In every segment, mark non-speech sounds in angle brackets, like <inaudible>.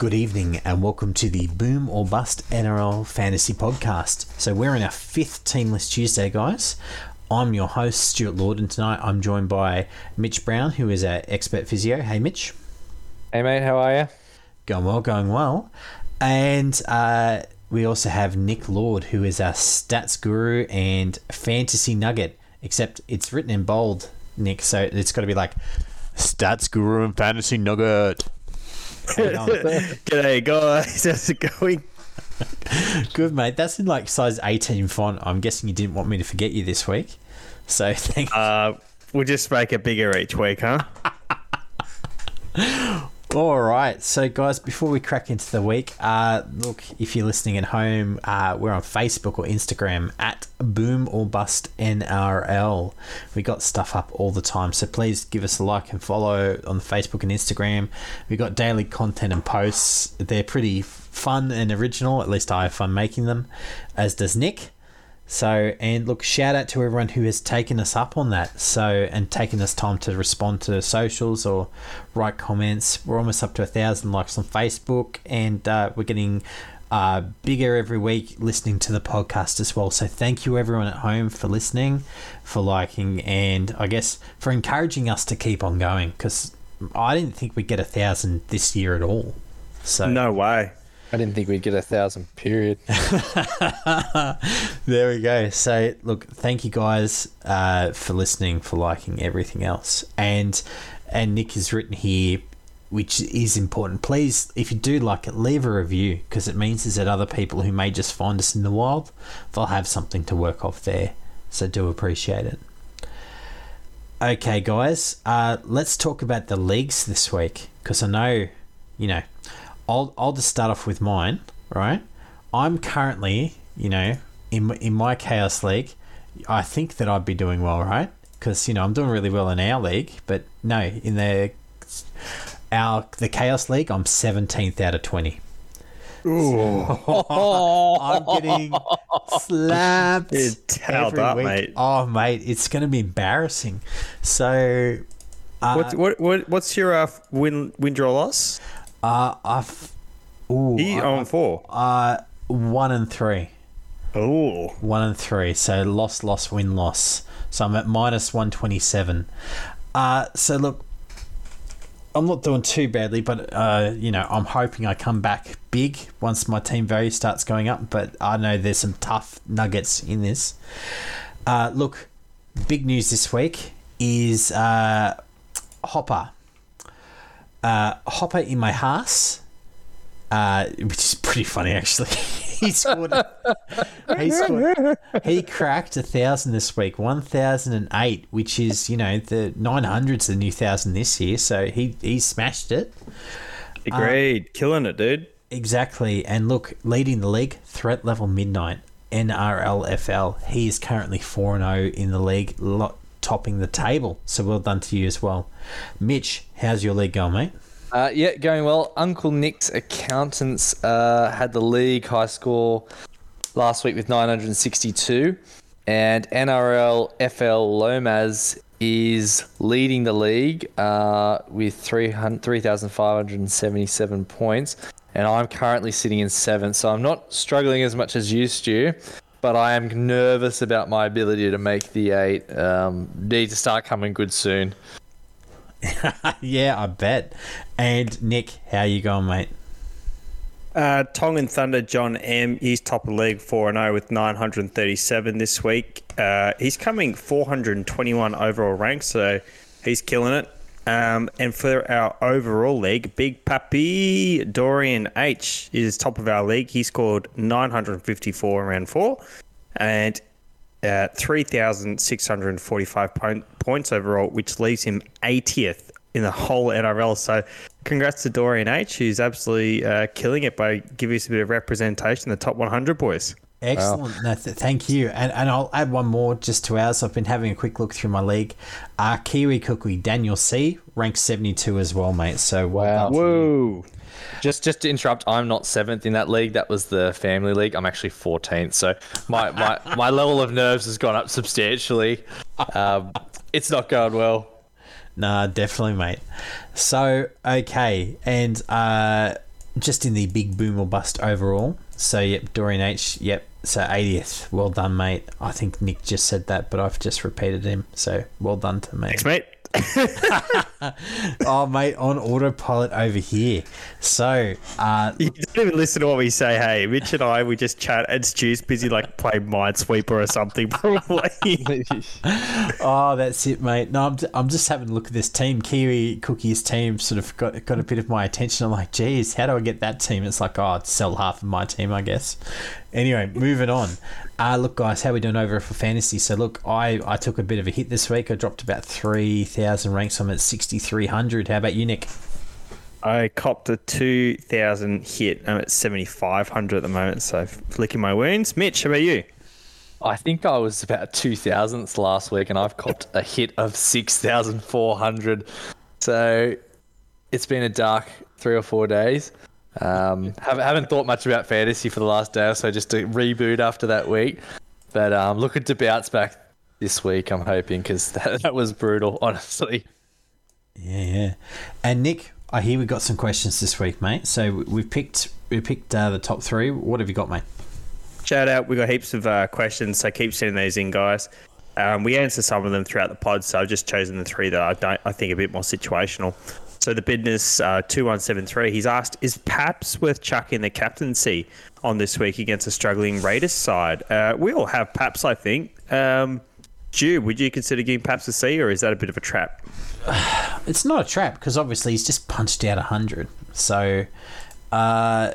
Good evening and welcome to the Boom or Bust NRL Fantasy Podcast. So we're in our fifth Teamless Tuesday, guys. I'm your host, Stuart Lord, and tonight I'm joined by Mitch Brown, who is our expert physio. Hey, Mitch. Hey, mate, how are you? Going well, going well. And uh, we also have Nick Lord, who is our stats guru and fantasy nugget, except it's written in bold, Nick, so it's got to be like stats guru and fantasy nugget. <laughs> G'day, guys. <laughs> How's it going? <laughs> Good, mate. That's in like size 18 font. I'm guessing you didn't want me to forget you this week. So thank Uh, we'll just make it bigger each week, huh? All right. So, guys, before we crack into the week, uh, look, if you're listening at home, uh, we're on Facebook or Instagram at Boom or Bust NRL. We got stuff up all the time. So, please give us a like and follow on Facebook and Instagram. We got daily content and posts. They're pretty fun and original. At least I have fun making them, as does Nick. So, and look, shout out to everyone who has taken us up on that. So, and taken us time to respond to socials or write comments. We're almost up to a thousand likes on Facebook, and uh, we're getting uh, bigger every week listening to the podcast as well. So, thank you everyone at home for listening, for liking, and I guess for encouraging us to keep on going because I didn't think we'd get a thousand this year at all. So, No way. I didn't think we'd get a thousand, period. <laughs> there we go. So, look, thank you guys uh, for listening, for liking everything else, and and Nick has written here, which is important. Please, if you do like it, leave a review because it means is that other people who may just find us in the wild, they'll have something to work off there. So, do appreciate it. Okay, guys, uh, let's talk about the leagues this week because I know, you know, I'll I'll just start off with mine, right? I'm currently, you know, in in my chaos league, I think that I'd be doing well, right? Because you know I'm doing really well in our league, but no, in the our the chaos league, I'm 17th out of 20. I'm getting slapped. Every up, week. mate. Oh, mate, it's going to be embarrassing. So, uh, What, what, what, what's your uh, win, win, draw, loss? Uh, I've. Ooh, He I- on four. uh, one and three. Oh, One and three. So loss, loss, win, loss. So I'm at minus 127. Uh, so look, I'm not doing too badly, but uh, you know, I'm hoping I come back big once my team value starts going up. But I know there's some tough nuggets in this. Uh, look, big news this week is uh, Hopper. Uh, Hopper in my house, uh, which is pretty funny actually. <laughs> he scored. he scored. He cracked a thousand this week, one thousand and eight, which is you know the nine hundred's the new thousand this year. So he he smashed it agreed. Killing it, dude. exactly. And look, leading the league, threat level midnight. NRLFL. He is currently 4 0 in the league, lo- topping the table. So well done to you as well. Mitch, how's your league going, mate? Uh, yeah, going well. Uncle Nick's accountants uh, had the league high score last week with 962, and NRL FL Lomas is leading the league uh, with 300 3,577 points, and I'm currently sitting in seventh, so I'm not struggling as much as you, Stu. But I am nervous about my ability to make the eight. Um, need to start coming good soon. <laughs> yeah, I bet. And Nick, how you going, mate? Uh, Tongan Thunder John M. He's top of league 4 0 with 937 this week. Uh, he's coming 421 overall rank, so he's killing it. Um, and for our overall league, Big Pappy Dorian H is top of our league. He scored 954 in round four and uh, 3,645 po- points overall, which leaves him 80th in the whole NRL. So, congrats to Dorian H, who's absolutely uh, killing it by giving us a bit of representation in the top 100 boys. Excellent. No, th- thank you. And and I'll add one more just to ours. I've been having a quick look through my league. Uh, Kiwi Cookie Daniel C ranked 72 as well, mate. So Wow. done to you. Whoa. Just just to interrupt, I'm not seventh in that league. That was the family league. I'm actually 14th. So my my, <laughs> my level of nerves has gone up substantially. Um, it's not going well. Nah, definitely, mate. So, okay. And uh, just in the big boom or bust overall. So yep, Dorian H. Yep. So 80th. Well done, mate. I think Nick just said that, but I've just repeated him. So well done to me. Thanks, mate. <laughs> oh, mate, on autopilot over here. So, uh, You don't even listen to what we say. Hey, Mitch and I, we just chat, and Stu's busy like playing Minesweeper or something, <laughs> probably. <laughs> oh, that's it, mate. No, I'm, I'm just having a look at this team. Kiwi Cookie's team sort of got got a bit of my attention. I'm like, geez, how do I get that team? It's like, oh, I'd sell half of my team, I guess. Anyway, moving on. Uh, look, guys, how we doing over for fantasy? So, look, I, I took a bit of a hit this week. I dropped about 3,000 ranks. I'm at 6,300. How about you, Nick? I copped a 2,000 hit. I'm at 7,500 at the moment, so flicking my wounds. Mitch, how about you? I think I was about two thousandths last week, and I've copped a hit of six thousand four hundred. So it's been a dark three or four days. Um, haven't, haven't thought much about fantasy for the last day or so, just to reboot after that week. But um, looking to bounce back this week, I'm hoping, because <laughs> that, that was brutal, honestly. Yeah, yeah. And Nick, I hear we got some questions this week, mate. So we- we've picked we picked uh, the top three. What have you got, mate? Shout out. We got heaps of uh, questions, so keep sending these in, guys. Um, we answer some of them throughout the pod, so I've just chosen the three that I don't. I think are a bit more situational. So the business uh, two one seven three. He's asked, is Paps worth chucking the captaincy on this week against a struggling Raiders side? Uh, we all have Paps, I think. Um, Stu, would you consider giving Paps a C, or is that a bit of a trap? <sighs> It's not a trap because obviously he's just punched out hundred. So uh,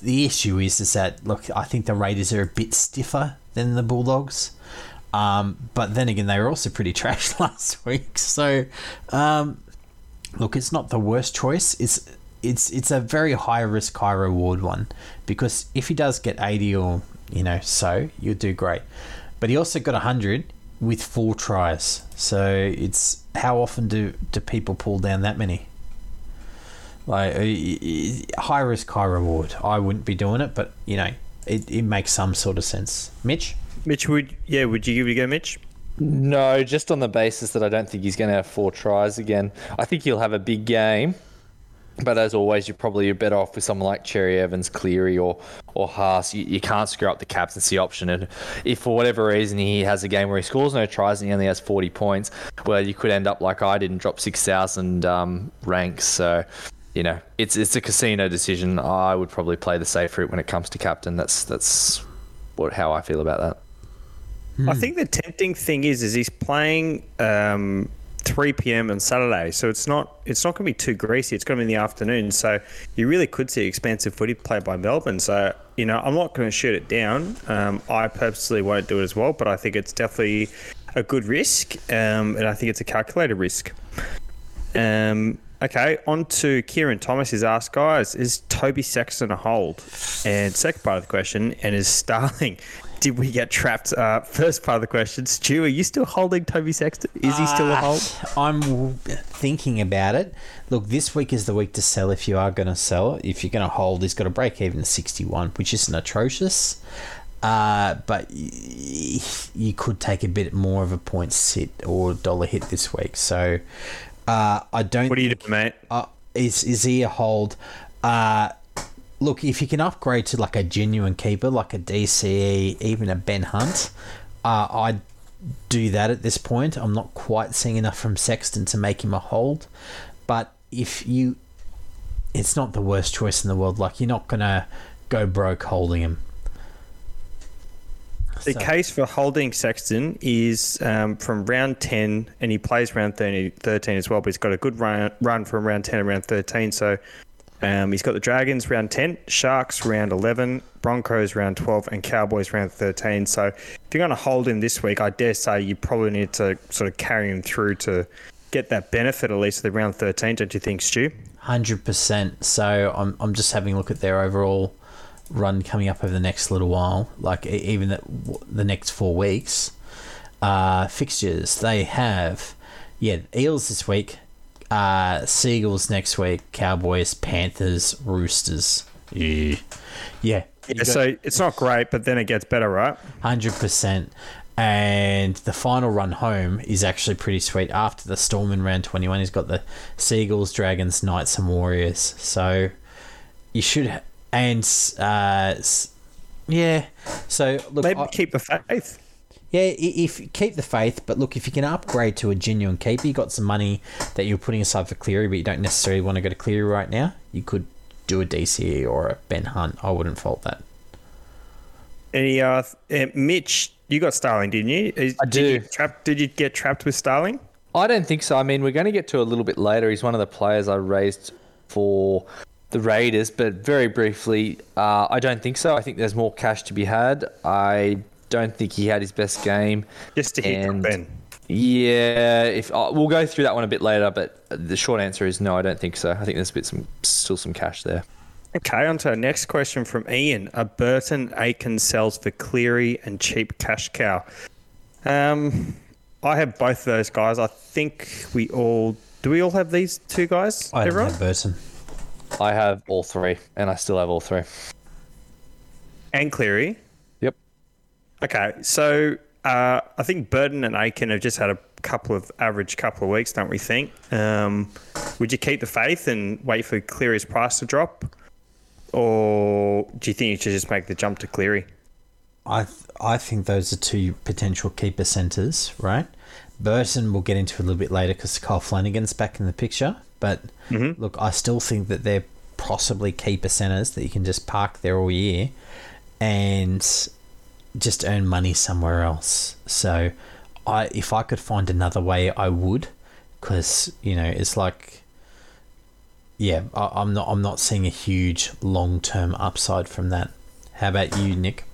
the issue is is that look, I think the Raiders are a bit stiffer than the Bulldogs. Um, but then again, they were also pretty <laughs> trash last week. So um, look, it's not the worst choice. It's it's it's a very high risk, high reward one because if he does get eighty or you know so, you'll do great. But he also got hundred with four tries. So it's how often do do people pull down that many? Like uh, high risk, high reward. I wouldn't be doing it, but you know, it, it makes some sort of sense. Mitch, Mitch, would yeah, would you give it a go, Mitch? No, just on the basis that I don't think he's going to have four tries again. I think he'll have a big game. But as always, you're probably better off with someone like Cherry Evans, Cleary, or or Haas. You, you can't screw up the captaincy option. And if for whatever reason he has a game where he scores no tries and he only has 40 points, well, you could end up like I did and drop 6,000 um, ranks. So, you know, it's it's a casino decision. I would probably play the safe route when it comes to captain. That's that's what how I feel about that. I think the tempting thing is, is he's playing um, 3 p.m. on Saturday, so it's not it's not going to be too greasy. It's going to be in the afternoon, so you really could see expansive footy played by Melbourne. So you know, I'm not going to shoot it down. Um, I purposely won't do it as well, but I think it's definitely a good risk, um, and I think it's a calculated risk. Um, okay, on to Kieran Thomas is asked, guys, is Toby Sexton a hold? And second part of the question, and is Starling, did we get trapped? Uh, first part of the question, Stu, are you still holding Toby Sexton? Is he still a Uh, hold? I'm thinking about it. Look, this week is the week to sell if you are going to sell. If you're going to hold, he's got a break even at 61, which isn't atrocious. Uh, but you could take a bit more of a point sit or dollar hit this week. So uh, I don't. What are you think- doing, mate? uh, is is he a hold? Look, if you can upgrade to like a genuine keeper, like a DCE, even a Ben Hunt, uh, I'd do that at this point. I'm not quite seeing enough from Sexton to make him a hold, but if you, it's not the worst choice in the world. Like you're not gonna go broke holding him. The So- case for holding Sexton is um, from round 10, and he plays round 30, 13 as well, but he's got a good run, run from round 10 to round 13. So um, he's got the Dragons round 10, Sharks round 11, Broncos round 12, and Cowboys round 13. So if you're going to hold him this week, I dare say you probably need to sort of carry him through to get that benefit at least of the round 13, don't you think, Stu? Hundred percent. So I'm I'm just having a look at their overall run coming up over the next little while. Like even the, the next four weeks, uh, fixtures they have. Yeah, Eels this week, uh, Seagulls next week, Cowboys, Panthers, Roosters. Yeah, yeah. Yeah, so it's not great, but then it gets better, right? Hundred percent. And the final run home is actually pretty sweet. After the Storm in round twenty one, he's got the Seagulls, Dragons, Knights, and Warriors. So you should, ha- and uh, yeah. So look, Maybe I- keep the faith. Yeah, i- if keep the faith, but look, if you can upgrade to a genuine keeper, you got some money that you're putting aside for Cleary, but you don't necessarily want to go to Cleary right now. You could do a DCE or a Ben Hunt. I wouldn't fault that. Any uh, uh, Mitch, you got Starling, didn't you? Is- I did You do. trap, did you get trapped with Starling? I don't think so. I mean, we're going to get to a little bit later. He's one of the players I raised for the Raiders, but very briefly, uh, I don't think so. I think there's more cash to be had. I don't think he had his best game. Just to hit And- Ben. Yeah, if uh, we'll go through that one a bit later, but the short answer is no. I don't think so. I think there's a bit some still some cash there. Okay, on to our next question from Ian. A Burton Aiken sells for Cleary and cheap cash cow. Um, I have both of those guys. I think we all do. We all have these two guys. I everyone? have Burton. I have all three, and I still have all three. and Cleary. Okay, so uh, I think Burton and Aiken have just had a couple of average couple of weeks, don't we think? Um, would you keep the faith and wait for Cleary's price to drop, or do you think you should just make the jump to Cleary? I th- I think those are two potential keeper centres, right? Burton we'll get into a little bit later because Kyle Flanagan's back in the picture. But look, I still think that they're possibly keeper centres that you can just park there all year and just earn money somewhere else. So, I if I could find another way, I would, because you know it's like, yeah, I, I'm not I'm not seeing a huge long term upside from that. How about you, Nick?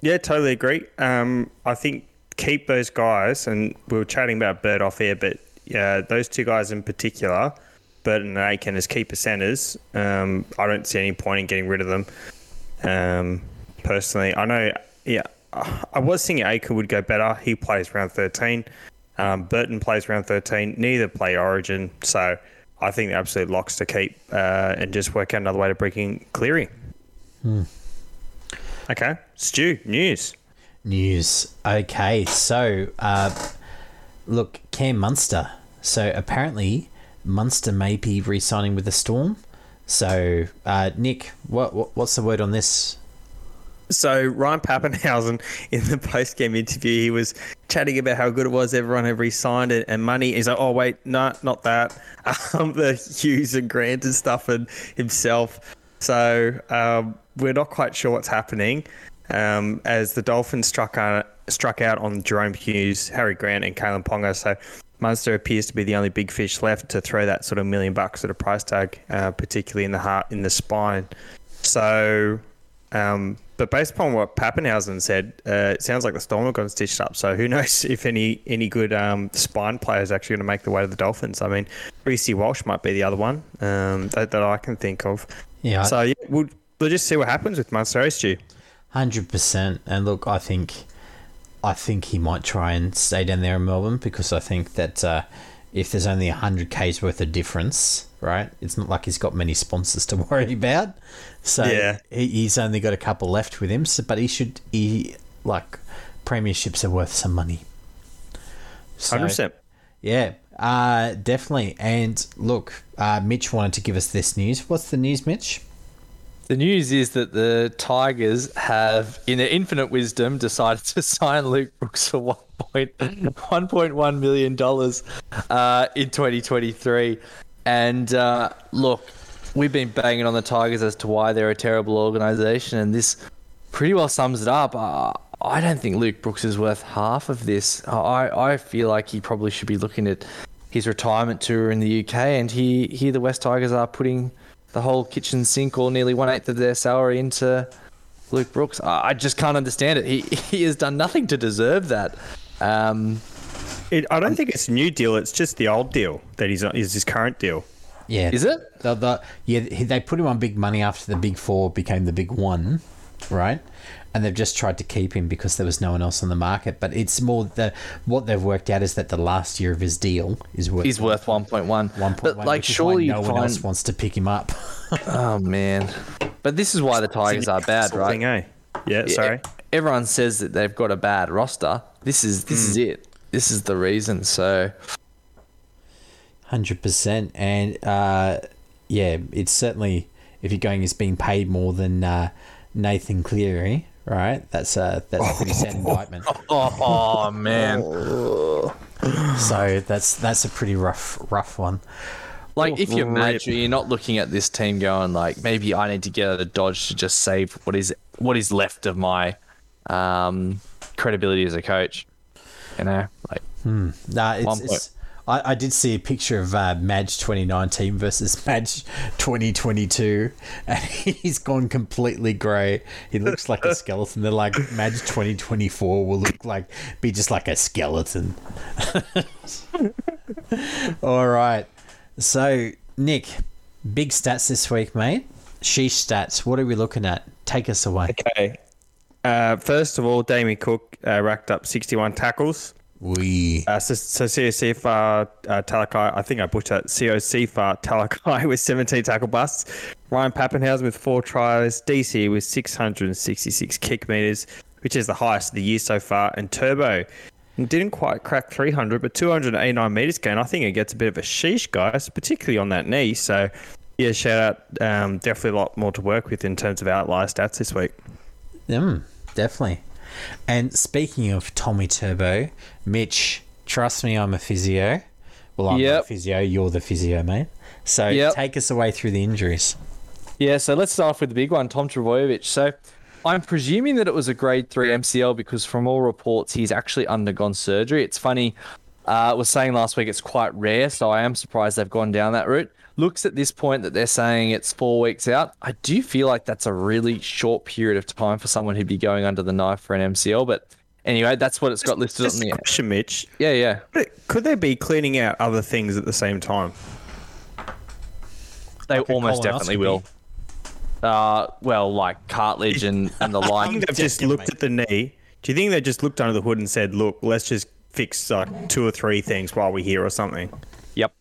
Yeah, totally agree. Um, I think keep those guys, and we were chatting about Bird off air, but yeah, those two guys in particular, Burton and Aiken as keeper centres. Um, I don't see any point in getting rid of them. Um, personally, I know. Yeah, I was thinking Aiken would go better. He plays round thirteen. Um, Burton plays round thirteen. Neither play Origin, so I think the absolute locks to keep uh, and just work out another way to bring in Cleary. Okay, Stu, news. News. Okay, so uh, look, Cam Munster. So apparently, Munster may be re-signing with the Storm. So, uh, Nick, what, what what's the word on this? So Ryan Papenhuyzen in the post-game interview, he was chatting about how good it was. Everyone had re-signed it and money. He's like, "Oh wait, no, not that." <laughs> Um, the Hughes and Grant and stuff and himself. So um, we're not quite sure what's happening. Um, as the Dolphins struck out, struck out on Jahrome Hughes, Harry Grant, and Kalyn Ponga. So Munster appears to be the only big fish left to throw that sort of million bucks at a price tag, uh, particularly in the heart, in the spine. So um, but based upon what Papenhuyzen said, uh, it sounds like the Storm have gone stitched up. So who knows <laughs> if any any good um, spine player is actually going to make the way to the Dolphins? I mean, Reece Walsh might be the other one um, that, that I can think of. Yeah, So yeah, we'll, we'll just see what happens with Munster Stu. hundred percent. And look, I think, I think he might try and stay down there in Melbourne because I think that uh, if there's only hundred k's worth of difference, right? It's not like he's got many sponsors to <laughs> worry about. So Yeah. he, he's only got a couple left with him. So, but he should he like premierships are worth some money. So, Hundred percent. Yeah, uh, definitely. And look, uh, Mitch wanted to give us this news. What's the news, Mitch? The news is that the Tigers have, in their infinite wisdom, decided to <laughs> sign Luke Brooks for one point <laughs> one point one million dollars uh, in 2023. And uh, look, we've been banging on the Tigers as to why they're a terrible organisation, and this pretty well sums it up. Uh, I don't think Luke Brooks is worth half of this. I, I feel like he probably should be looking at his retirement tour in the UK, and he, here the West Tigers are putting the whole kitchen sink or nearly one eighth of their salary into Luke Brooks. I, I just can't understand it. He <laughs> he has done nothing to deserve that. Um, It, I don't think it's a new deal. It's just the old deal that he's is his current deal. Yeah, Is it? The, the, yeah, they put him on big money after the big four became the big one, right? And they've just tried to keep him because there was no one else on the market. But it's more the what they've worked out is that the last year of his deal is worth he's worth one point one. one point But one. like, which is surely why you no one else wants to pick him up. <laughs> Oh man. But this is why the Tigers are bad, right? thing, eh? Yeah, sorry. Everyone says that they've got a bad roster. This is this is it. This is the reason. So Hundred percent, and uh, yeah, it's certainly if you're going as being paid more than uh, Nathan Cleary, right? That's a that's a pretty sad indictment. <laughs> Oh, man. So that's that's a pretty rough rough one. Like if you're Rip. manager, you're not looking at this team going like maybe I need to get out of Dodge to just save what is what is left of my um, credibility as a coach. You know, like Nah, it's, One it's I, I did see a picture of uh, Madge 2019 versus <laughs> Madge 2022, and <laughs> he's gone completely grey. He looks like a <laughs> skeleton. They're like Madge 2024 will look like be just like a skeleton. All right, so Nick, big stats this week, mate. Sheesh stats. What are we looking at? Take us away. Okay. Uh, first of all, Damien Cook uh, racked up 61 tackles. We Uh, so, so COC uh, Talakai, I think I butchered that. COC Far <laughs> Talakai with 17 tackle busts. Ryan Papenhuyzen with four tries. DC with 666 kick meters, which is the highest of the year so far. And Turbo didn't quite crack 300, but 289 meters gain. I think it gets a bit of a sheesh, guys, particularly on that knee. So, yeah, shout out. Um, definitely a lot more to work with in terms of outlier stats this week. Mm, definitely. And speaking of Tommy Turbo, Mitch, trust me, I'm a physio. Well, I'm not a physio. You're the physio, mate. So Yep. take us away through the injuries. Yeah, so let's start off with the big one, Tom Trbojevic. So I'm presuming that it was a grade three MCL because from all reports he's actually undergone surgery. It's funny, uh, was saying last week it's quite rare, so I am surprised they've gone down that route. Looks at this point that they're saying it's four weeks out. I do feel like that's a really short period of time for someone who'd be going under the knife for an MCL, but anyway, that's what it's got listed Just on the question, Mitch. Yeah, yeah. Could they be cleaning out other things at the same time? They Like almost definitely will. Uh, well, like cartilage and, and the <laughs> I like. think they've just looked at the knee. Do you think they just looked under the hood and said, "Look, let's just fix like two or three things while we're here or something"? Yep,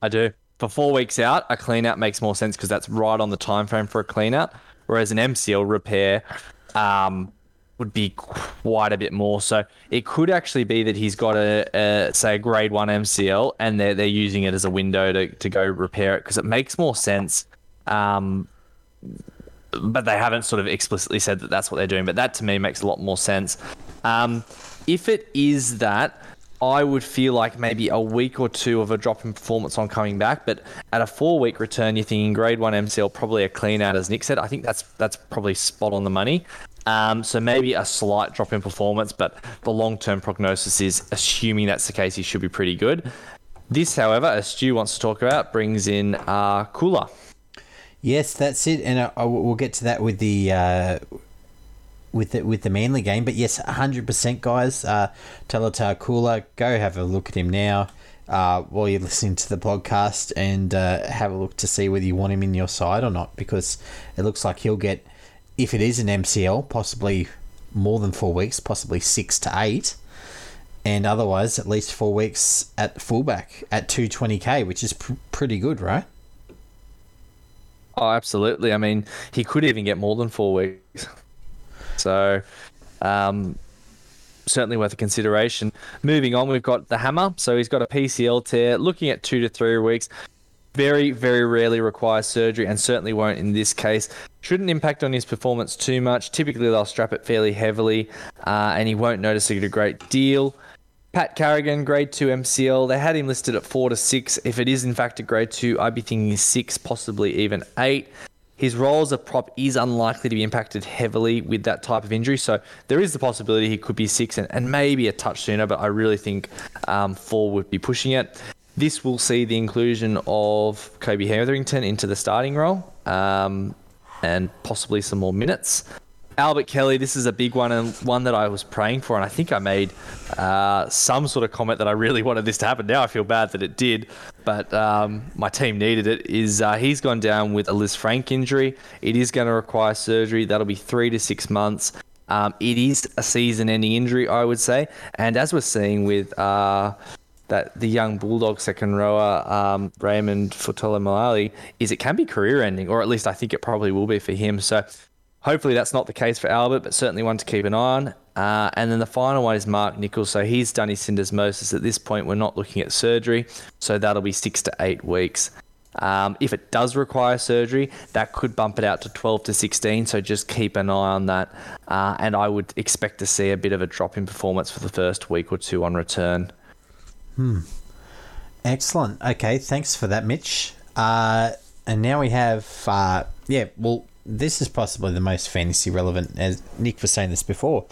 I do. For four weeks out, a clean out makes more sense because that's right on the time frame for a clean out. Whereas an MCL repair um, would be quite a bit more. So it could actually be that he's got a, a say a grade one MCL and they're they're using it as a window to, to go repair it because it makes more sense. Um, but they haven't sort of explicitly said that that's what they're doing. But that to me makes a lot more sense. Um, if it is that, I would feel like maybe a week or two of a drop in performance on coming back. But at a four week return, you're thinking grade one MCL, probably a clean out, as Nick said. I think that's that's probably spot on the money. Um, so maybe a slight drop in performance, but the long term prognosis is, assuming that's the case, he should be pretty good. This, however, as Stu wants to talk about, brings in uh, Koula. Yes, that's it, and I, I, we'll get to that with the uh, with the with the Manly game. But yes, hundred percent, guys. Uh, Tolutau Koula, go have a look at him now uh, while you're listening to the podcast, and uh, have a look to see whether you want him in your side or not, because it looks like he'll get, if it is an MCL, possibly more than four weeks, possibly six to eight. And otherwise, at least four weeks at fullback at 220k, which is pr- pretty good, right? Oh, absolutely. I mean, he could even get more than four weeks. So, um, certainly worth a consideration. Moving on, we've got the hammer. So he's got a PCL tear, looking at two to three weeks. Very, very rarely requires surgery, and certainly won't in this case. Shouldn't impact on his performance too much. Typically, they'll strap it fairly heavily, uh, and he won't notice it a great deal. Pat Carrigan, grade two MCL. They had him listed at four to six. If it is in fact a grade two, I'd be thinking six, possibly even eight. His role as a prop is unlikely to be impacted heavily with that type of injury, so there is the possibility he could be six and, and maybe a touch sooner. But I really think um, four would be pushing it. This will see the inclusion of Kobe Hetherington into the starting role um, and possibly some more minutes. Albert Kelly, this is a big one and one that I was praying for, and I think I made uh, some sort of comment that I really wanted this to happen. Now I feel bad that it did, but um, my team needed it. Is uh, he's gone down with a Lisfranc injury? It is going to require surgery. That'll be three to six months. Um, it is a season-ending injury, I would say, and as we're seeing with uh, that the young bulldog second rower um, Raymond Faitala-Mariner, is it can be career-ending, or at least I think it probably will be for him. So Hopefully that's not the case for Albert, but certainly one to keep an eye on. Uh, and then the final one is Mark Nicholls. So he's done his syndesmosis. At this point, we're not looking at surgery. So that'll be six to eight weeks. Um, if it does require surgery, that could bump it out to 12 to 16. So just keep an eye on that. Uh, and I would expect to see a bit of a drop in performance for the first week or two on return. Hmm. Excellent. Okay, thanks for that, Mitch. Uh, and now we have, uh, yeah, well, this is possibly the most fantasy relevant, as Nick was saying this before,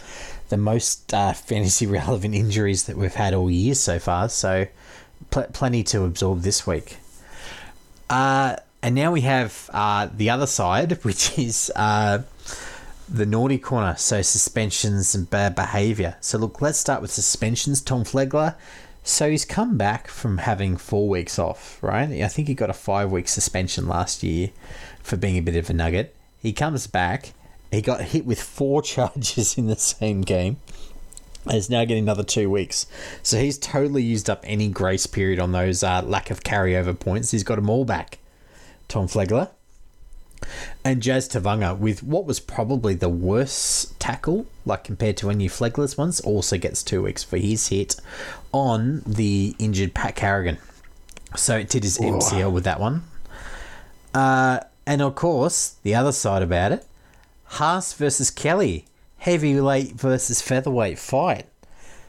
the most uh, fantasy <laughs> relevant injuries that we've had all year so far. So pl- plenty to absorb this week. Uh, and now we have uh, the other side, <laughs> which is uh, the naughty corner. So suspensions and bad behaviour. So look, let's start with suspensions. Tom Flegler. So he's come back from having four weeks off, right? I think he got a five week suspension last year for being a bit of a nugget. He comes back. He got hit with four <laughs> charges in the same game. And is now getting another two weeks. So he's totally used up any grace period on those uh, lack of carryover points. He's got them all back. Tom Flegler. And Jazz Tevaga, with what was probably the worst tackle, like compared to any Flegler's ones, also gets two weeks for his hit on the injured Pat Carrigan. So it did his MCL with that one. Uh, and of course, the other side about it Haas versus Kelly. Heavyweight versus featherweight fight.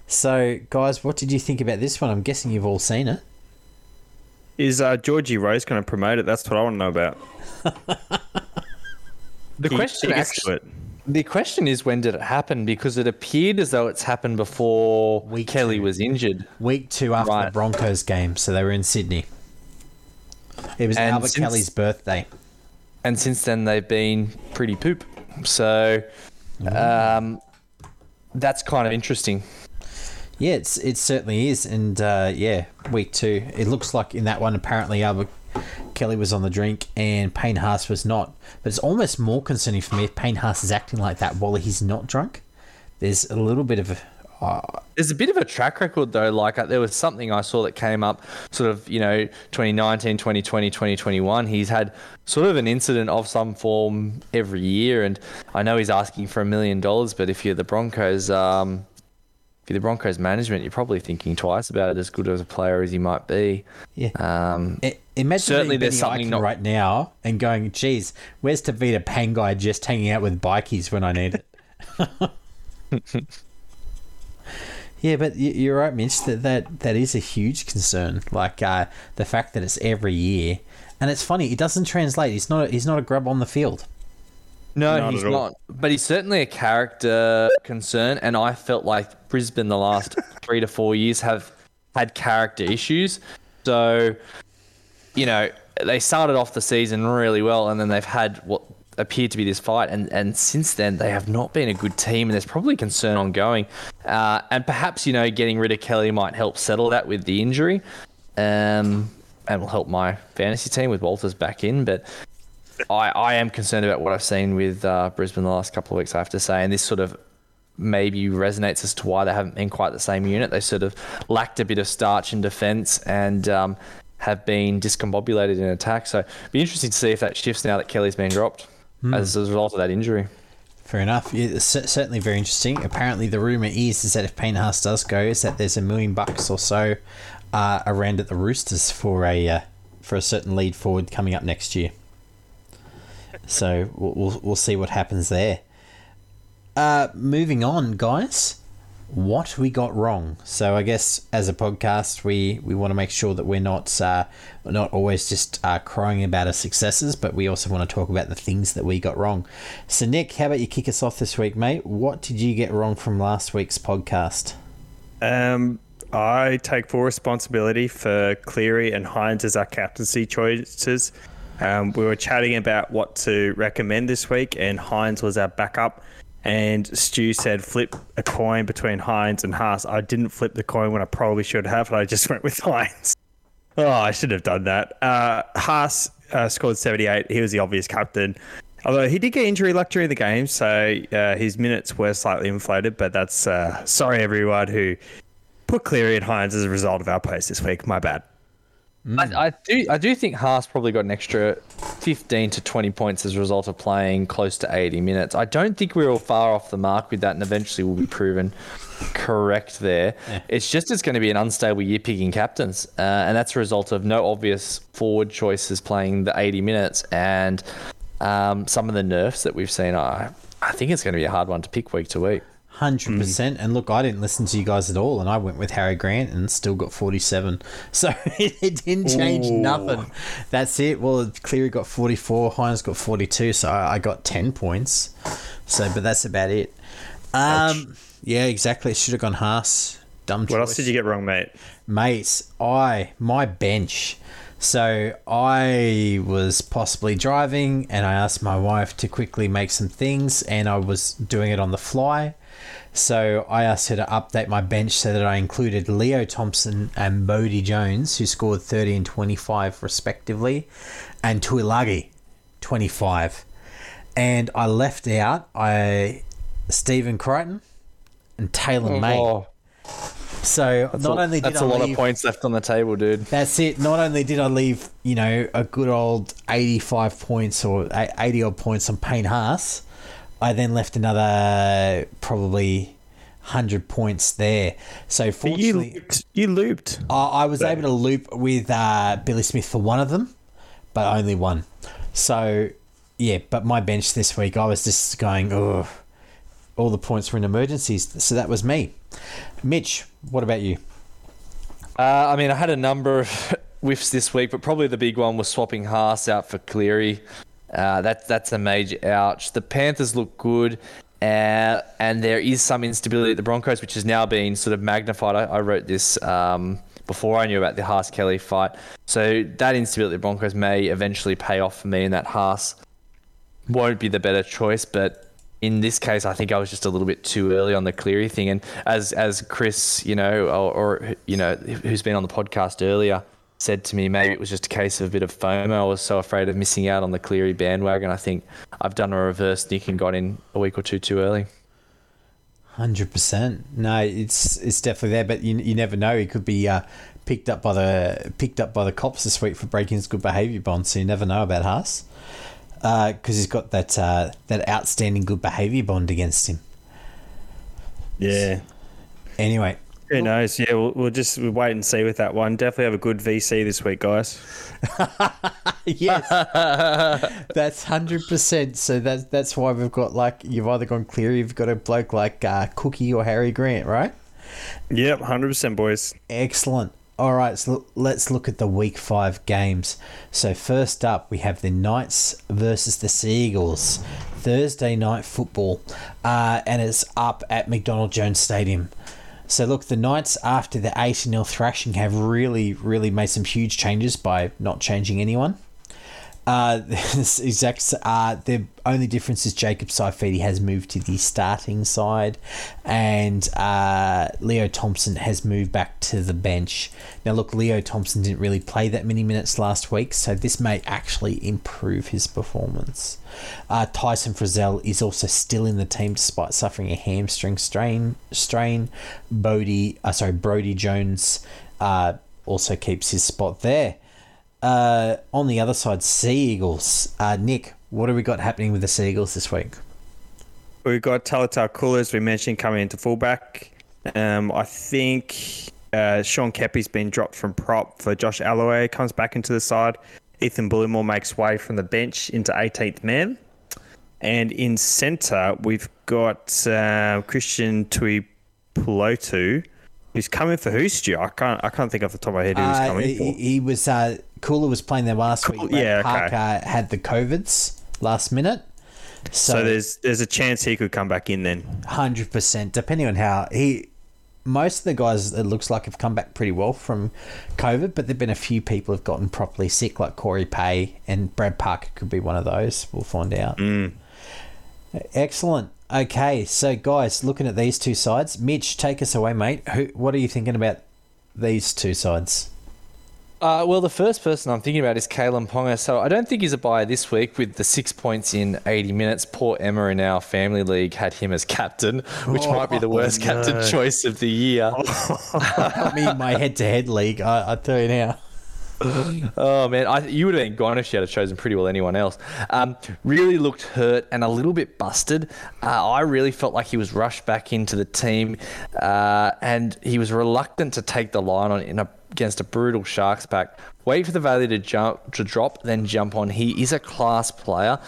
So, guys, what did you think about this one? I'm guessing you've all seen it. Is uh, Georgie Rose going to promote it? That's what I want to know about. The He- question he actually, it. the question is when did it happen? Because it appeared as though it's happened before Week Kelly two. was injured. Week two after the Broncos game, so they were in Sydney. It was And Albert since- Kelly's birthday. And since then they've been pretty poop. So um, that's kind of interesting. Yeah, it's it certainly is, and uh, yeah, week two. It looks like in that one, apparently Albert Kelly was on the drink and Payne Haas was not. But it's almost more concerning for me if Payne Haas is acting like that while he's not drunk. There's a little bit of a. Uh, There's a bit of a track record though. Like uh, there was something I saw that came up, sort of you know 2019, 2020, 2021. He's had sort of an incident of some form every year, and I know he's asking for a million dollars. But if you're the Broncos, um, if you're the Broncos management, you're probably thinking twice about it. As good as a player as he might be, yeah. um, I- Imagine Certainly there's something not- right now and going, geez, where's Tevita Pangai just hanging out with bikies when I need it? <laughs> yeah, but you're right, Mitch. That, that that is a huge concern. Like uh, the fact that it's every year, and it's funny. It doesn't translate. He's not. A, he's not a grub on the field. No, Not he's not. But he's certainly a character concern, and I felt like Brisbane the last <laughs> three to four years have had character issues. So, you know, they started off the season really well, and then they've had what appeared to be this fight, and and since then they have not been a good team, and there's probably concern ongoing. Uh, and perhaps you know getting rid of Kelly might help settle that with the injury, um, and will help my fantasy team with Walters back in, but. I, I am concerned about what I've seen with uh, Brisbane the last couple of weeks, I have to say. And this sort of maybe resonates as to why they haven't been quite the same unit. They sort of lacked a bit of starch in defence and um, have been discombobulated in attack. So it'd be interesting to see if that shifts now that Kelly's been dropped as a result of that injury. Fair enough. Yeah, it's certainly very interesting. Apparently, the rumor is is that if Payne Haas does go, is that there's a million bucks or so uh, around at the Roosters for a uh, for a certain lead forward coming up next year. So we'll we'll, we'll see what happens there. Uh, moving on, guys. What we got wrong. So I guess as a podcast, we, we want to make sure that we're not uh, not always just uh, crying about our successes, but we also want to talk about the things that we got wrong. So Nick, how about you kick us off this week, mate? What did you get wrong from last week's podcast? Um, I take full responsibility for Cleary and Hynes as our captaincy choices. Um, we were chatting about what to recommend this week, and Hynes was our backup. And Stu said flip a coin between Hynes and Haas. I didn't flip the coin when I probably should have, and I just <laughs> went with Hynes. Oh, I should have done that. Uh, Haas uh, scored 78. He was the obvious captain. Although he did get injury luck during the game, so uh, his minutes were slightly inflated. But that's uh, sorry, everyone who put Cleary and Hynes as a result of our post this week. My bad. I, I do. I do think Haas probably got an extra fifteen to twenty points as a result of playing close to eighty minutes. I don't think we are all far off the mark with that, and eventually we'll be <laughs> proven correct there. Yeah. It's just it's going to be an unstable year picking captains, uh, and that's a result of no obvious forward choices playing the eighty minutes, and um, some of the nerfs that we've seen. I I think it's going to be a hard one to pick week to week. Hundred percent. And look, I didn't listen to you guys at all, and I went with Harry Grant and still got forty-seven. <laughs> So it didn't change Ooh. nothing. That's it. Well, Cleary got forty-four. Hynes got forty-two. So I I got ten points. So, but that's about it. Um, yeah, exactly. Should have gone Haas. Dumb choice. What else did you get wrong, mate? mates i my bench so i was possibly driving and i asked my wife to quickly make some things and i was doing it on the fly so i asked her to update my bench so that i included leo thompson and bodie jones who scored 30 and 25 respectively and tuilagi 25 and i left out i stephen crichton and taylor may Oh, so that's not a, only did that's I a lot leave, of points left on the table, dude. that's it. Not only did I leave, you know, a good old 85 points or 80 odd points on Payne Haas, I then left another probably 100 points there. So You fortunately, looped. You looped. I, I was able to loop with uh, Billy Smith for one of them, but only one. So, yeah, but my bench this week, I was just going, oh, all the points were in emergencies. So that was me. Mitch, what about you? Uh, I mean, I had a number of <laughs> whiffs this week, but probably the big one was swapping Haas out for Cleary. Uh, that, that's a major ouch. The Panthers look good, uh, and there is some instability at the Broncos, which has now been sort of magnified. I, I wrote this um, before I knew about the Haas Kelly fight. So that instability at the Broncos may eventually pay off for me, and that Haas won't be the better choice, but in this case, I think I was just a little bit too early on the Cleary thing. And as as Chris, you know, or, or you know, who's been on the podcast earlier, said to me, maybe it was just a case of a bit of FOMO. I was so afraid of missing out on the Cleary bandwagon. I think I've done a reverse nick and got in a week or two too early. Hundred percent. No, it's it's definitely there, but you, you never know. He could be uh, picked up by the picked up by the cops this week for breaking his good behaviour bond. So you never know about Haas because he's got that uh, that outstanding good behaviour bond against him. Yeah. Anyway, Who knows? Yeah, we'll, we'll just we'll wait and see with that one. Definitely have a good VC this week, guys. <laughs> yes, <laughs> that's hundred percent. So that's that's why we've got like you've either gone clear, you've got a bloke like uh, Cookie or Harry Grant, right? Yep, hundred percent, boys. Excellent. All right, so let's look at the week five games. So, first up, we have the Knights versus the Seagulls. Thursday night football, uh, and it's up at McDonald Jones Stadium. So, look, the Knights, after the 80 0 thrashing, have really, really made some huge changes by not changing anyone. Uh, <laughs> exact. Uh, the only difference is Jacob Saifiti has moved to the starting side, and uh, Leo Thompson has moved back to the bench. Now, look, Leo Thompson didn't really play that many minutes last week, so this may actually improve his performance. Uh, Tyson Frizzell is also still in the team despite suffering a hamstring strain. Strain. Bodie, uh, sorry, Brodie Jones uh, also keeps his spot there. Uh, on the other side, Sea Eagles. Uh, Nick, what have we got happening with the Sea Eagles this week? We've got Tolutau Koula, as we mentioned, coming into fullback. Um, I think uh, Sean Keppie's been dropped from prop for Josh Aloiai. Comes back into the side. Ethan Bullemor makes way from the bench into 18th man. And in centre, we've got uh, Christian Tuipulotu, who's coming for who, Stu? I can't, I can't think off the top of my head who he's Uh, coming he, for. he was uh, Koula was playing there last Cool- week. Yeah, okay. Parker had the covids last minute, So so there's there's a chance he could come back in then. hundred percent. Depending on how he, most of the guys it looks like have come back pretty well from COVID, but there've been a few people have gotten properly sick, like Corey Pay and Brad Parker could be one of those. We'll find out. Mm. Excellent. Okay, so guys, looking at these two sides, Mitch, take us away, mate. Who, what are you thinking about these two sides? Uh, well, the first person I'm thinking about is Kalyn Ponga. So I don't think he's a buyer this week with the six points in 80 minutes. Poor Emma in our family league had him as captain, which might be the worst no. captain <laughs> choice of the year. Got me in my head-to-head league. I, I tell you now. <laughs> oh man, I, you would have been gone if she had chosen pretty well anyone else. Um, really looked hurt and a little bit busted. Uh, I really felt like he was rushed back into the team, uh, and he was reluctant to take the line on in a, against a brutal Sharks pack. Wait for the value to jump to drop, then jump on. He is a class player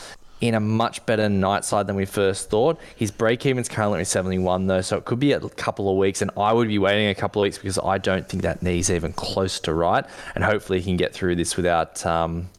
in a much better night side than we first thought. His break even's currently 71 though, so it could be a couple of weeks, and I would be waiting a couple of weeks because I don't think that knee's even close to right, and hopefully he can get through this without um,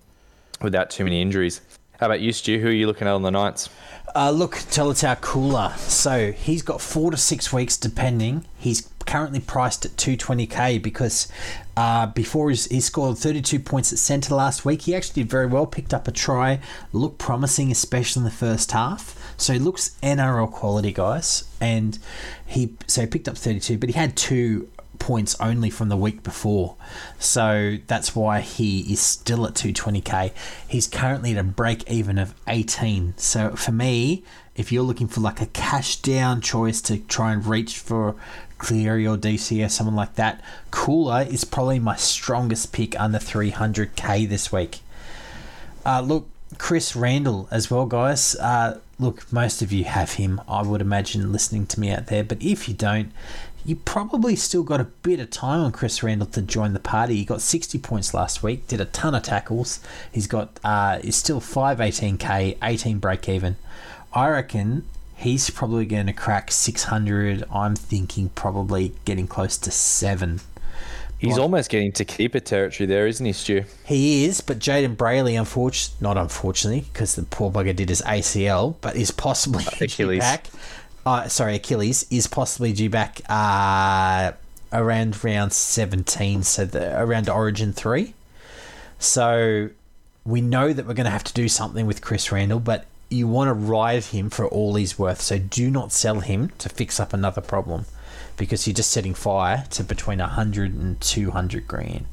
without too many injuries. How about you, Stu? Who are you looking at on the Knights? Uh, look, Tolutau Koula. So he's got four to six weeks, depending. He's currently priced at 220k because uh, before he scored 32 points at centre last week, he actually did very well, picked up a try, looked promising, especially in the first half. So he looks NRL quality, guys. And he so he picked up 32, but he had two points only from the week before. So that's why he is still at 220k. He's currently at a break even of 18. So for me, if you're looking for like a cash down choice to try and reach for Cleary or DCE, or someone like that, Koula is probably my strongest pick under 300k this week. Uh, look, Chris Randall as well, guys. Uh, look, most of you have him, I would imagine, listening to me out there. But if you don't, you probably still got a bit of time on Chris Randall to join the party. He got 60 points last week, did a ton of tackles. He's got, uh, he's still 518k, 18 break even. I reckon he's probably going to crack 600. I'm thinking probably getting close to seven. He's almost getting to keeper territory there, isn't he, Stu? He is, but Jayden Brailey, unfortunately, not unfortunately, because the poor bugger did his ACL, but is possibly <laughs> Achilles. back. Uh, sorry, Achilles is possibly due back uh, around round 17, so the, around Origin 3. So we know that we're going to have to do something with Chris Randall, but you want to ride him for all he's worth. So do not sell him to fix up another problem because you're just setting fire to between 100 and 200 grand.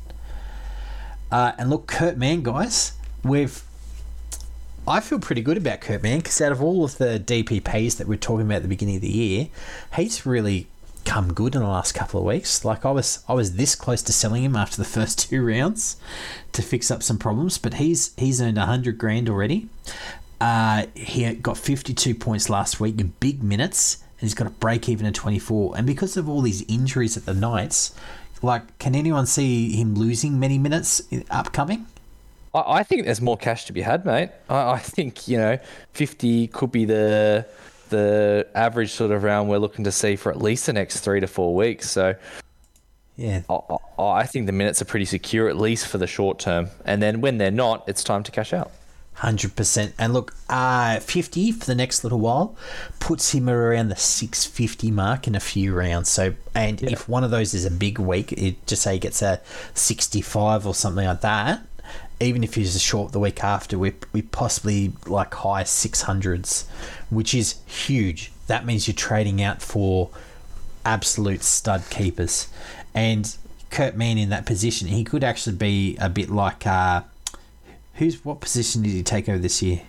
Uh, and look, Kurt Mann, guys, we've. I feel pretty good about Kurt Mann because out of all of the DPPs that we are talking about at the beginning of the year, he's really come good in the last couple of weeks. Like I was, I was this close to selling him after the <laughs> first two rounds to fix up some problems, but he's he's earned hundred grand already. Uh, he got 52 points last week in big minutes, and he's got a break even at 24. And because of all these injuries at the Knights, like, can anyone see him losing many minutes upcoming? I, I think there's more cash to be had, mate. I, I think you know, 50 could be the the average sort of round we're looking to see for at least the next three to four weeks. So. Yeah, I, I think the minutes are pretty secure, at least for the short term. And then when they're not, it's time to cash out. Hundred percent. And look, uh, fifty for the next little while puts him around the six fifty mark in a few rounds. So, and yeah. if one of those is a big week, it just say he gets a sixty five or something like that. Even if he's a short the week after, we we possibly like high six hundreds, which is huge. That means you're trading out for absolute stud keepers, and Kurt Mann in that position, he could actually be a bit like. Uh, Who's what position did he take over this year?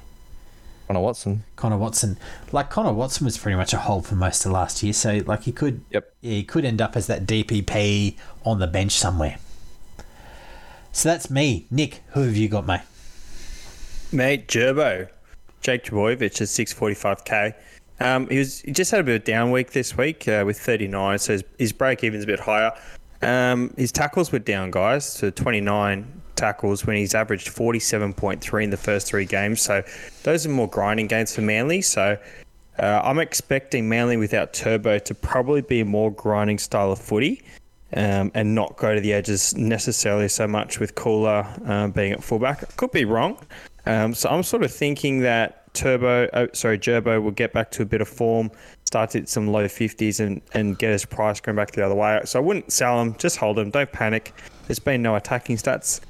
Connor Watson. Connor Watson. Like Connor Watson was pretty much a hold for most of last year, so like he could. Yep. Yeah, he could end up as that DPP on the bench somewhere. So that's me, Nick. Who have you got, mate? Mate, Gerbo, Jake Trbojevic at six forty five k. Um, he was he just had a bit of a down week this week uh, with thirty nine, so his, his break even's a bit higher. Um, his tackles were down, guys, to twenty nine tackles when he's averaged 47.3 in the first three games. So those are more grinding games for Manly. So uh, I'm expecting Manly without Turbo to probably be a more grinding style of footy um, and not go to the edges necessarily so much with Koula uh, being at fullback. Could be wrong. Um, so I'm sort of thinking that Turbo, oh, sorry, Gerbo will get back to a bit of form, start at some low 50s and, and get his price going back the other way. So I wouldn't sell him, just hold him, don't panic. There's been no attacking stats.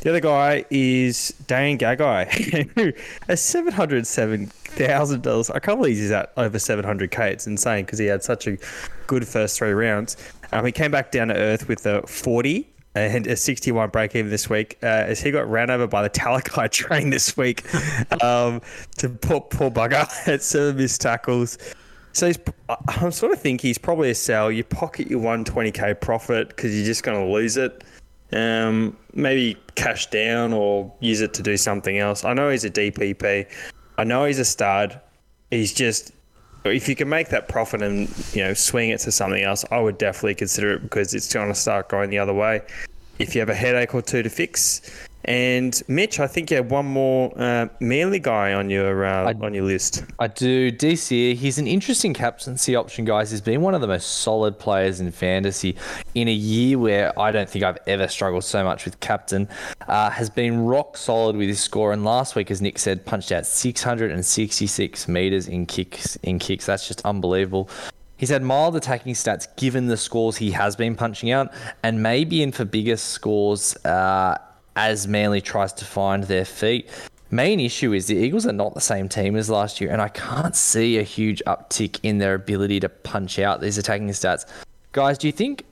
The other guy is Dane Gagai, <laughs> has seven hundred seven thousand dollars. I can't believe he's at over seven hundred k. It's insane because he had such a good first three rounds. Um, he came back down to earth with a forty and a 61 break even this week uh, as he got ran over by the Talakai <laughs> train this week um, to poor, poor bugger <laughs> had seven missed tackles. So I'm sort of thinking he's probably a sell. You pocket your 120k profit because you're just going to lose it Um, maybe cash down or use it to do something else. I know he's a DPP. I know he's a stud. He's just if you can make that profit and you know swing it to something else, I would definitely consider it because it's going to start going the other way. If you have a headache or two to fix, and Mitch, I think you have one more uh, Manly guy on your uh, I- on your list. I do. DCE, he's an interesting captaincy option, guys. He's been one of the most solid players in fantasy in a year where I don't think I've ever struggled so much with captain. Uh, has been rock solid with his score, and last week, as Nick said, punched out 666 meters in kicks. In kicks, that's just unbelievable. He's had mild attacking stats given the scores he has been punching out, and maybe in for bigger scores uh, as Manly tries to find their feet. Main issue is the Eagles are not the same team as last year, and I can't see a huge uptick in their ability to punch out these attacking stats. Guys, do you think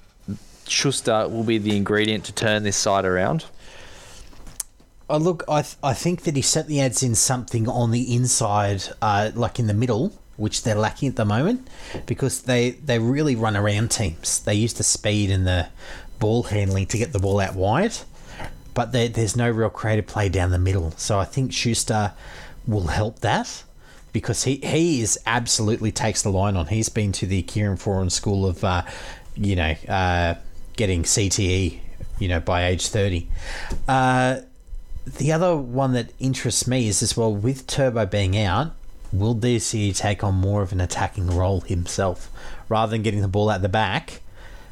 Schuster will be the ingredient to turn this side around? Oh, look, I, th- I think that he certainly adds in something on the inside, uh, like in the middle, which they're lacking at the moment, because they, they really run around teams. They use the speed and the ball handling to get the ball out wide, but there, there's no real creative play down the middle. So I think Schuster will help that because he, he is absolutely takes the line on. He's been to the Kieran Foran School of, uh, you know, uh, getting CTE, you know, by age 30. Uh, the other one that interests me is as well with Turbo being out, will DCE take on more of an attacking role himself rather than getting the ball out the back?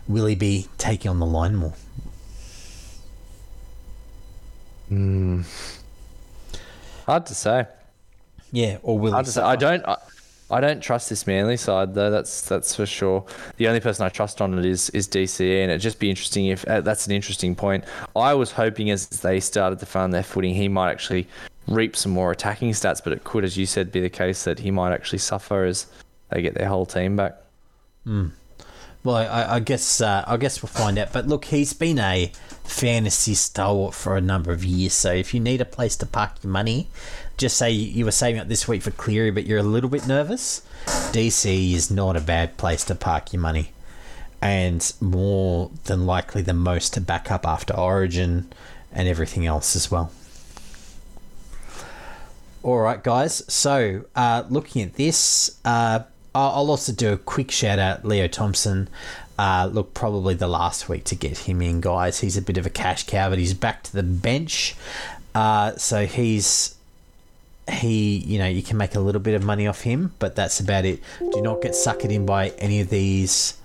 Will he be taking on the line more? Hard to say. Yeah, or will Hard to say. I don't. I, I don't trust this Manly side though. That's that's for sure. The only person I trust on it is is DCE, and it'd just be interesting if uh, that's an interesting point. I was hoping as they started to find their footing, he might actually reap some more attacking stats, but it could, as you said, be the case that he might actually suffer as they get their whole team back. Well, I, I guess uh, I guess we'll find out. But look, he's been a fantasy stalwart for a number of years. So if you need a place to park your money, just say you were saving up this week for Cleary, but you're a little bit nervous. DC is not a bad place to park your money, and more than likely the most to back up after Origin and everything else as well. All right, guys. So, uh, looking at this, uh, I'll also do a quick shout out Leo Thompson. Uh, look, probably the last week to get him in, guys. He's a bit of a cash cow, but he's back to the bench. Uh, so he's he, you know, you can make a little bit of money off him, but that's about it. Do not get suckered in by any of these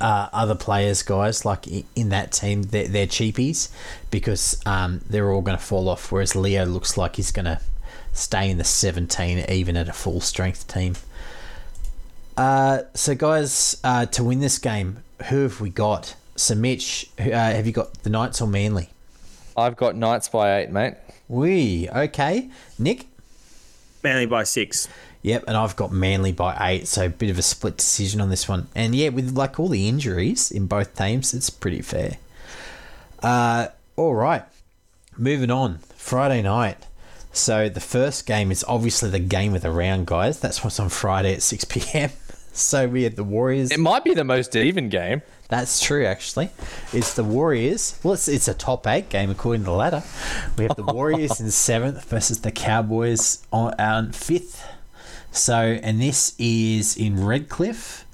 uh, other players, guys, like in that team, they're, they're cheapies because um, they're all going to fall off. Whereas Leo looks like he's going to stay in the 17, even at a full strength team. Uh, so, guys, uh, to win this game, who have we got? So, Mitch, uh, have you got the Knights or Manly? I've got Knights by eight, mate. We okay, Nick. Manly by six. Yep, and I've got Manly by eight, so a bit of a split decision on this one. And yeah, with like all the injuries in both teams, it's pretty fair. Uh, all right, moving on. Friday night. So the first game is obviously the game of the round, guys. That's what's on Friday at six pm. <laughs> So we had the Warriors. It might be the most even game. That's true, actually. It's the Warriors. Well, it's, it's a top eight game according to the ladder. We have the <laughs> Warriors in seventh versus the Cowboys on, on fifth. So, and this is in Redcliffe.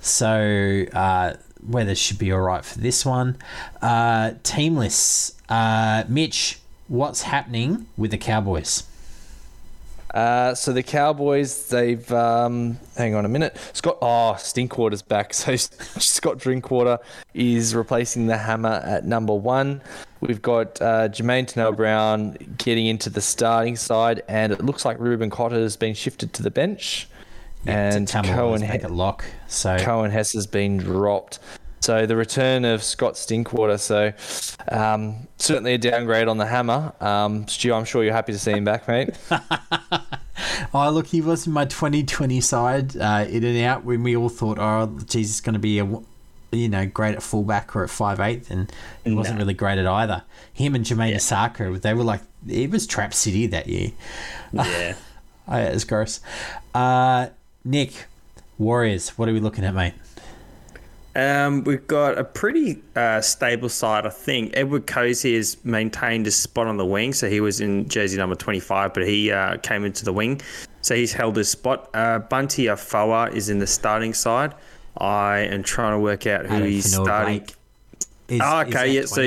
So, uh, weather should be all right for this one. Uh, teamless. Uh, Mitch, what's happening with the Cowboys? Uh, so the Cowboys, they've um, hang on a minute. Scott, oh, Stinkwater's back. <laughs> So Scott Drinkwater is replacing the hammer at number one. We've got uh, Jamayne Taunoa-Brown getting into the starting side, and it looks like Reuben Cotter has been shifted to the bench, and Coen it lock. So, Coen Hess has been dropped. So the return of Scott Stinkwater. So um, certainly a downgrade on the hammer. Um, Stu, I'm sure you're happy to see him back, mate. <laughs> Oh, look, he was in my 2020 side, uh, in and out, when we all thought, oh, geez, it's going to be a, you know, great at fullback or at five eighth, and he wasn't really great at either. Him and Jamayne Isaako, they were like, it was Trap City that year. Yeah. <laughs> Oh, yeah, it's gross. Uh, Nick, Warriors, what are we looking at, mate? Um, we've got a pretty uh, stable side, I think. Edward Kosi has maintained his spot on the wing, so he was in jersey number 25, but he uh, came into the wing, so he's held his spot. Uh, Bunty Afoa is in the starting side. I am trying to work out who he's starting. Is- Oh, okay, yeah. So,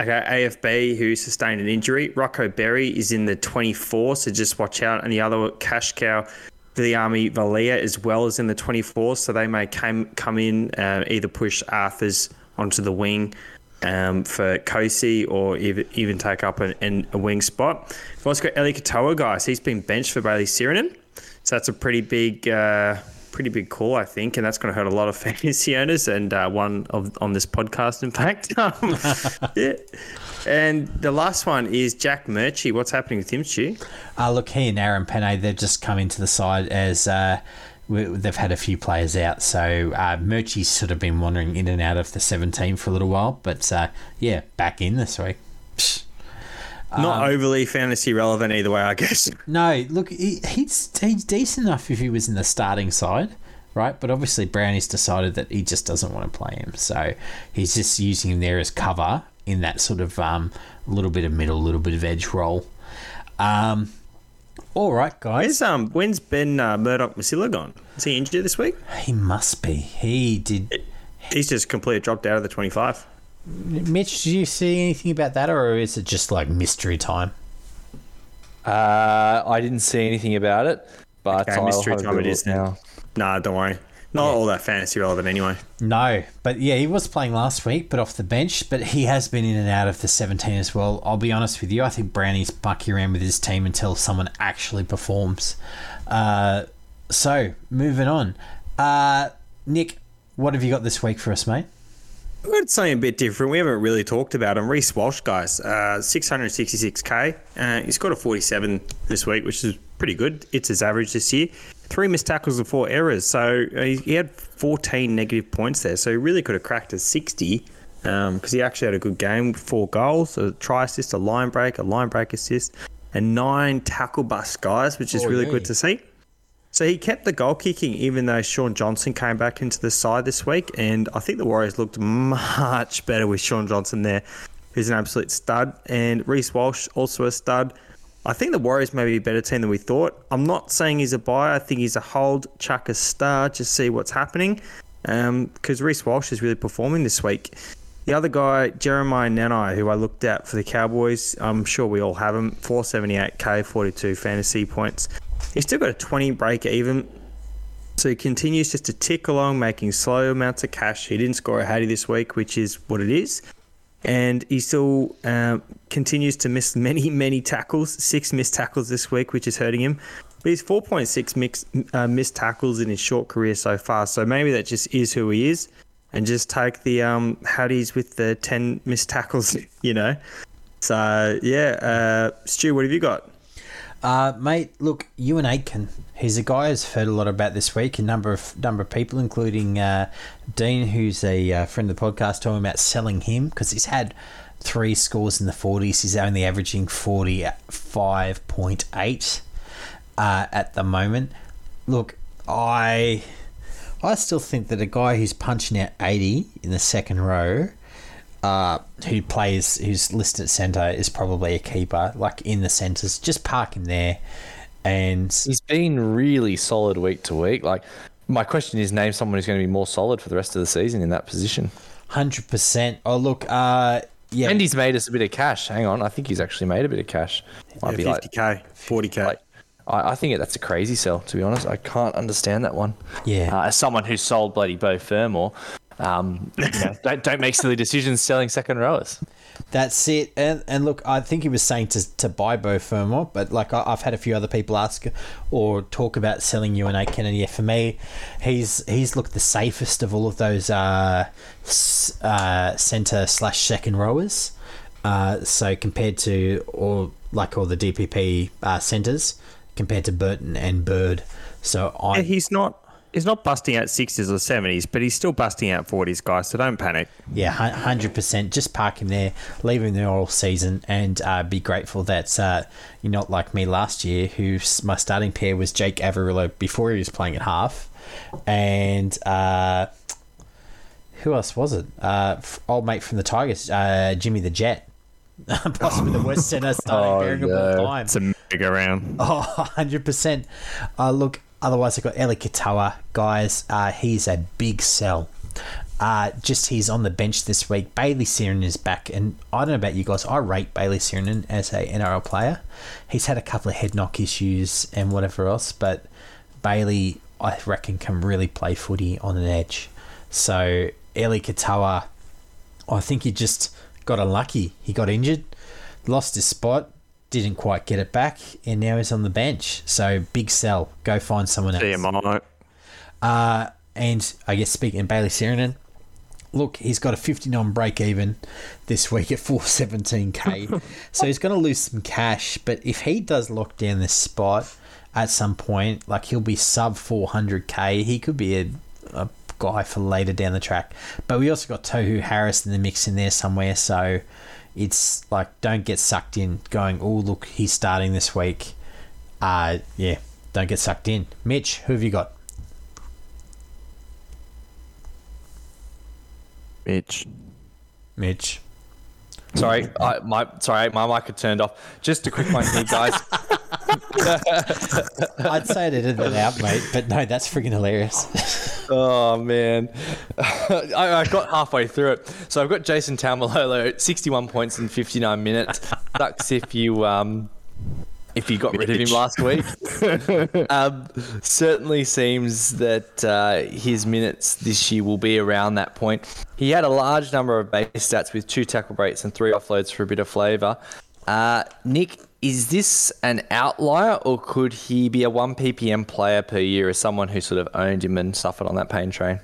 okay, AFB who sustained an injury. Rocco Berry is in the 24, so just watch out. And the other cash cow the Army, Valia, as well as in the 24, so they may come come in uh, either push Arthur's onto the wing um, for Kosi or even, even take up an, an, a wing spot. We've also got Eli Katoa, guys. He's been benched for Bayley Sironen, so that's a pretty big. Uh, Pretty big call, I think, and that's going to hurt a lot of <laughs> fantasy owners and uh, one of on this podcast, in fact. Um, <laughs> <laughs> yeah. And the last one is Jack Murchie. What's happening with him, Stu? Uh, look, he and Aaron Pene, they've just come into the side as uh, we, they've had a few players out. So uh, Murchie's sort of been wandering in and out of the 17 for a little while. But uh, yeah, back in this week. Psh. Not overly fantasy relevant either way, I guess. <laughs> No, look, he, he's, he's decent enough if he was in the starting side, right? But obviously, Brownie's decided that he just doesn't want to play him. So he's just using him there as cover in that sort of um, little bit of middle, little bit of edge role. Um, all right, guys. Where's um when's Ben uh, Murdoch-Masila gone? Is he injured this week? He must be. He did. He's just completely dropped out of the twenty-five. Mitch, did you see anything about that, or is it just like mystery time? Uh, I didn't see anything about it, but Okay, I'll mystery have time it look now. Nah, don't worry. Not all that fantasy relevant anyway. No, but yeah, he was playing last week, but off the bench. But he has been in and out of the 17 as well. I'll be honest with you, I think Brownie's mucking around with his team until someone actually performs. Uh, so, moving on. Uh, Nick, what have you got this week for us, mate? We've got something a bit different. We haven't really talked about him. Reece Walsh, guys, uh, 666k. Uh, he's got a 47 this week, which is pretty good. It's his average this year. Three missed tackles and four errors. So uh, he, had 14 negative points there. So he really could have cracked a 60 because he actually had a good game. Four goals, a try assist, a line break, a line break assist, and nine tackle bust guys, which is Oh, really yeah. good to see. So he kept the goal kicking, even though Shaun Johnson came back into the side this week. And I think the Warriors looked much better with Shaun Johnson there, who's an absolute stud. And Reece Walsh, also a stud. I think the Warriors may be a better team than we thought. I'm not saying he's a buy. I think he's a hold, chuck a star, just see what's happening. Um, because Reece Walsh is really performing this week. The other guy, Jeremiah Nanai, who I looked at for the Cowboys, I'm sure we all have him. 478k, 42 fantasy points. He's still got a 20 break even. So he continues just to tick along, making slow amounts of cash. He didn't score a Hattie this week, which is what it is. And he still um, continues to miss many, many tackles. Six missed tackles this week, which is hurting him. But he's 4.6 mix, uh, missed tackles in his short career so far. So maybe that just is who he is. And just take the um, Hatties with the 10 missed tackles, <laughs> you know. So, yeah. Uh, Stu, what have you got? Uh, mate, look, Euan Aitken. He's a guy who's heard a lot about this week. A number of number of people, including uh, Dean, who's a uh, friend of the podcast, talking about selling him because he's had three scores in the forties. He's only averaging forty five point eight uh, at the moment. Look, I I still think that a guy who's punching out eighty in the second row uh, who plays who's listed at centre is probably a keeper, like in the centres. Just park him there, and He's been really solid week to week. Like, my question is, name someone who's going to be more solid for the rest of the season in that position. hundred percent. Oh look, uh, yeah, And he's made us a bit of cash. Hang on, I think he's actually made a bit of cash. Might be Yeah, like, 50k, 40k. like I, I think that's a crazy sell. To be honest, I can't understand that one. Yeah. uh, as someone who sold bloody Beau Fermor, um, you know, don't don't make silly decisions selling second rowers. That's it. And and look, I think he was saying to, to buy Beau Fermor, but like I, I've had a few other people ask or talk about selling Euan Aitken, and yeah, for me, he's he's looked the safest of all of those uh, uh, centre slash second rowers. Uh, so compared to or like all the DPP uh, centres, compared to Burton and Bird, so I Yeah, he's not he's not busting out 60s or 70s, but he's still busting out 40s, guys. So don't panic. Yeah, hundred percent. Just park him there, leave him there all season, and uh, be grateful that uh, you're not like me last year, who my starting pair was Jake Averillo before he was playing at half, and uh, who else was it? Uh, old mate from the Tigers, uh, Jimmy the Jet. <laughs> Possibly the worst centre <laughs> starting Oh, pairing of no. all time. It's a mega round. <laughs> Oh, 100%. Uh, look, otherwise, I've got Eli Katoa, guys. Uh, he's a big sell. Uh, just he's on the bench this week. Bailey Siren is back, and I don't know about you guys. I rate Bailey Siren as a NRL player. He's had a couple of head knock issues and whatever else, but Bailey, I reckon, can really play footy on an edge. So Eli Katoa, I think he just got unlucky. He got injured, lost his spot, didn't quite get it back, and now he's on the bench. So big sell. Go find someone else. CMI. Uh, and I guess speaking of Bayley Sironen, look, he's got a 59 break even this week at 417k. <laughs> so he's going to lose some cash. But if he does lock down this spot at some point, like he'll be sub 400k, he could be a, a guy for later down the track. But we also got Tohu Harris in the mix in there somewhere. So it's like, don't get sucked in going, oh, look, he's starting this week. Uh, yeah, don't get sucked in. Mitch, who have you got? Mitch. Mitch. Sorry, I, my sorry, my mic had turned off. Just a quick one here, guys. <laughs> <laughs> I'd say it edited it out, mate, but no, that's freaking hilarious. <laughs> Oh man, <laughs> I, I got halfway through it. So I've got Jason Taumalolo, sixty-one points in fifty-nine minutes. Sucks if you um if you got rid of him last week. um, certainly seems that uh, his minutes this year will be around that point. He had a large number of base stats with two tackle breaks and three offloads for a bit of flavour. Uh, Nick, is this an outlier or could he be a 1 ppm player per year as someone who sort of owned him and suffered on that pain train?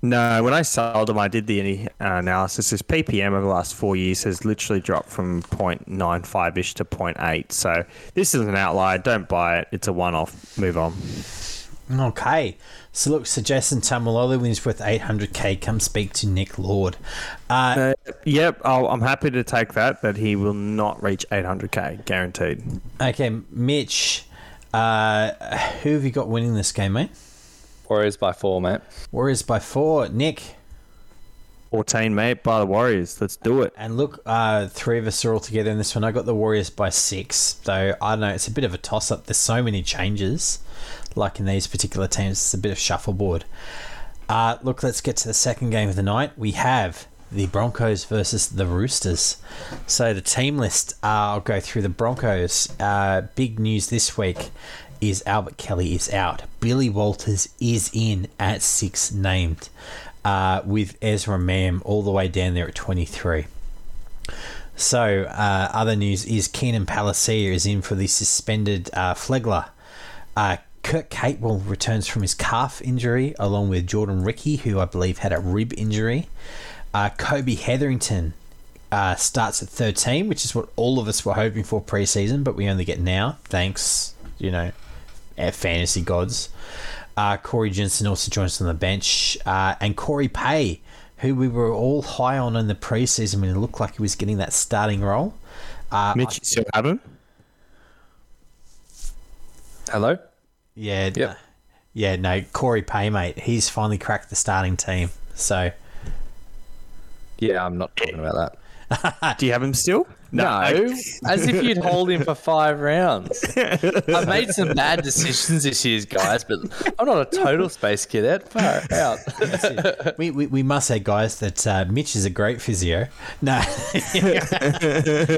No, when I sold him, I did the uh, analysis. His PPM over the last four years has literally dropped from 0.95 ish to 0.8. So this is an outlier. Don't buy it. It's a one off. Move on. okay. So look, so Jason Taumalolo, when he's worth 800k, come speak to Nick Lord. Uh, Uh, yep, I'll, I'm happy to take that, but he will not reach 800k, guaranteed. okay, Mitch, uh, who have you got winning this game, mate? Warriors by four, mate. Warriors by four. Nick. 14, mate, by the Warriors. Let's do it. And look, uh, three of us are all together in this one. I got the Warriors by six. though I don't know. It's a bit of a toss up. There's so many changes, like in these particular teams. It's a bit of shuffleboard. Uh, look, let's get to the second game of the night. We have the Broncos versus the Roosters. So the team list, uh, I'll go through the Broncos. Uh, big news this week is Albert Kelly is out. Billy Walters is in at six named, uh, with Ezra Mam all the way down there at 23. So, uh, other news is Keenan Palasia is in for the suspended uh, Flegler. Kurt Capewell returns from his calf injury, along with Jordan Riki, who I believe had a rib injury. Uh, Kobe Hetherington uh, starts at 13, which is what all of us were hoping for preseason, but we only get now. Thanks, you know, our fantasy gods. Uh, Corey Jensen also joins on the bench, uh, and Corey Paix, who we were all high on in the preseason when it looked like he was getting that starting role. Uh, Mitch, you still have him? Hello? Yeah. Yep. Yeah, no, Corey Paix, mate. He's finally cracked the starting team. So, Yeah, I'm not talking about that. <laughs> Do you have him still? No, as if you'd hold him for five rounds. <laughs> I've made some bad decisions this year, guys, but I'm not a total space cadet. Far out. we, we, we must say, guys, that uh, Mitch is a great physio. No. <laughs>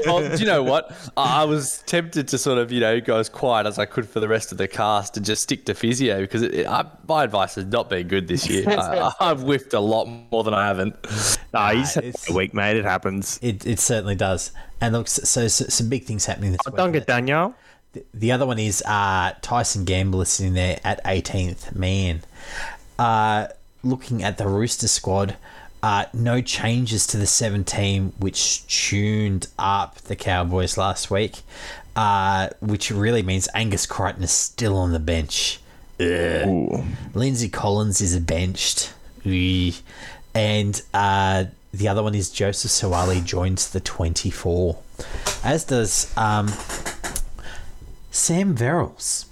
well, do you know what? I I was tempted to sort of, you know, go as quiet as I could for the rest of the cast and just stick to physio because it, I, my advice has not been good this year. I, <laughs> I've whiffed a lot more than I haven't. No, he's had a week, mate. It happens. it, it certainly does. And look, so, so, so some big things happening this Oh, week. don't get Daniel. The- The other one is uh, Tyson Gamble is sitting there at 18th. Man, uh, looking at the Rooster squad, uh, no changes to the 17 which tuned up the Cowboys last week, uh, which really means Angus Crichton is still on the bench. Lindsay Collins is benched. Eey. And uh, the other one is Joseph Suaalii joins the 24. As does um, Sam Verrills.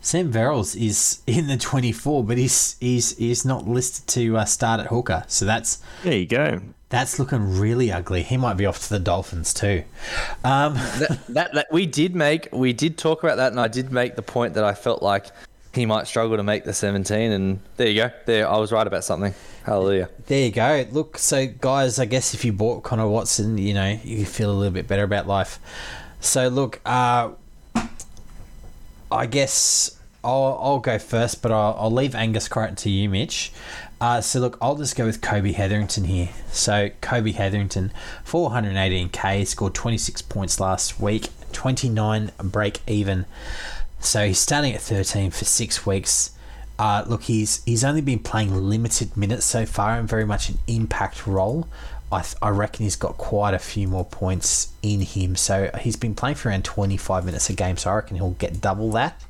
Sam Verrills is in the 24, but he's he's he's not listed to uh, start at hooker. So that's There you go. that's looking really ugly. He might be off to the Dolphins too. Um, <laughs> that, that, that we did make we did talk about that and I did make the point that I felt like he might struggle to make the 17 and there you go there I was right about something hallelujah there you go. Look, so guys, I guess if you bought Connor Watson, you know you feel a little bit better about life. So look, uh, I guess I'll, I'll go first, but I'll, I'll leave Angus Crichton to you, Mitch. Uh, so look, I'll just go with Kobe Hetherington here. So Kobe Hetherington, 418k, scored 26 points last week, 29 break even. So he's starting at 13 for six weeks. Uh, look, he's he's only been playing limited minutes so far and very much an impact role. I, th- I reckon he's got quite a few more points in him. So he's been playing for around 25 minutes a game. So I reckon he'll get double that.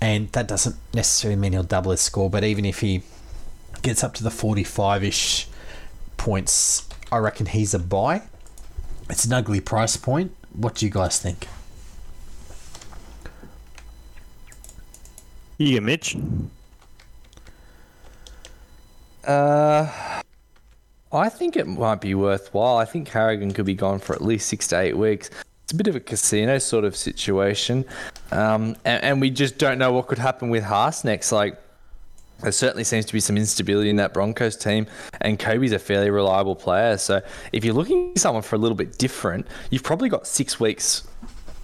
And that doesn't necessarily mean he'll double his score, but even if he gets up to the 45 ish points, I reckon he's a buy. It's an ugly price point. What do you guys think? You go, Mitch. uh I think it might be worthwhile I think Carrigan could be gone for at least six to eight weeks it's a bit of a casino sort of situation um, and, and we just don't know what could happen with Haas next like there certainly seems to be some instability in that Broncos team, and Kobe's a fairly reliable player. So if you're looking for someone for a little bit different, you've probably got six weeks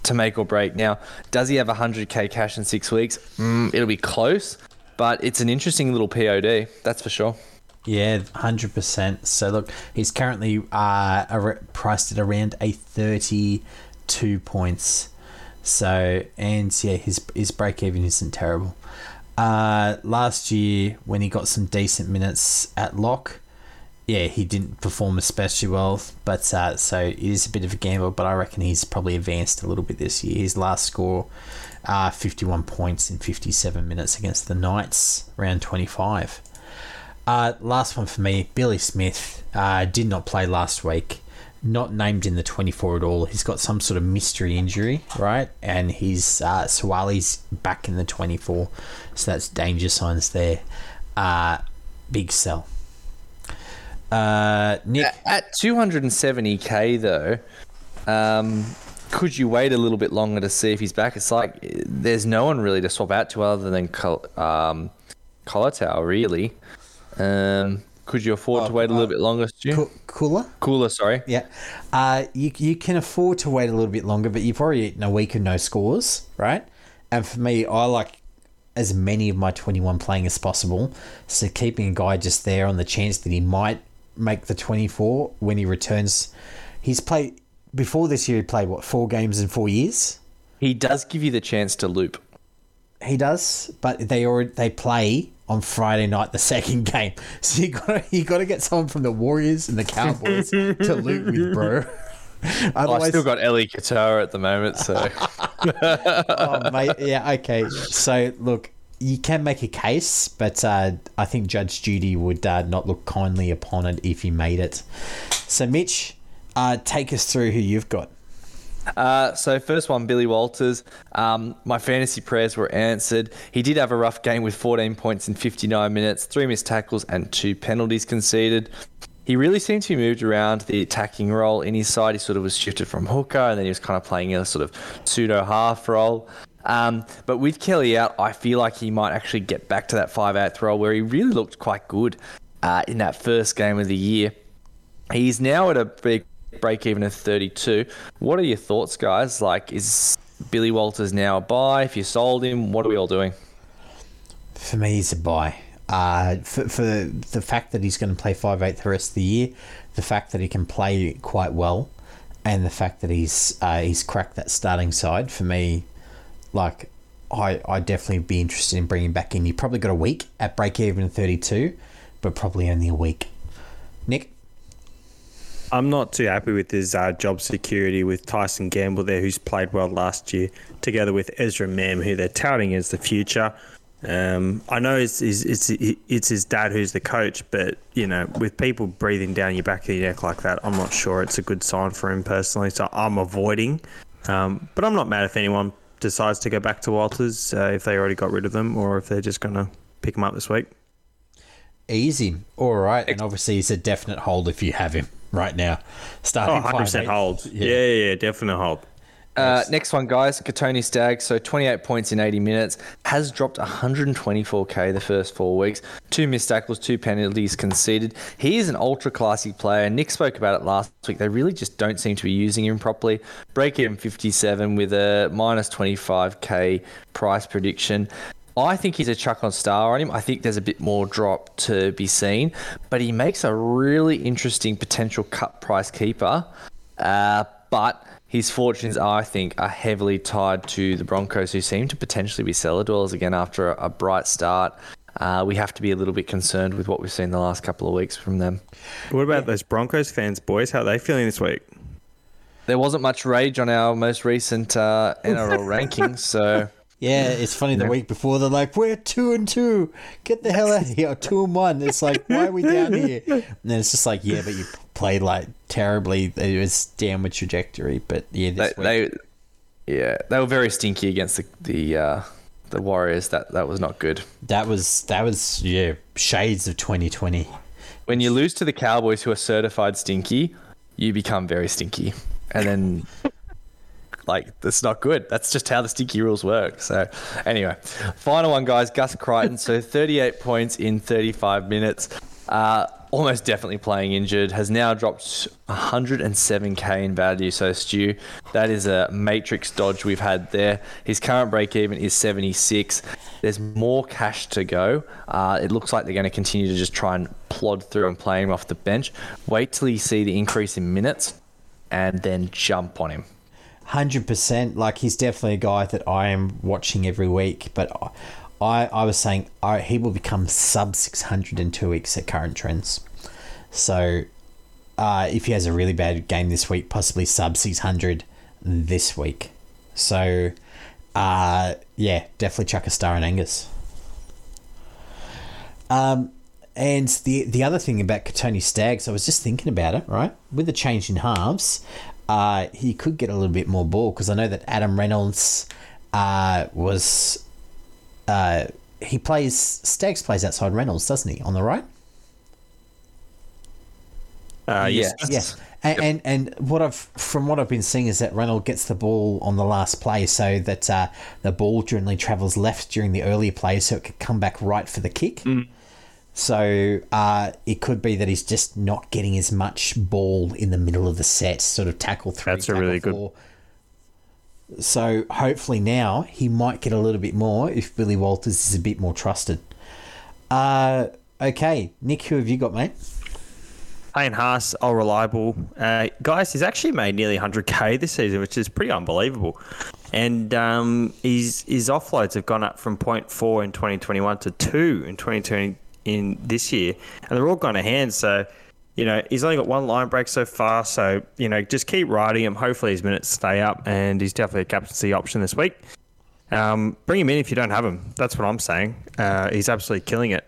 to make or break. Now, does he have 100k cash in six weeks? Mm, it'll be close, but it's an interesting little POD, that's for sure. Yeah, hundred percent. So look, he's currently uh, priced at around a thirty-two points. So and yeah, his his break even isn't terrible. Uh, last year when he got some decent minutes at lock, yeah, he didn't perform especially well. But uh, so it is a bit of a gamble. But I reckon he's probably advanced a little bit this year. His last score, uh, fifty-one points in fifty-seven minutes against the Knights, round twenty-five. Uh, last one for me, Billy Smith uh, did not play last week. Not named in the 24 at all. He's got some sort of mystery injury, right? And he's uh, Suaalii's back in the 24, so that's danger signs there. Uh, big sell. Uh, Nick, At, at 270k though, um, could you wait a little bit longer to see if he's back? It's like there's no one really to swap out to other than Col- um, Colatow, really. Um, could you afford to wait a little bit longer, Stu? Coo- cooler? Cooler, sorry. Yeah. Uh, you, you can afford to wait a little bit longer, but you've already eaten a week of no scores, right? And for me, I like as many of my 21 playing as possible. So keeping a guy just there on the chance that he might make the 24 when he returns. He's played, before this year, he played, what, four games in four years? He does give you the chance to loop. He does, but they already they play on Friday night the <laughs> second game. So you got you got to get someone from the Warriors and the Cowboys to loot with, bro. <laughs> <laughs> I still got Eli Katoa at the moment, so oh, mate, yeah, okay. So look, you can make a case, but uh, I think Judge Judy would uh, not look kindly upon it if he made it. So Mitch, uh, take us through who you've got. Uh, so first one, Billy Walters. Um, my fantasy prayers were answered. He did have a rough game with 14 points in 59 minutes, three missed tackles, and two penalties conceded. He really seemed to be moved around the attacking role in his side. He sort of was shifted from hooker, and then he was kind of playing a sort of pseudo half role. Um, but with Kelly out, I feel like he might actually get back to that 5 8 role where he really looked quite good uh, in that first game of the year. He's now at a big break even of 32. What are your thoughts, guys? Like, is Billy Walters now a buy? If you sold him, what are we all doing? For me, he's a buy. Uh, for, for the fact that he's going to play 5'8 the rest of the year, the fact that he can play quite well, and the fact that he's uh, he's cracked that starting side, for me, like, I, I definitely be interested in bringing back in. You probably got a week at break even 32, but probably only a week. Nick? I'm not too happy with his uh, job security with Tyson Gamble there, who's played well last year, together with Ezra Mam, who they're touting as the future. Um, I know it's, it's it's it's his dad who's the coach, but you know, with people breathing down your back of your neck like that, I'm not sure it's a good sign for him personally. So I'm avoiding. Um, but I'm not mad if anyone decides to go back to Walters, uh, if they already got rid of them or if they're just going to pick him up this week. Easy. All right. And obviously, he's a definite hold if you have him right now. Starting Oh, 100% five, eight. hold. Yeah, yeah, yeah, definite hold. Uh, next one, guys. Kotoni Stag, so 28 points in 80 minutes, has dropped 124k the first four weeks. Two missed tackles, two penalties conceded. He is an ultra classy player. Nick spoke about it last week. They really just don't seem to be using him properly. Break even 57 with a minus 25k price prediction. I think he's a chuck on star on him. I think there's a bit more drop to be seen, but he makes a really interesting potential cut price keeper. Uh, but his fortunes, I think, are heavily tied to the Broncos, who seem to potentially be cellar dwellers again after a, a bright start. Uh, we have to be a little bit concerned with what we've seen the last couple of weeks from them. What about those Broncos fans, boys? How are they feeling this week? There wasn't much rage on our most recent uh, NRL <laughs> rankings, so Yeah, it's funny. The week before, they're like, "We're two and two. Get the hell out of here. Two and one." It's like, why are we down here? And then it's just like, yeah, but you played like terribly. It was downward trajectory. But yeah, they, week, they yeah they were very stinky against the the, uh, the Warriors. That that was not good. that was that was yeah shades of 2020. When you lose to the Cowboys, who are certified stinky, you become very stinky, and then. <laughs> Like that's not good. That's just how the stinky rules work. So, anyway, final one, guys. Gus Crichton. So, 38 points in 35 minutes. Uh, almost definitely playing injured. Has now dropped 107k in value. So, Stu, that is a matrix dodge we've had there. His current break even is 76. There's more cash to go. Uh, it looks like they're going to continue to just try and plod through and play him off the bench. Wait till you see the increase in minutes, and then jump on him. Hundred percent. Like he's definitely a guy that I am watching every week. But I, I I was saying, I, he will become sub six hundred in two weeks at current trends. So, uh, if he has a really bad game this week, possibly sub six hundred this week. So, uh, yeah, definitely chuck a star in Angus. Um, and the the other thing about Kotoni Staggs, I was just thinking about it. Right, with the change in halves, uh, he could get a little bit more ball because I know that Adam Reynolds uh, was uh, he plays Staggs plays outside Reynolds, doesn't he? On the right. Uh, yes. Yes. Yes. And, and and what I've from what I've been seeing is that Reynolds gets the ball on the last play, so that uh, the ball generally travels left during the earlier play, so it could come back right for the kick. So uh, it could be that he's just not getting as much ball in the middle of the set, sort of tackle three. That's a tackle really good- four. So hopefully now he might get a little bit more if Billy Walters is a bit more trusted. Uh, okay, Nick, who have you got, mate? Payne Haas, all reliable. Uh, guys, he's actually made nearly 100k this season, which is pretty unbelievable. And um, his his offloads have gone up from 0.4 in 2021 to 2 in 2020 in this year, and they're all gone to hand. So, you know, he's only got one line break so far. So, you know, just keep riding him. Hopefully, his minutes stay up, and he's definitely a captaincy option this week. Um, bring him in if you don't have him. That's what I'm saying. Uh, he's absolutely killing it.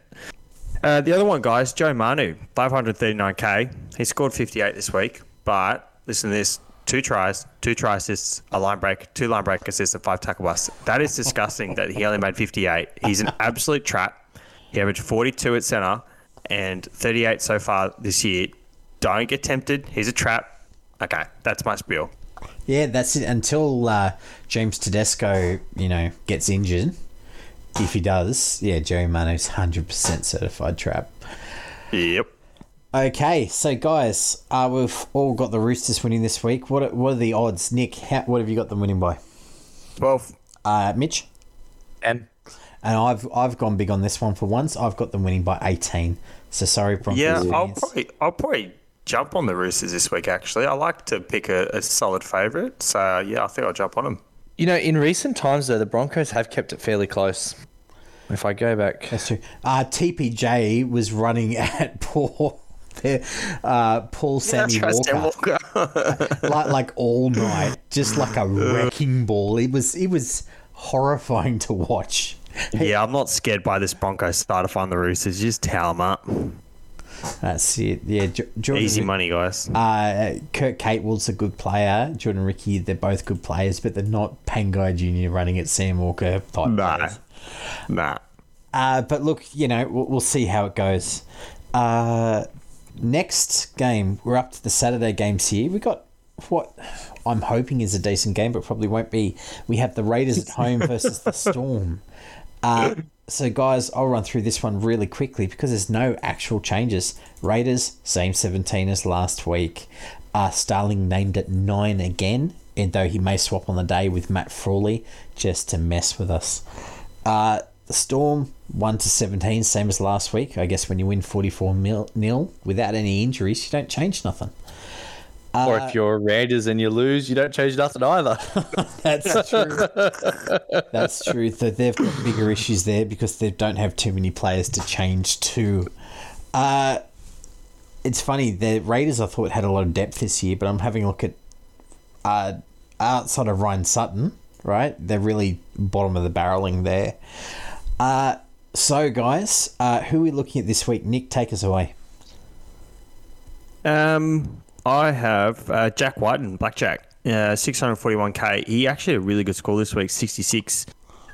Uh, the other one, guys, Joe Manu, 539k. He scored 58 this week, but listen to this: two tries, two try assists, a line break, two line break assists, and five tackle busts. That is disgusting that he only made 58. He's an absolute trap. He averaged 42 at centre and 38 so far this year. Don't get tempted. He's a trap. Okay, that's my spiel. Yeah, that's it. Until uh, James Tedesco, you know, gets injured. If he does, yeah, Jerry Manu's hundred percent certified trap. Yep. Okay, so guys, uh, we've all got the Roosters winning this week. What are, what are the odds, Nick? How, what have you got them winning by? 12. Uh, Mitch, And and I've I've gone big on this one for once. I've got them winning by eighteen. So sorry, Broncos Yeah, I'll probably, I'll probably jump on the Roosters this week, actually. I like to pick a, a solid favourite. So, yeah, I think I'll jump on them. you know, in recent times though, the Broncos have kept it fairly close. If I go back, That's true. Uh, TPJ was running <laughs> at poor. Uh, Paul Sammy Walker. <laughs> like like all night, just like a <laughs> wrecking ball. It was it was horrifying to watch. <laughs> yeah, I'm not scared by this Bronco start to find the Roosters. Just towel them up. That's it. Yeah, J- Jordan Easy money, guys. Uh, Kurt Capewell's a good player. Jordan Riki, they're both good players, but they're not Pangai Junior running at Sam Walker type Nah. players. Nah. Uh, but look, you know, we'll, we'll see how it goes. Uh, next game, we're up to the Saturday games here. We got what I'm hoping is a decent game, but probably won't be. We have the Raiders at home <laughs> versus the Storm. Uh, so, guys, I'll run through this one really quickly because there's no actual changes. Raiders, same 17 as last week. Uh, Starling named at nine again, and though he may swap on the day with Matt Frawley just to mess with us. Uh, Storm, 1 to 17, same as last week. I guess when you win 44 nil without any injuries, you don't change nothing. Or Uh, if you're Raiders and you lose, you don't change nothing either. <laughs> That's true. That's true. That they've got bigger issues there because they don't have too many players to change to. Uh, it's funny. The Raiders, I thought, had a lot of depth this year, but I'm having a look at uh, outside of Ryan Sutton. Right, they're really bottom of the barreling there. Uh, so, guys, uh, who are we looking at this week? Nick, take us away. Um, I have uh, Jack and Blackjack, uh, 641k. He actually had a really good score this week, 66.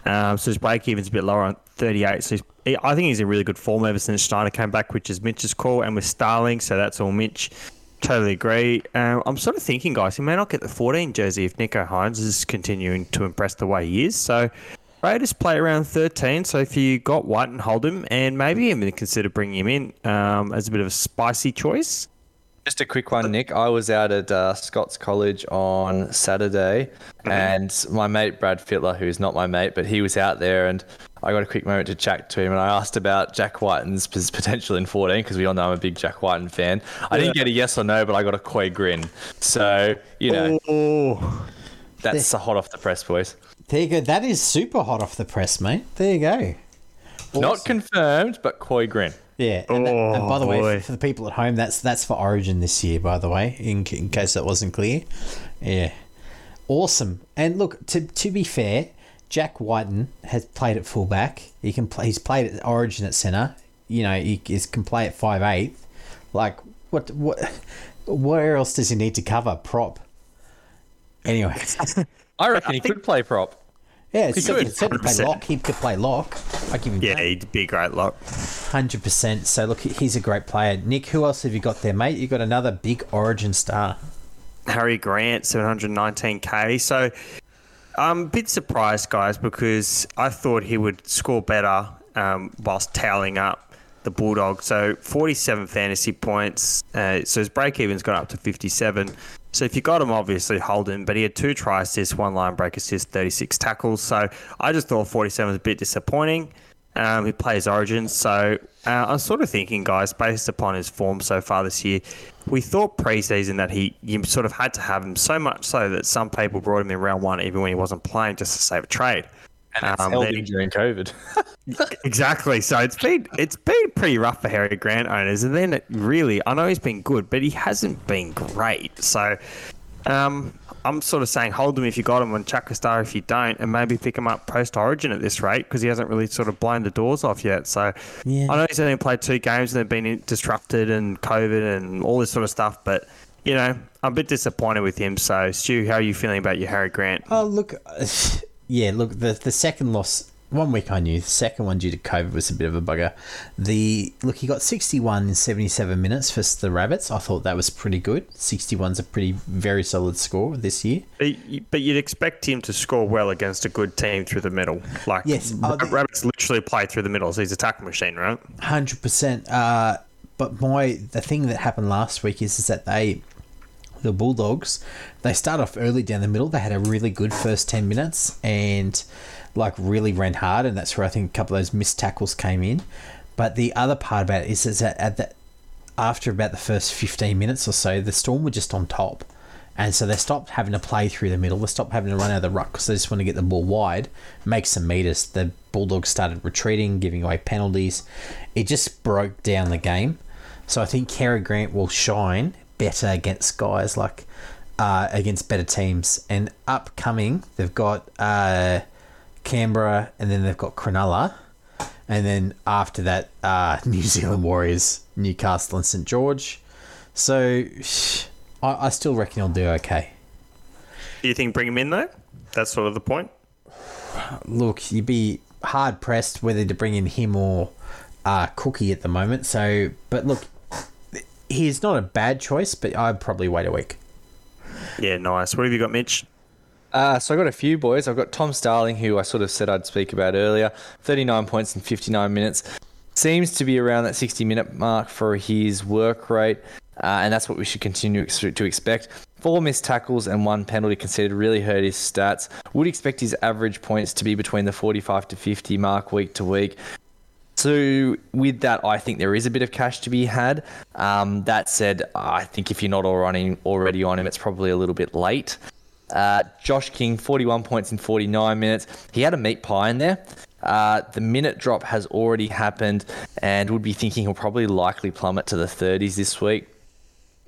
Um, so his break even's a bit lower on 38. So he, I think he's in really good form ever since Schneider came back, which is Mitch's call, and with Starling, so that's all Mitch. Totally agree. Um, I'm sort of thinking, guys, he may not get the 14 jersey if Nicho Hynes is continuing to impress the way he is. So Raiders play around 13. So if you got White and hold him, and maybe even consider bringing him in um, as a bit of a spicy choice. Just a quick one, Nick. I was out at uh, Scots College on Saturday, and my mate Brad Fittler, who's not my mate, but he was out there, and I got a quick moment to chat to him, and I asked about Jack Wighton's potential in 14 because we all know I'm a big Jack Wighton fan. I didn't get a yes or no, but I got a coy grin. So you know Oh, that's hot off the press, boys. There you go. That is super hot off the press, mate. There you go. Not confirmed, but coy grin. Yeah, and, that- and by the Oh, way, for, for the people at home, that's that's for Origin this year. By the way, in, in case that wasn't clear, yeah, awesome. And look, to to be fair, Jack Wighton has played at fullback. He can play. He's played at Origin at centre. You know, he is, can play at five eight. Like what what where else does he need to cover prop? Anyway, <laughs> I reckon he could play prop. Yeah, He could, it said to play lock. He could play lock. I give him yeah, that. he'd be a great lock. Hundred percent. So look, he's a great player. Nick, who else have you got there, mate? You got another big Origin star. Harry Grant, 719k. So I'm a bit surprised, guys, because I thought he would score better um, whilst toweling up the Bulldog. So 47 fantasy points. Uh, so his break even's got up to 57. So if you got him, obviously hold him. But he had two try assists, one line break assist, 36 tackles. So I just thought 47 was a bit disappointing. Um, he plays Origins, so uh, I'm sort of thinking, guys, based upon his form so far this year, we thought preseason that he you sort of had to have him so much so that some people brought him in round one even when he wasn't playing just to save a trade. Um, Held then- him during COVID. <laughs> exactly. So it's been it's been pretty rough for Harry Grant owners, and then it really, I know he's been good, but he hasn't been great. So um, I'm sort of saying hold him if you got him, and chuck a star if you don't, and maybe pick him up post Origin at this rate because he hasn't really sort of blown the doors off yet. So Yeah. I know he's only played two games and they've been disrupted and COVID and all this sort of stuff, but. You know, I'm a bit disappointed with him. So, Stu, how are you feeling about your Harry Grant? Oh look, <laughs> yeah, look the the second loss. One week I knew. The second one due to COVID was a bit of a bugger. The look he got 61 in 77 minutes for the Rabbits. I thought that was pretty good. 61's a pretty very solid score this year. But you- but you'd expect him to score well against a good team through the middle. Like, Yes. Oh, the- Rabbits literally play through the middle, so he's a tackle machine, right? Hundred percent. Uh, but my the thing that happened last week is is that they, the Bulldogs, they start off early down the middle. They had a really good first ten minutes and like really ran hard, and that's where I think a couple of those missed tackles came in. But the other part about it is, is that at the after about the first fifteen minutes or so, the Storm were just on top. And so they stopped having to play through the middle. They stopped having to run out of the ruck because they just want to get the ball wide, make some meters. The Bulldogs started retreating, giving away penalties. It just broke down the game. So I think Harry Grant will shine better against guys like uh, against better teams. And upcoming, they've got uh, Canberra and then they've got Cronulla. And then after that, uh, <laughs> New Zealand Warriors, Newcastle, and St George. So <sighs> I, I still reckon he'll do okay. Do you think bring him in though? That's sort of the point. <sighs> Look, you'd be hard pressed whether to bring in him or uh, Cookie at the moment. So, but look, he's not a bad choice, but I'd probably wait a week. Yeah, nice. What have you got, Mitch? Uh, so I got a few boys. I've got Tom Starling, who I sort of said I'd speak about earlier. 39 points in 59 minutes. Seems to be around that 60 minute mark for his work rate, uh, and that's what we should continue to expect. Four missed tackles and one penalty conceded really hurt his stats. Would expect his average points to be between the 45 to 50 mark week to week. So with that, I think there is a bit of cash to be had. Um, that said, I think if you're not already already on him, it's probably a little bit late. Uh, Josh King, 41 points in 49 minutes. He had a meat pie in there. Uh, the minute drop has already happened, and would be thinking he'll probably likely plummet to the 30s this week.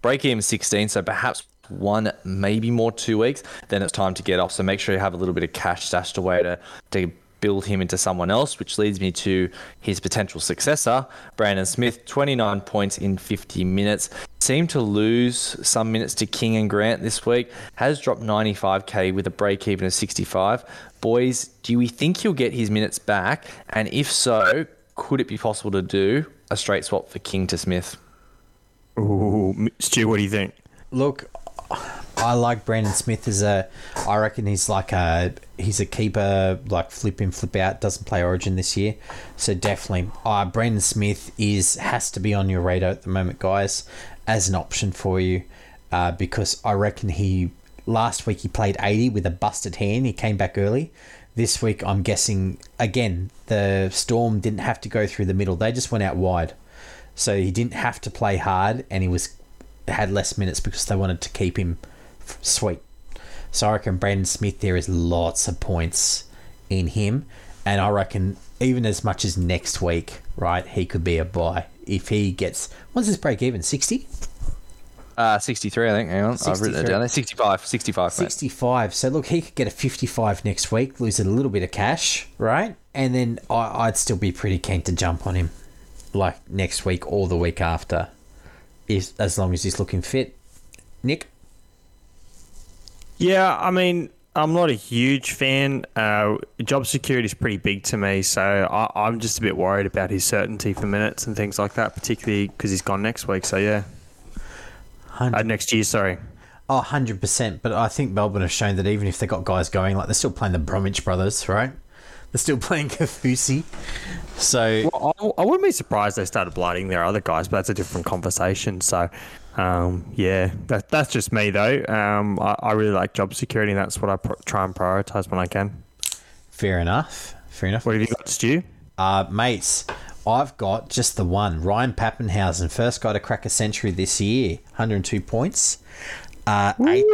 Break even 16, so perhaps one, maybe more two weeks. Then it's time to get off. So make sure you have a little bit of cash stashed away to to build him into someone else, which leads me to his potential successor, Brandon Smith, 29 points in 50 minutes. Seemed to lose some minutes to King and Grant this week, has dropped 95k with a break even of 65. Boys, do we think he'll get his minutes back? And if so, could it be possible to do a straight swap for King to Smith? Ooh, Stu, what do you think? Look, I like Brandon Smith as a. I reckon he's like a he's a keeper, like flip in, flip out. Doesn't play Origin this year, so definitely. Uh, Brandon Smith is has to be on your radar at the moment, guys, as an option for you, uh, because I reckon he last week he played eighty with a busted hand. He came back early. This week, I'm guessing again the Storm didn't have to go through the middle; they just went out wide, so he didn't have to play hard, and he was had less minutes because they wanted to keep him sweet. So I reckon Brandon Smith there is lots of points in him, and I reckon even as much as next week, right? He could be a buy if he gets. What's his break even? Sixty. Uh, 63, I think. Hang on. I've written it down there. 65. 65. mate. 65. So look, he could get a 55 next week, lose a little bit of cash, right? And then I, I'd still be pretty keen to jump on him, like next week or the week after, is as long as he's looking fit. Nick. Yeah, I mean, I'm not a huge fan. Uh, job security is pretty big to me, so I, I'm just a bit worried about his certainty for minutes and things like that, particularly because he's gone next week. So yeah, uh, 100, next year. Sorry. oh, 100%. But I think Melbourne have shown that even if they got guys going, like they're still playing the Bromwich brothers, right? They're still <laughs> playing Kaufusi. So Well, I, I wouldn't be surprised they started blighting their other guys, but that's a different conversation. So, um, yeah, that, that's just me though. Um, I, I really like job security, and that's what I pr- try and prioritize when I can. fair enough. Fair enough. What have you got, Stu? Uh, mates, I've got just the one. Ryan Papenhuyzen, first guy to crack a century this year, 102 points. Uh, eight,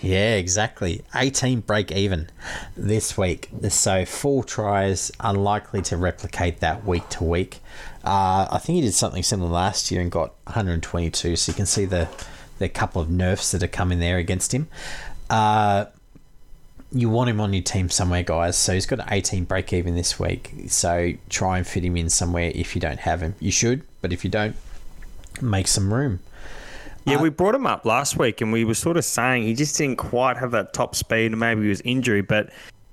yeah, exactly. 18 break even this week. So four tries, unlikely to replicate that week to week. Uh, I think he did something similar last year and got 122. So you can see the the couple of nerfs that are coming there against him. Uh, you want him on your team somewhere, guys. So he's got an 18 break even this week. So try and fit him in somewhere if you don't have him. You should, but if you don't, make some room. Yeah, Uh, we brought him up last week, and we were sort of saying he just didn't quite have that top speed, and maybe he was injury, but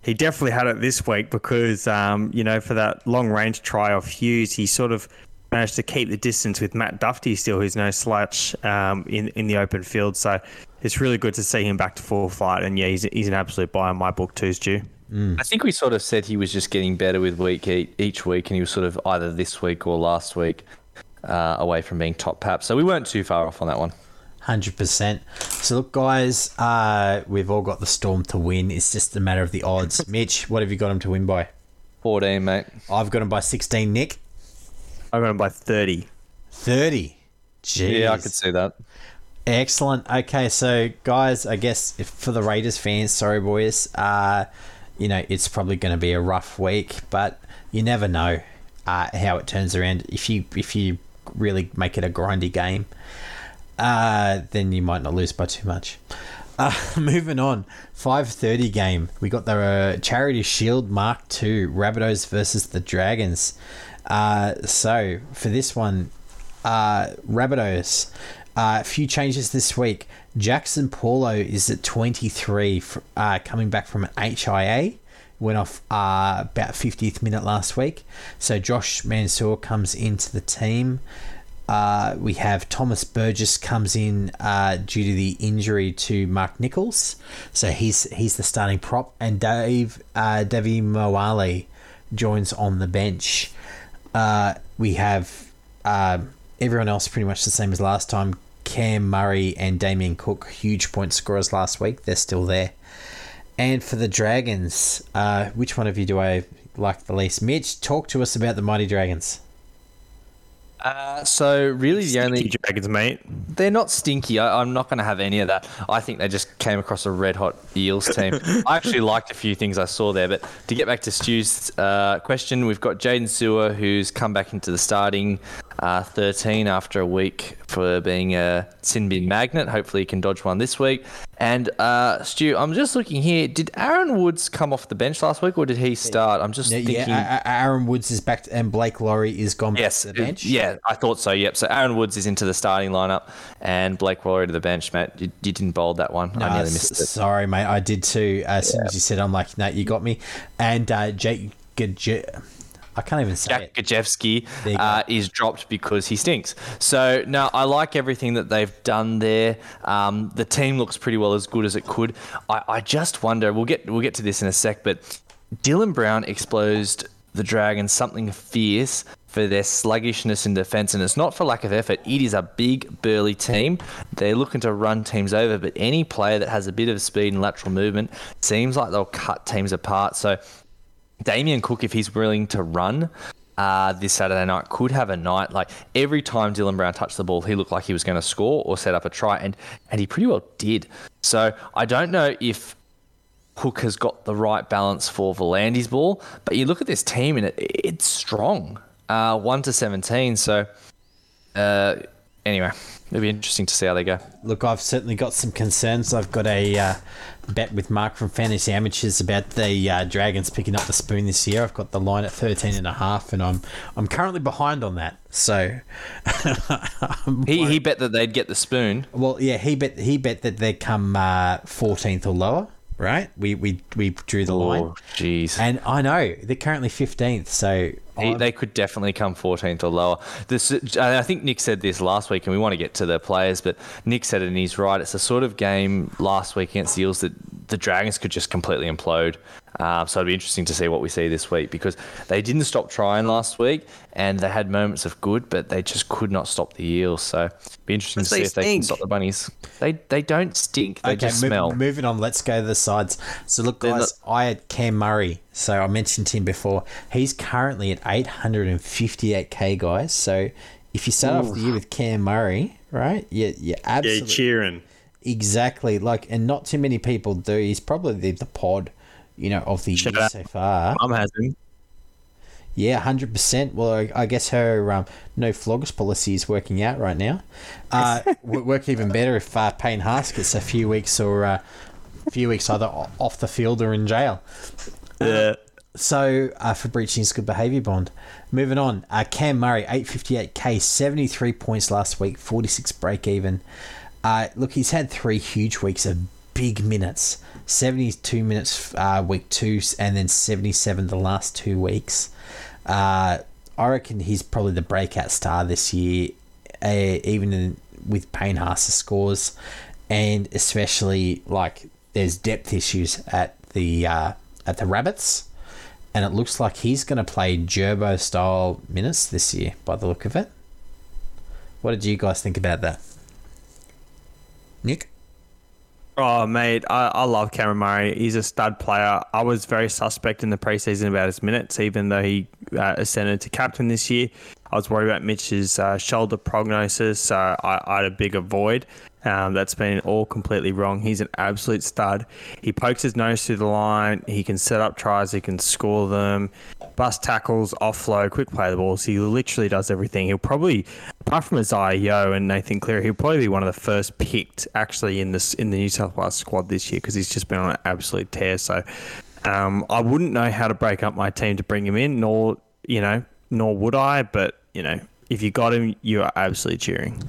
he definitely had it this week because, um, you know, for that long range try off Hughes, he sort of managed to keep the distance with Matt Duffy still, who's no slouch um, in in the open field. So it's really good to see him back to full fight, and yeah, he's he's an absolute buy in my book too, Stu. I think we sort of said he was just getting better with week each week, and he was sort of either this week or last week uh, away from being top pap. So we weren't too far off on that one. Hundred percent. So look, guys, uh, we've all got the Storm to win. It's just a matter of the odds. <laughs> Mitch, what have you got him to win by? 14, mate. I've got him by sixteen. Nick, I've got him by thirty. thirty. Jeez. Yeah, I could see that. Excellent. Okay, so guys, I guess if for the Raiders fans, sorry boys, uh, you know it's probably going to be a rough week, but you never know uh, how it turns around. If you if you really make it a grindy game, uh, then you might not lose by too much. Uh, <laughs> moving on, five thirty game. We got the uh, Charity Shield Mark II Rabbitohs versus the Dragons. Uh, so for this one, uh, Rabbitohs. A uh, few changes this week. Jaxson Paulo is at 23, uh, coming back from an HIA. Went off uh, about 50th minute last week. So Josh Mansour comes into the team. Uh, we have Thomas Burgess comes in uh, due to the injury to Mark Nicholls, so he's he's the starting prop, and Dave uh, Davvy Moale joins on the bench. Uh, we have uh, everyone else pretty much the same as last time. Cam Murray and Damien Cook, huge point scorers last week. They're still there. And for the Dragons, uh, which one of you do I like the least? Mitch, talk to us about the Mighty Dragons. Uh, so really, the only dragons, mate. They're not stinky. I, am not going to have any of that. I think they just came across a red hot Eels team. <laughs> I actually liked a few things I saw there. But to get back to Stu's uh, question, we've got Jaydn Su'A who's come back into the starting uh, 13 after a week for being a sin bin magnet. Hopefully, he can dodge one this week. And uh, Stu, I'm just looking here. Did Aaron Woods come off the bench last week, or did he start? I'm just yeah, thinking. Yeah, Aaron Woods is back, to, and Blake Lawrie is gone yes, back to the bench. Yeah, I thought so. Yep. So Aaron Woods is into the starting lineup, and Blake Lawrie to the bench. Matt, you, you didn't bowl that one. No, I nearly missed it. Sorry, mate. I did too. As soon as you said, I'm like, no, you got me. And uh, Jake. I can't even say Jack it. Gosiewski uh, is dropped because he stinks. So now I like everything that they've done there. Um, the team looks pretty well as good as it could. I, I just wonder. We'll get we'll get to this in a sec, but Dylan Brown exposed the Dragons something fierce for their sluggishness in defence, and it's not for lack of effort. It is a big, burly team. They're looking to run teams over, but any player that has a bit of speed and lateral movement seems like they'll cut teams apart. So Damien Cook, if he's willing to run uh, this Saturday night, could have a night. Like every time Dylan Brown touched the ball, he looked like he was going to score or set up a try, and and he pretty well did. So I don't know if Cook has got the right balance for Volandi's ball, but you look at this team and it, it's strong. Uh, one to seventeen. So uh, anyway, it'll be interesting to see how they go. Look, I've certainly got some concerns. I've got a uh, bet with Mark from Fantasy Amateurs about the uh, Dragons picking up the spoon this year. I've got the line at 13 and a half, and I'm I'm currently behind on that. So <laughs> he, he bet that they'd get the spoon. Well, yeah, he bet he bet that they'd come uh, 14th or lower. Right, we we, we drew the oh, line. Jeez, and I know they're currently 15th, so he, they could definitely come 14th or lower. This, I think Nick said this last week, and we want to get to the players, but Nick said it, and he's right. It's a sort of game last week against the Eels that the Dragons could just completely implode. Uh, so it'd be interesting to see what we see this week because they didn't stop trying last week and they had moments of good, but they just could not stop the eels. So it'd be interesting to see if stink. they can stop the bunnies. They they don't stink. They okay, just mo- smell. Moving on, let's go to the sides. So look, guys, I had Cam Murray. So I mentioned him before. He's currently at 858k, guys. So if you start Ooh. off the year with Cam Murray, right? Yeah, yeah, absolutely. Yeah, cheering. Exactly. Like, and not too many people do. He's probably the, the pod you know, of the Shout year so far. Mum has him. Yeah, hundred percent. Well, I, I, guess her um, no flogs policy is working out right now. Uh, <laughs> work even better if uh, Payne Haas gets a few weeks or uh, a few weeks either off the field or in jail. Yeah. So uh, for breaching his good behaviour bond. Moving on, uh, Cam Murray, eight fifty eight k, seventy three points last week, forty six break even. Uh, look, he's had three huge weeks of big minutes. 72 minutes uh, week two, and then 77 the last two weeks. Uh, I reckon he's probably the breakout star this year, uh, even in, with Payne Haas's scores, and especially like there's depth issues at the uh, at the Rabbits, and it looks like he's going to play Gerbo style minutes this year by the look of it. What did you guys think about that, Nick? Oh, mate, I, I love Cameron Murray. He's a stud player. I was very suspect in the preseason about his minutes, even though he uh, ascended to captain this year. I was worried about Mitch's uh, shoulder prognosis, so I, I, had a bigger void. Um, that's been all completely wrong. He's an absolute stud. He pokes his nose through the line. He can set up tries. He can score them, bust tackles, offload, quick play the balls. He literally does everything. He'll probably, apart from Isaah Yeo and Nathan Cleary, he'll probably be one of the first picked actually in this in the New South Wales squad this year because he's just been on an absolute tear. So um, I wouldn't know how to break up my team to bring him in, nor you know, nor would I. But you know, if you got him, you are absolutely cheering.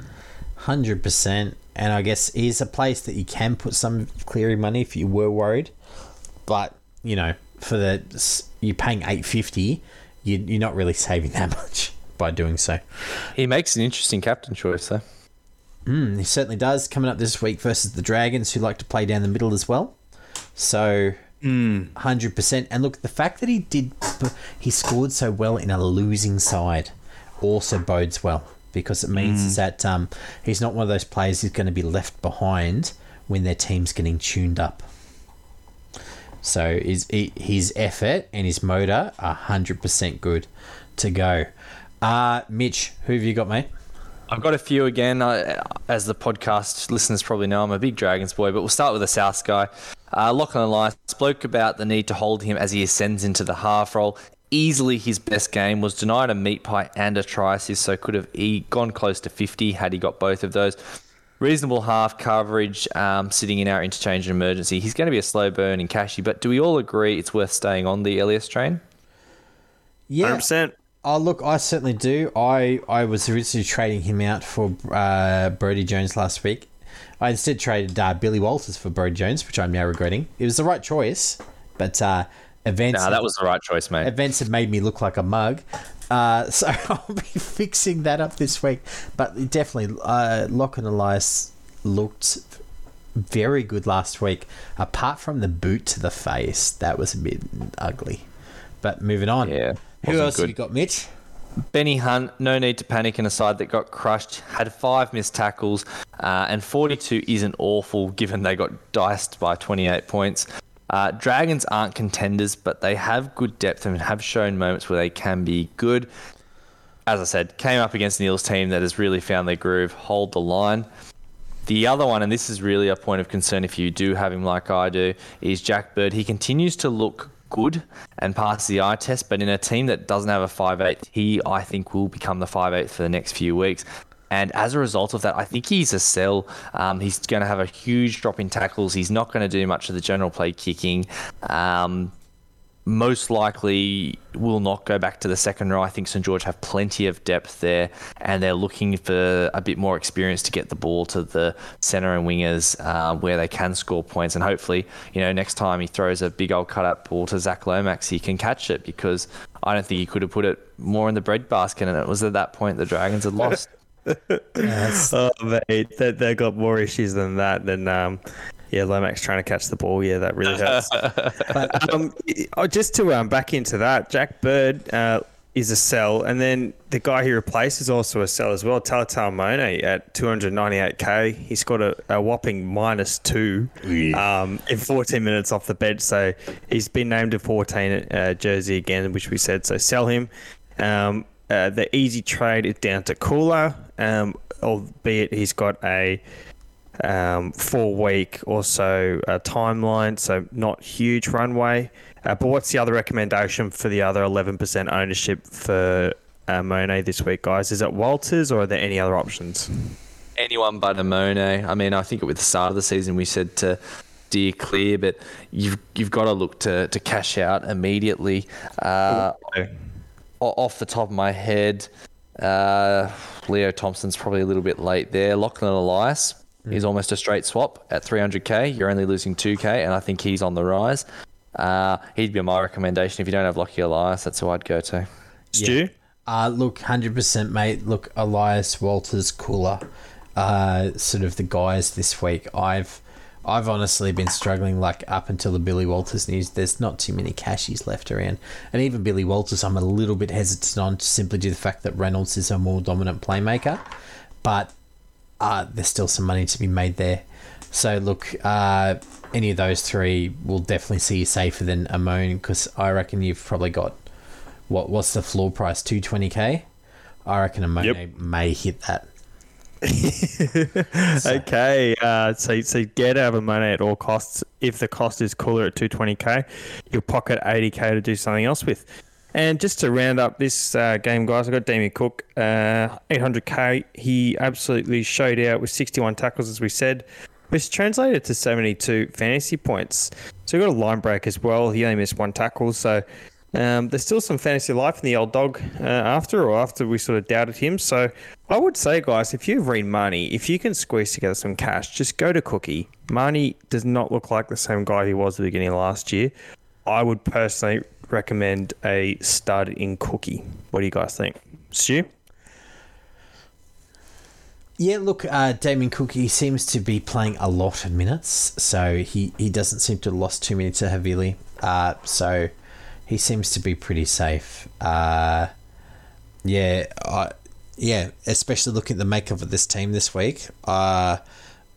Hundred percent, and I guess is a place that you can put some Cleary money if you were worried, but you know, for the you're paying eight fifty, you, you're not really saving <laughs> that much by doing so. He makes an interesting captain choice, though. Mm, he certainly does. Coming up this week versus the Dragons, who like to play down the middle as well. So hundred percent. And look, the fact that he did, he scored so well in a losing side, also bodes well because it means that um, he's not one of those players who's going to be left behind when their team's getting tuned up. So his his effort and his motor are hundred percent good to go. Uh, Mitch, who have you got, mate? I've got a few again. I, as the podcast listeners probably know, I'm a big Dragons boy, but we'll start with the South guy. Uh, Lachlan Ilias spoke about the need to hold him as he ascends into the half role. Easily his best game was denied a meat pie and a try assist, so could have he gone close to 50 had he got both of those. Reasonable half coverage, um, sitting in our interchange and emergency. He's going to be a slow burn in cashy, but do we all agree it's worth staying on the Ilias train? Yeah, 100%. Oh, look, I certainly do. I, I was originally trading him out for uh, Brodie Jones last week. I instead traded uh, Billy Walters for Brodie Jones, which I'm now regretting. It was the right choice, but uh, events Nah, that was the right choice, mate. events have made me look like a mug. Uh, <laughs> so I'll be fixing that up this week. But definitely, uh, Lachlan Ilias looked very good last week. Apart from the boot to the face, that was a bit ugly. But moving on. Yeah, Who wasn't else have you got, Mitch? Benny Hunt, no need to panic in a side that got crushed, had five missed tackles, uh, and 42 isn't awful given they got diced by 28 points. Uh, Dragons aren't contenders, but they have good depth and have shown moments where they can be good. As I said, came up against Neil's team that has really found their groove, hold the line. The other one, and this is really a point of concern if you do have him like I do, is Jack Bird. He continues to look good and pass the eye test, but in a team that doesn't have a 5'8, he, I think, will become the 5'8 for the next few weeks. And as a result of that, I think he's a sell. Um, he's going to have a huge drop in tackles. He's not going to do much of the general play kicking. Um, most likely will not go back to the second row. I think St George have plenty of depth there, and they're looking for a bit more experience to get the ball to the centre and wingers uh, where they can score points. And hopefully, you know, next time he throws a big old cut up ball to Zac Lomax, he can catch it because I don't think he could have put it more in the breadbasket. And it was at that point the Dragons had lost. <laughs> Oh, mate, they, they got more issues than that. Than um, yeah, Lomax trying to catch the ball. Yeah, that really hurts. <laughs> but um, oh, just to um, back into that, Jack Bird uh, is a sell, and then the guy he replaced is also a sell as well. Talatau Amone at 298k. He scored a, a whopping minus two um, in 14 minutes off the bench. So he's been named a 14 uh, jersey again, which we said. So sell him. Um, uh, the easy trade is down to Koula, um, albeit he's got a um, four week or so uh, timeline, so not huge runway. Uh, but what's the other recommendation for the other 11% ownership for uh, Amone this week, guys? Is it Walters or are there any other options? anyone but Amone. I mean, I think at the start of the season we said to steer clear, but you've you've got to look to, to cash out immediately. Uh, o- off the top of my head, uh, Leo Thompson's probably a little bit late there. Lachlan Ilias is almost a straight swap at 300k. You're only losing 2k, and I think he's on the rise. Uh, he'd be my recommendation. If you don't have Lockie Ilias, that's who I'd go to. Stu? Uh, look, hundred percent, mate. Look, Ilias Walters, Koula, uh, sort of the guys this week. I've, I've honestly been struggling like up until the Billy Walters news. There's not too many cashies left around, and even Billy Walters, I'm a little bit hesitant on simply due to the fact that Reynolds is a more dominant playmaker, but uh, there's still some money to be made there. So look, uh, any of those three will definitely see you safer than Amone because I reckon you've probably got what what's the floor price? Two twenty k. I reckon Amone Yep. may hit that. <laughs> okay, uh, so so get out of money at all costs. If the cost is Koula at 220k, you'll pocket 80k to do something else with. And just to round up this uh, game, guys, I've got Damien Cook, uh, 800k. He absolutely showed out with 61 tackles, as we said, which translated to 72 fantasy points. So he got a line break as well. He only missed one tackle, so um, there's still some fantasy life in the old dog uh, after, or after we sort of doubted him. So I would say, guys, if you've read money, if you can squeeze together some cash, just go to Cookie. Mahoney does not look like the same guy he was at the beginning of last year. I would personally recommend a stud in Cookie. What do you guys think? Stu? Yeah, look, uh, Damien Cook, he seems to be playing a lot of minutes, so he, he doesn't seem to have lost too many to Havili. Uh, so he seems to be pretty safe. Uh, yeah, I, yeah, especially looking at the makeup of this team this week. Uh,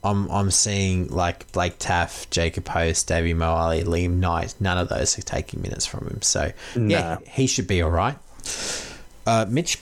I'm I'm seeing like Blake Taaffe, Jacob Host, Davvy Moale, Liam Knight. None of those are taking minutes from him. So yeah, he should be all right. Uh, Mitch,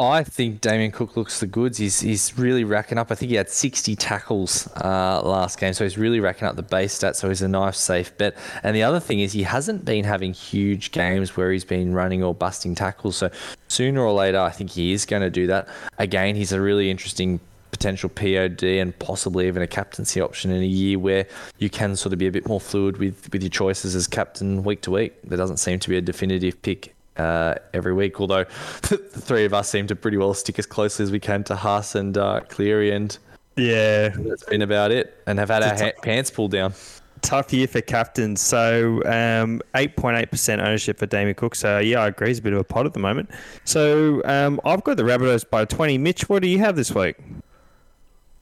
I think Damien Cook looks the goods. He's, he's really racking up. I think he had 60 tackles uh, last game, so he's really racking up the base stats. So he's a nice, safe bet. And the other thing is, he hasn't been having huge games where he's been running or busting tackles. So sooner or later, I think he is going to do that. Again, he's a really interesting potential POD and possibly even a captaincy option in a year where you can sort of be a bit more fluid with, with your choices as captain week to week. There doesn't seem to be a definitive pick uh, every week, although <laughs> the three of us seem to pretty well stick as closely as we can to Haas and uh, Cleary, and Yeah, that's been about it, and have had our ha- pants pulled down. tough year for captains. So um, 8.8% ownership for Damien Cook. So yeah, I agree. He's a bit of a pot at the moment. So um, I've got the Rabbitohs by 20. Mitch, what do you have this week?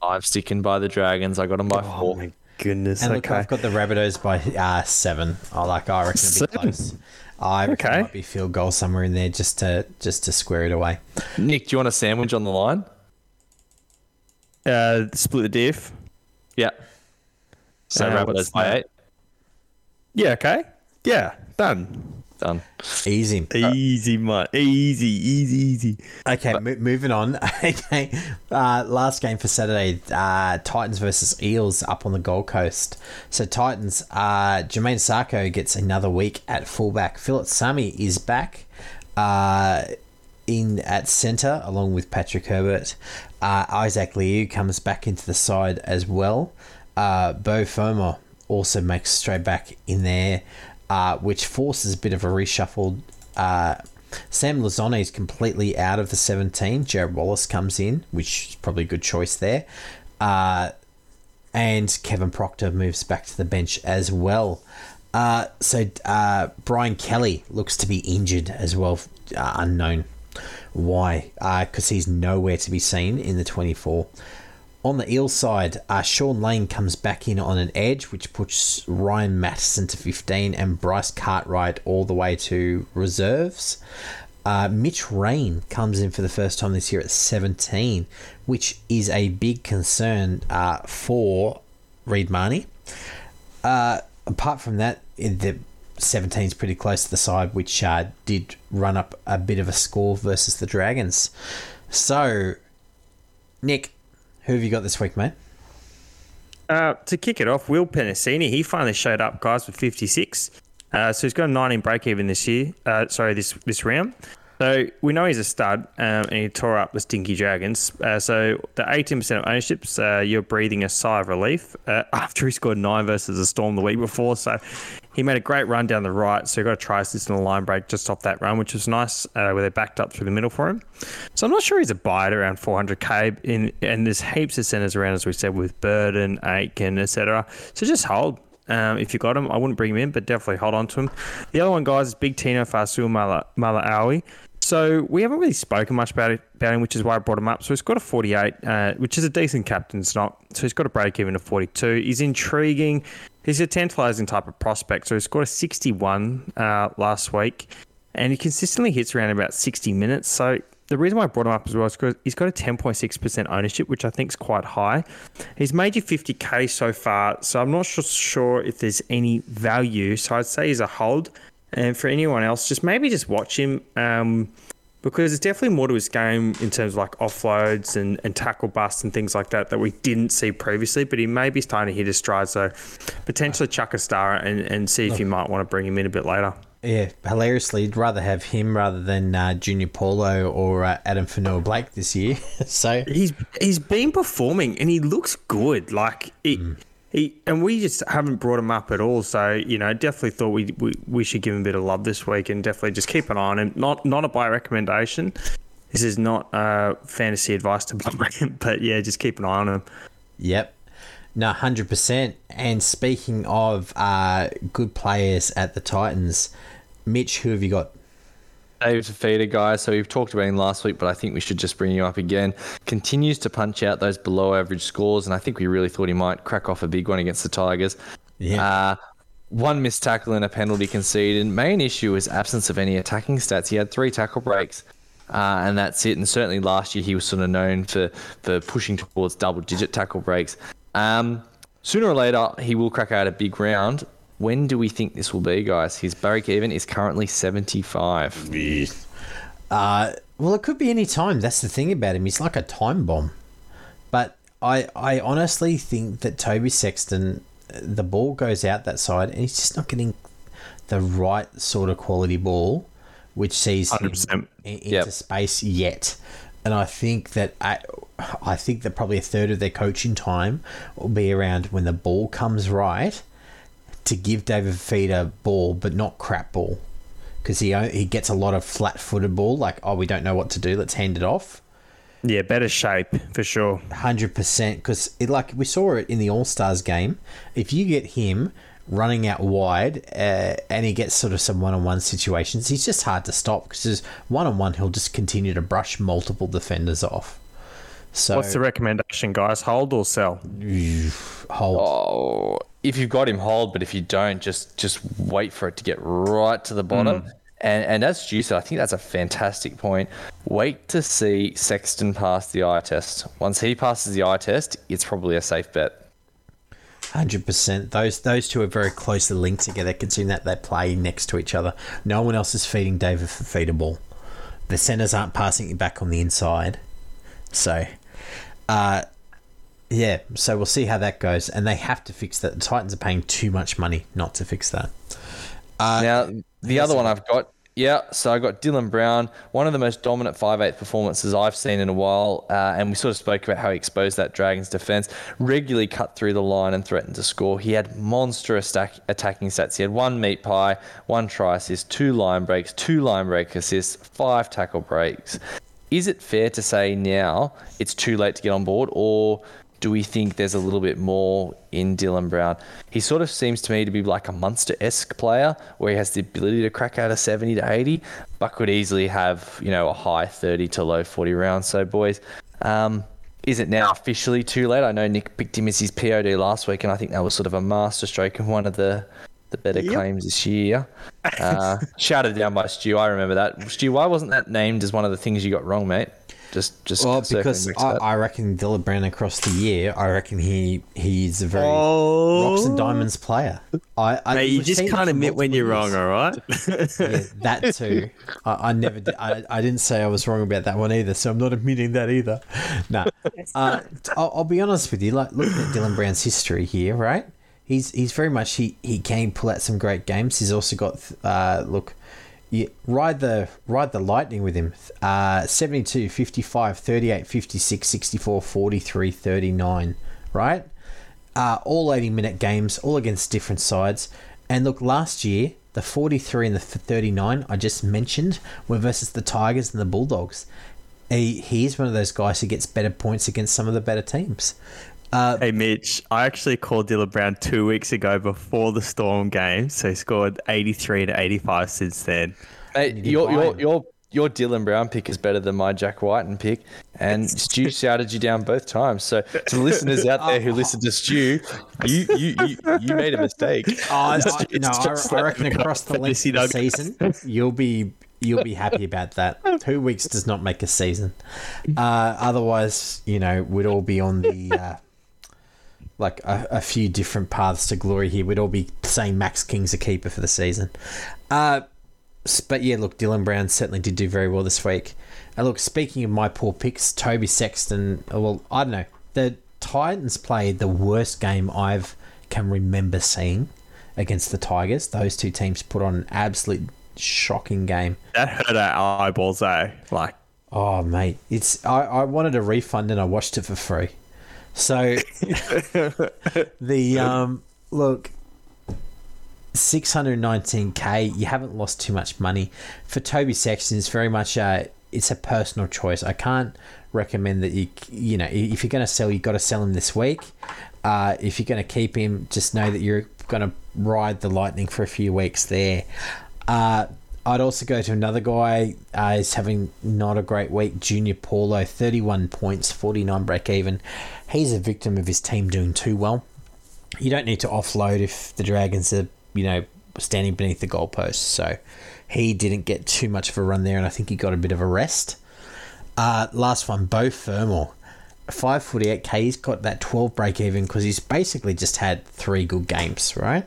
I'm sticking by the Dragons. I got them by four. Oh my goodness. and look, okay. I've got the Rabbitohs by uh, seven. I like. I reckon it'll be Seven? close. I reckon Okay. it might be field goal somewhere in there just to just to square it away. Nick, do you want a sandwich on the line? Uh, split the diff. Yeah. So Uh, what's Rabbitohs by eight. Yeah. Okay. Yeah. Done. Done. Easy. Easy, mate. Easy, easy, easy. Okay, mo- moving on. <laughs> okay, uh, last game for Saturday: uh, Titans versus Eels up on the Gold Coast. So Titans, uh, Jamayne Isaako gets another week at fullback. Phillip Sami is back. Uh, in at centre along with Patrick Herbert. Uh, Isaac Liu comes back into the side as well. Uh, Beau Fermor also makes straight back in there, uh, which forces a bit of a reshuffle. Uh, Sam Lisone is completely out of the 17. Jarrod Wallace comes in, which is probably a good choice there. Uh, and Kevin Proctor moves back to the bench as well. Uh, so uh, Brian Kelly looks to be injured as well, uh, unknown why, because he's nowhere to be seen in the 24. On the Eel side, uh, Shaun Lane comes back in on an edge, which puts Ryan Matterson to 15 and Bryce Cartwright all the way to reserves. Uh, Mitch Rein comes in for the first time this year at 17, which is a big concern uh, for Reed Mahoney. Uh, apart from that, the 17 is pretty close to the side, which uh, did run up a bit of a score versus the Dragons. So, Nick, who have you got this week, mate? Uh, to kick it off, Will Penisini, he finally showed up, guys, with 56. Uh, so he's got a 19 break even this year. Uh, sorry, this this round. So we know he's a stud, um, and he tore up the Stinky Dragons. Uh, so the 18% of ownerships, uh, you're breathing a sigh of relief uh, <laughs> after he scored nine versus the Storm the week before. So he made a great run down the right. So he got a try assist and a line break just off that run, which was nice, uh, where they backed up through the middle for him. So I'm not sure he's a buy at around 400k. In and there's heaps of centers around, as we said, with Burden, Aitken, etc. So just hold. Um, if you got him, I wouldn't bring him in, but definitely hold on to him. The other one, guys, is Big Tino Fasul Mala Malaawi. So we haven't really spoken much about it, about him, which is why I brought him up. So he's got a 48, uh, which is a decent captain's stock. So he's got a break even of 42. He's intriguing. He's a tantalising type of prospect. So he scored a 61 uh, last week, and he consistently hits around about 60 minutes. So the reason why I brought him up as well is because he's got a 10.6% ownership, which I think is quite high. He's made you 50k so far, so I'm not sure if there's any value. So I'd say he's a hold. And for anyone else, just maybe just watch him. Um, because there's definitely more to his game in terms of like offloads and, and tackle busts and things like that that we didn't see previously. But he may be starting to hit his stride, so potentially chuck a star and, and see if you might want to bring him in a bit later. Yeah, hilariously, I'd rather have him rather than uh, Junior Paulo or uh, Addin Fonua-Blake this year. <laughs> so He's he's been performing and he looks good. Like he, he and we just haven't brought him up at all. So you know, definitely thought we, we we should give him a bit of love this week and definitely just keep an eye on him. Not not a buy recommendation. This is not uh, fantasy advice to buy <laughs> him, but yeah, just keep an eye on him. Yep. No, hundred percent. And speaking of uh, good players at the Titans, Mitch, who have you got? David Fifita, guys. So we've talked about him last week, but I think we should just bring you up again. Continues to punch out those below average scores, and I think we really thought he might crack off a big one against the Tigers. Yeah. Uh, one missed tackle and a penalty conceded. Main issue is absence of any attacking stats. He had three tackle breaks, uh, and that's it. And certainly last year he was sort of known for for pushing towards double digit tackle breaks. Um, sooner or later he will crack out a big round. When do we think this will be, guys? His break even is currently seventy five. Uh, well, it could be any time. That's the thing about him. He's like a time bomb. But I, I honestly think that Toby Sexton, the ball goes out that side, and he's just not getting the right sort of quality ball, which sees 100%. i- into Yep. space yet. And I think that I, I think that probably a third of their coaching time will be around when the ball comes right to give David Fifita ball, but not crap ball, because he he gets a lot of flat-footed ball. Like, oh, we don't know what to do. Let's hand it off. Yeah, better shape for sure. Hundred percent, because like we saw it in the All Stars game. If you get him running out wide uh, and he gets sort of some one-on-one situations, he's just hard to stop because one-on-one he'll just continue to brush multiple defenders off. So What's the recommendation, guys? Hold or sell? hold. Oh, if you've got him, hold. But if you don't, just just wait for it to get right to the bottom. Hmm. And and as Stu said, I think that's a fantastic point. Wait to see Sexton pass the eye test. Once he passes the eye test, it's probably a safe bet. Hundred percent. Those those two are very closely linked together, considering that they play next to each other. No one else is feeding David Fifita ball. The centers aren't passing it back on the inside, so uh, yeah. So we'll see how that goes, and they have to fix that. The Titans are paying too much money not to fix that. Uh, Now, the other one I've got, yeah, so I got Dylan Brown, one of the most dominant 5'8 performances I've seen in a while. Uh, and we sort of spoke about how he exposed that Dragons defense, regularly cut through the line and threatened to score. He had monstrous stack, attacking stats. He had one meat pie, one try assist, two line breaks, two line break assists, five tackle breaks. Is it fair to say now it's too late to get on board, or do we think there's a little bit more in Dylan Brown? He sort of seems to me to be like a Munster esque player where he has the ability to crack out a 70 to 80, but could easily have, you know, a high 30 to low 40 rounds. So, boys, um, is it now officially too late? I know Nick picked him as his POD last week, and I think that was sort of a masterstroke and one of the, the better claims this year. <laughs> Uh, shouted down by Stu. I remember that. Stu, why wasn't that named as one of the things you got wrong, mate? Just, just Well, because I. I reckon Dylan Brown across the year, I reckon he he's a very Oh. rocks and diamonds player. I, I Mate, you just can't admit when you're wrong, all right? <laughs> Yeah, that too. I, I never did. I, I didn't say I was wrong about that one either, so I'm not admitting that either. No. <laughs> Uh, I'll, I'll be honest with you. Like looking at Dylan Brown's history here, right? He's he's very much he he can pull out some great games. He's also got uh, look. Ride the ride the lightning with him. Uh, 72, 55, 38, 56, 64, 43, 39, right? uh, all 80 minute games, all against different sides. And look, last year, the 43 and the 39 I just mentioned were versus the Tigers and the Bulldogs. He, he's one of those guys who gets better points against some of the better teams. Uh, Hey Mitch, I actually called Dylan Brown two weeks ago before the Storm game, so he scored 83 to 85 since then. Mate, your, your, your, your Dylan Brown pick is better than my Jack Wighton pick. And Stu shouted you down both times. So, to the listeners out there who listen to Stu, you, you, you, you made a mistake. <laughs> I, It's I, just- no, it's I, I reckon across the length of the season, you'll be you'll be happy about that. Two weeks does not make a season. Uh, otherwise, you know, we'd all be on the uh, like a, a few different paths to glory here. We'd all be saying Max King's a keeper for the season. Uh, but yeah, look, Dylan Brown certainly did do very well this week. And look, speaking of my poor picks, Toby Sexton. uh, Well, I don't know. The Titans played the worst game I've can remember seeing against the Tigers. Those two teams put on an absolute shocking game. That hurt our eyeballs, eh? Like, Oh mate, it's I, I wanted a refund and I watched it for free. So <laughs> the um look 619k you haven't lost too much money. For Toby Sexton it's very much a it's a personal choice. I can't recommend that you you know if you're going to sell you got to sell him this week. Uh, if you're going to keep him just know that you're going to ride the lightning for a few weeks there. Uh, I'd also go to another guy. Uh, he's having not a great week. Junior Paulo, 31 points, 49 break even. He's a victim of his team doing too well. You don't need to offload if the Dragons are, you know, standing beneath the goalposts. So he didn't get too much of a run there, and I think he got a bit of a rest. Uh, last one, Beau Fermor. 548k, he's got that 12 break even because he's basically just had three good games, right?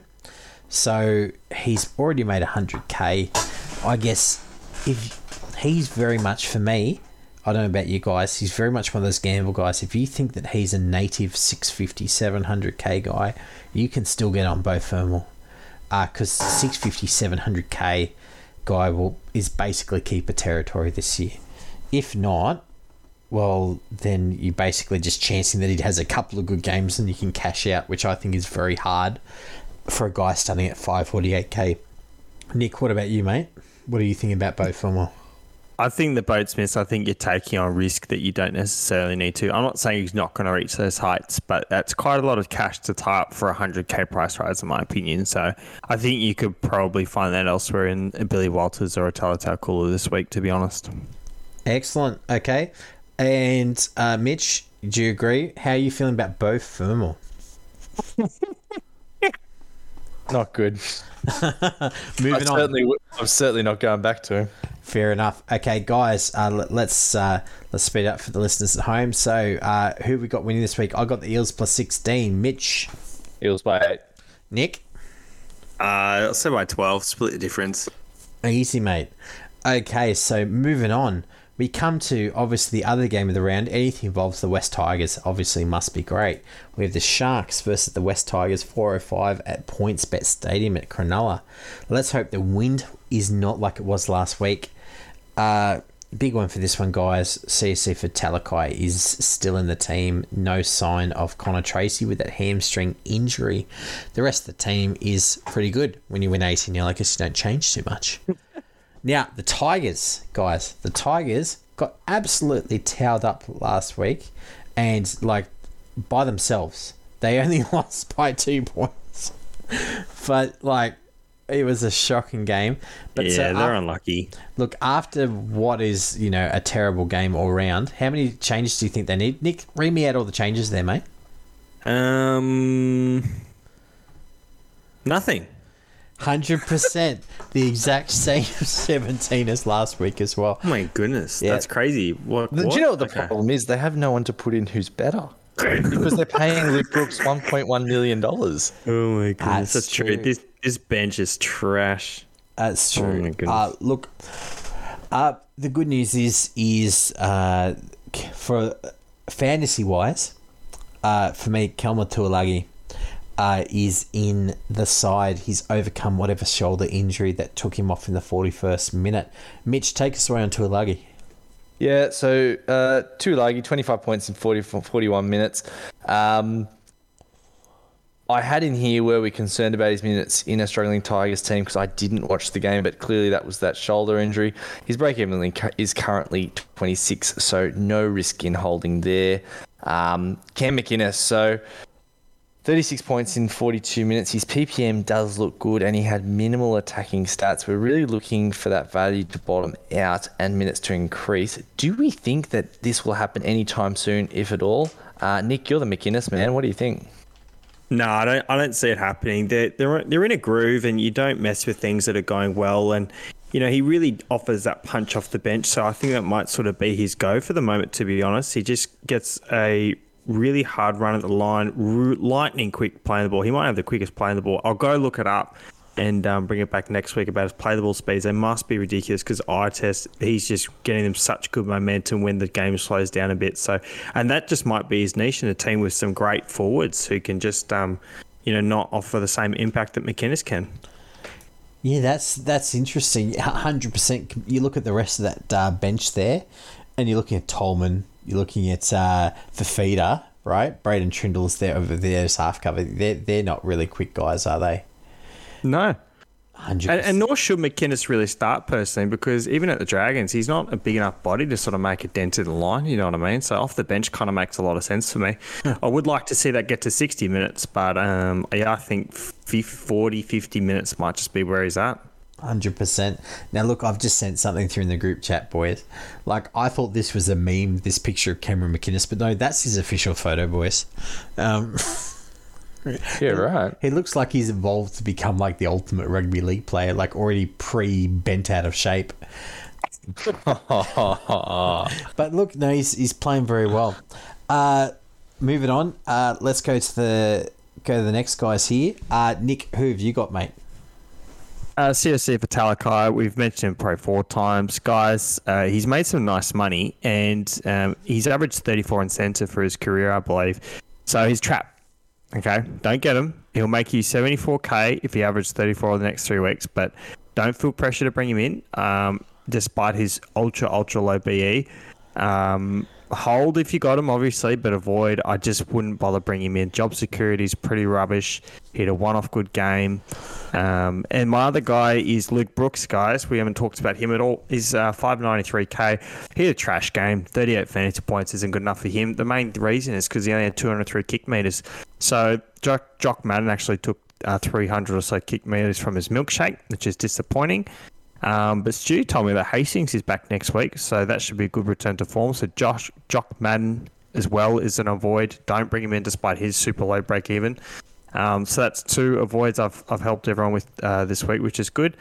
So he's already made 100k. I guess if he's very much for me, I don't know about you guys, he's very much one of those gamble guys. If you think that he's a native 650, 700k guy, you can still get on Beau Fermor. Because uh, 650, 700k guy will is basically keeper territory this year. If not, well, then you're basically just chancing that he has a couple of good games and you can cash out, which I think is very hard for a guy starting at 548k. Nick, what about you, mate? What do you think about Beau Fermor? I think the Boatsmiths, I think you're taking on risk that you don't necessarily need to. I'm not saying he's not going to reach those heights, but that's quite a lot of cash to tie up for a 100k price rise, in my opinion. So I think you could probably find that elsewhere in a Billy Walters or a Tolutau Koula this week, to be honest. Excellent. Okay. And uh, Mitch, do you agree? How are you feeling about Beau Fermor? <laughs> Not good. <laughs> I Moving on. certainly, w- I'm certainly not going back to him. Fair enough. Okay, guys, uh, let, let's uh, let's speed up for the listeners at home. So, uh, who we got winning this week? I got the Eels plus sixteen. Mitch, Eels by eight. Nick, Uh, I'll say by 12, split the difference. easy mate. Okay, so moving on, we come to obviously the other game of the round. Anything involves the West Tigers obviously must be great. We have the Sharks versus the West Tigers, four hundred five at PointsBet Stadium at Cronulla. Let's hope the wind is not like it was last week. Uh, big one for this one, guys. Siosifa Talakai is still in the team. No sign of Connor Tracey with that hamstring injury. The rest of the team is pretty good when you win 18 0. I guess you don't change too much. <laughs> now, the Tigers, guys, the Tigers got absolutely towed up last week and, like, by themselves. They only <laughs> lost by two points. but, like, it was a shocking game. But yeah, so they're unlucky. Look, after what is, you know, a terrible game all round, how many changes do you think they need? Nick, read me out all the changes there, mate. Um, nothing. 100%. the exact same <laughs> 17 as last week as well. Oh my goodness, Yeah. that's crazy. What, Do you know what the Okay. problem is? They have no one to put in who's better because they're paying Luke Brooks 1.1 million dollars. <laughs> Oh my goodness, That's that's, true. true. This this bench is trash. That's Oh true. my goodness. uh, look, uh, the good news is, is uh, for fantasy wise, uh, for me, Kelma Tualagi uh, is in the side. He's overcome whatever shoulder injury that took him off in the 41st minute. Mitch, take us away on Tualagi. Yeah, so uh, Tualagi, 25 points in 40, 41 minutes. Um, I had in here where we're concerned about his minutes in a struggling Tigers team because I didn't watch the game, but clearly that was that shoulder injury. His break even is currently 26, so no risk in holding there. Um, Cam McInnes, so 36 points in 42 minutes. His PPM does look good and he had minimal attacking stats. We're really looking for that value to bottom out and minutes to increase. Do we think that this will happen anytime soon, if at all? Uh, Nick, you're the McInnes man. What do you think? No, I don't. I don't see it happening. They're they're they're in a groove, and you don't mess with things that are going well. And you know he really offers that punch off the bench. So I think that might sort of be his go for the moment. To be honest, he just gets a really hard run at the line, r- lightning quick playing the ball. He might have the quickest playing the ball. I'll go look it up. and um, bring it back next week about his play the ball speeds, they must be ridiculous because eye test, he's just getting them such good momentum when the game slows down a bit. So, and that just might be his niche in a team with some great forwards who can just, um, you know, not offer the same impact that McInnes can. Yeah, that's that's interesting. Hundred percent. You look at the rest of that uh, bench there, and you're looking at Tolman. You're looking at uh, Fifita, right? Braydon Trindall's there over there as half cover. They're they're not really quick guys, are they? No. Hundred. And, and nor should McInnes really start personally because even at the Dragons, he's not a big enough body to sort of make a dent in the line. You know what I mean? So off the bench kind of makes a lot of sense for me. I would like to see that get to 60 minutes, but um, yeah, I think 50, 40, 50 minutes might just be where he's at. Hundred percent. Now look, I've just sent something through in the group chat, boys. Like I thought this was a meme, this picture of Cameron McInnes, but no, that's his official photo, boys. Um, <laughs> Yeah, right. he looks like he's evolved to become like the ultimate rugby league player, like already pre bent out of shape. <laughs> But look, no, he's he's playing very well. Uh, moving on, uh, let's go to the go to the next guys here. Uh, Nick, who have you got, mate? Uh, Siosifa Talakai, we've mentioned him probably four times. Guys, uh, he's made some nice money and um, he's averaged 34 incentive for his career, I believe. So he's trapped. Okay, don't get him. He'll make you 74k if he averages 34 the next three weeks, but don't feel pressure to bring him in, um, despite his ultra, ultra low BE. Um, hold if you got him, obviously, but avoid. I just wouldn't bother bringing him in. Job security is pretty rubbish. He had a one off good game. Um, and my other guy is Luke Brooks, guys. We haven't talked about him at all. He's uh, 593k. He had a trash game. 38 fantasy points isn't good enough for him. The main reason is because he only had 203 kick meters. So Jock, Jock Madden actually took uh, 300 or so kick meters from his milkshake, which is disappointing. Um, but Stu told me that Hastings is back next week, so that should be a good return to form. So Josh Jock Madden as well is an avoid. Don't bring him in despite his super low break even. Um, so that's two avoids I've, I've helped everyone with uh, this week, which is good.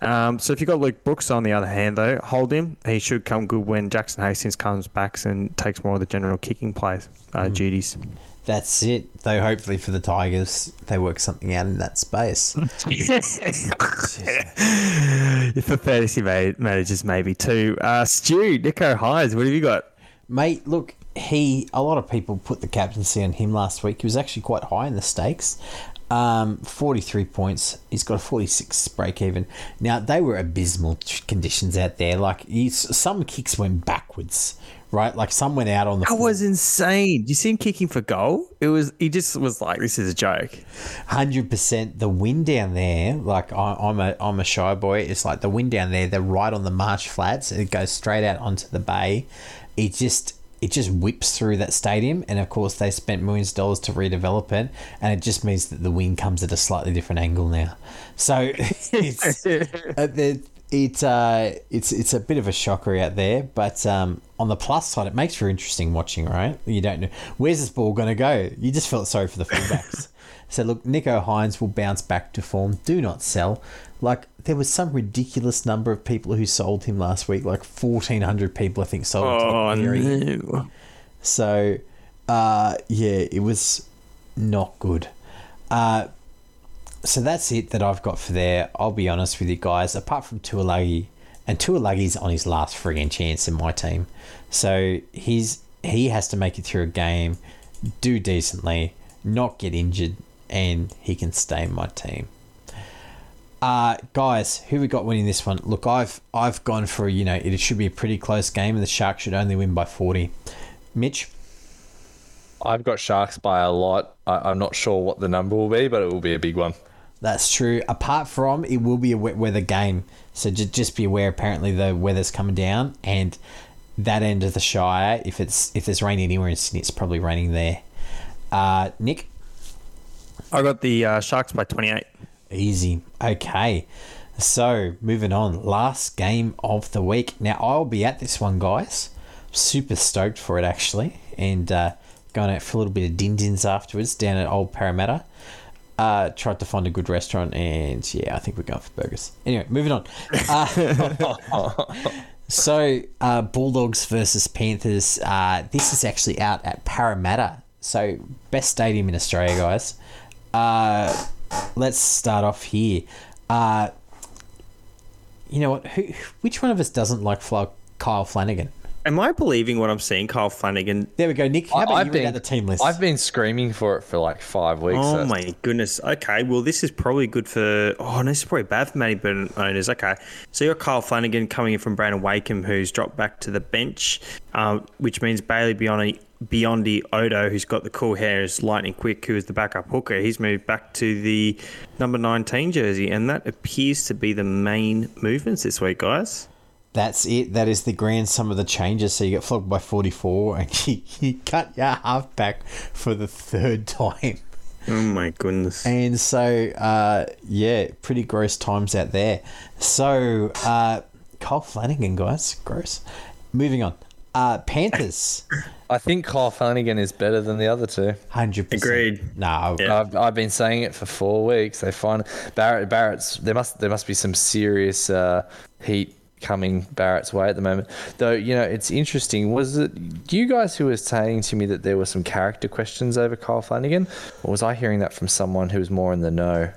Um, so if you've got Luke Brooks on the other hand, though, hold him. He should come good when Jackson Hastings comes back and takes more of the general kicking plays uh, duties. That's it. Though hopefully for the Tigers, they work something out in that space. <laughs> <laughs> For fantasy ma- managers, maybe too. Uh, Stu, Nicho Hynes, what have you got? Mate, look, he a lot of people put the captaincy on him last week. He was actually quite high in the stakes. Um, 43 points. He's got a 46 break even. Now, they were abysmal conditions out there. Like, he's, some kicks went backwards, right? Like, some went out on the That was insane. Did you see him kicking for goal? It was. He just was like, "This is a joke." hundred percent. The wind down there, like I, I'm a I'm a shy boy. It's like the wind down there. They're right on the marsh flats. It goes straight out onto the bay. It just it just whips through that stadium, and of course they spent millions of dollars to redevelop it, and it just means that the wind comes at a slightly different angle now. So <laughs> it's <laughs> uh, the- it uh, it's it's a bit of a shocker out there, but um, on the plus side, it makes for interesting watching. Right? You don't know where's this ball going to go. You just felt sorry for the fullbacks. <laughs> so look, Nicho Hynes will bounce back to form. Do not sell. Like there was some ridiculous number of people who sold him last week. Like fourteen hundred people, I think, sold. Oh no! So, uh, yeah, it was not good. Uh, so that's it that I've got for there. I'll be honest with you guys. Apart from Tualagi, and Tualagi's on his last friggin' chance in my team, so he's he has to make it through a game, do decently, not get injured, and he can stay in my team. Uh, guys, who we got winning this one? Look, I've I've gone for you know it should be a pretty close game, and the Sharks should only win by forty. Mitch, I've got Sharks by a lot. I, I'm not sure what the number will be, but it will be a big one. That's true. Apart from it will be a wet weather game, so just just be aware. Apparently, the weather's coming down, and that end of the Shire, if it's if there's rain anywhere in Sydney, it's probably raining there. Uh, Nick, I got the uh, Sharks by twenty-eight. Easy. Okay. So, moving on. Last game of the week. Now, I'll be at this one, guys. Super stoked for it, actually. And uh, going out for a little bit of din dins afterwards down at Old Parramatta. Uh, tried to find a good restaurant, and yeah, I think we're going for burgers. Anyway, moving on. Uh, <laughs> so, uh, Bulldogs versus Panthers. Uh, this is actually out at Parramatta. So, best stadium in Australia, guys. Uh, let's start off here. Uh, you know what? Who, which one of us doesn't like Kyle Flanagan? Am I believing what I'm seeing, Kyle Flanagan? There we go, Nick. How about I've you been, read out the team list? I've been screaming for it for like five weeks. Oh so- my goodness. Okay, well this is probably good for. Oh, no, this is probably bad for Matty Burton owners. Okay, so you're Kyle Flanagan coming in from Brandon Wakeham, who's dropped back to the bench, um, which means Bailey Biondi, Biondi Odo, who's got the cool hair, is lightning quick, who is the backup hooker. He's moved back to the number 19 jersey, and that appears to be the main movements this week, guys. That's it. That is the grand sum of the changes. So you get flogged by 44 and <laughs> you, you cut your halfback for the third time. Oh my goodness. And so, uh, yeah, pretty gross times out there. So, uh, Kyle Flanagan, guys, gross. Moving on. Uh, Panthers, I think Kyle Flanagan is better than the other two. 100%. Agreed. No, Yeah. I've, I've been saying it for four weeks. They find Barrett Barrett's there must there must be some serious uh, heat coming Barrett's way at the moment. Though you know it's interesting. Was it you guys who were saying to me that there were some character questions over Kyle Flanagan, or was I hearing that from someone who was more in the know?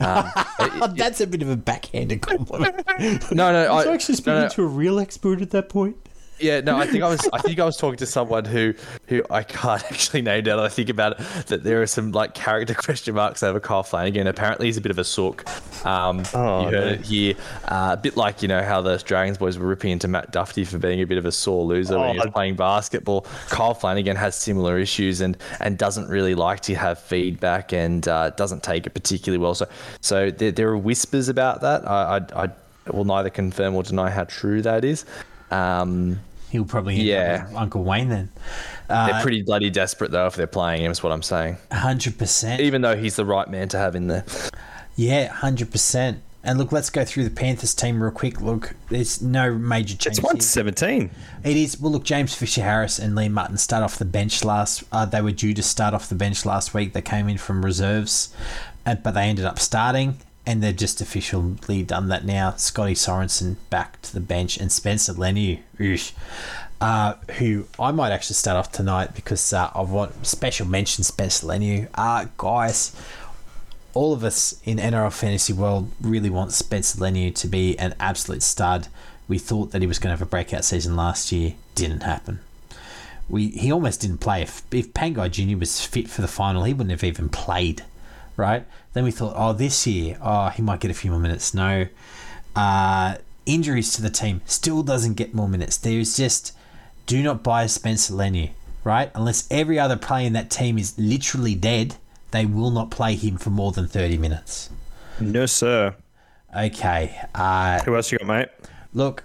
Um, Oh, <laughs> that's a bit of a backhanded compliment. no, no, <laughs> I was I, actually speaking no, no, to a real expert at that point. Yeah, no, I think I was. I <laughs> think I was talking to someone who, who I can't <laughs> actually name down. I think about it that there are some like character question marks over Kyle Flanagan. Apparently, he's a bit of a sook. Um, Oh, you heard no. it here. Uh, a bit like you know how the Dragons boys were ripping into Matt Dufty for being a bit of a sore loser when he Oh, was playing basketball. Kyle Flanagan has similar issues and and doesn't really like to have feedback and uh, doesn't take it particularly well. So so there, there are whispers about that. I, I I will neither confirm or deny how true that is. Um, He'll probably Yeah. Uncle Wayne then. they're pretty bloody desperate though if they're playing him. Is what I'm saying. 100%. Even though he's the right man to have in there. Yeah, hundred percent. And look, let's go through the Panthers team real quick. Look, there's no major changes. It's 117. It is. Well, look, James Fisher Harris and Liam Martin start off the bench last. Uh, they were due to start off the bench last week. They came in from reserves, and, but they ended up starting, and they've just officially done that now. Scotty Sorensen back to the bench, and Spencer Leniu, uh, who I might actually start off tonight because uh, I want special mention Spencer Leniu. Uh, guys, all of us in NRL fantasy world really want Spencer Leniu to be an absolute stud. We thought that he was going to have a breakout season last year. Didn't happen. We he almost didn't play. If if Pangai Junior was fit for the final, he wouldn't have even played. Right? Then we thought, oh, this year, oh, he might get a few more minutes. No. Uh, injuries to the team still doesn't get more minutes. There's just do not buy Spencer Leniu, right? Unless every other player in that team is literally dead, they will not play him for more than 30 minutes. No, sir. Okay. Uh, Who else you got, mate? look,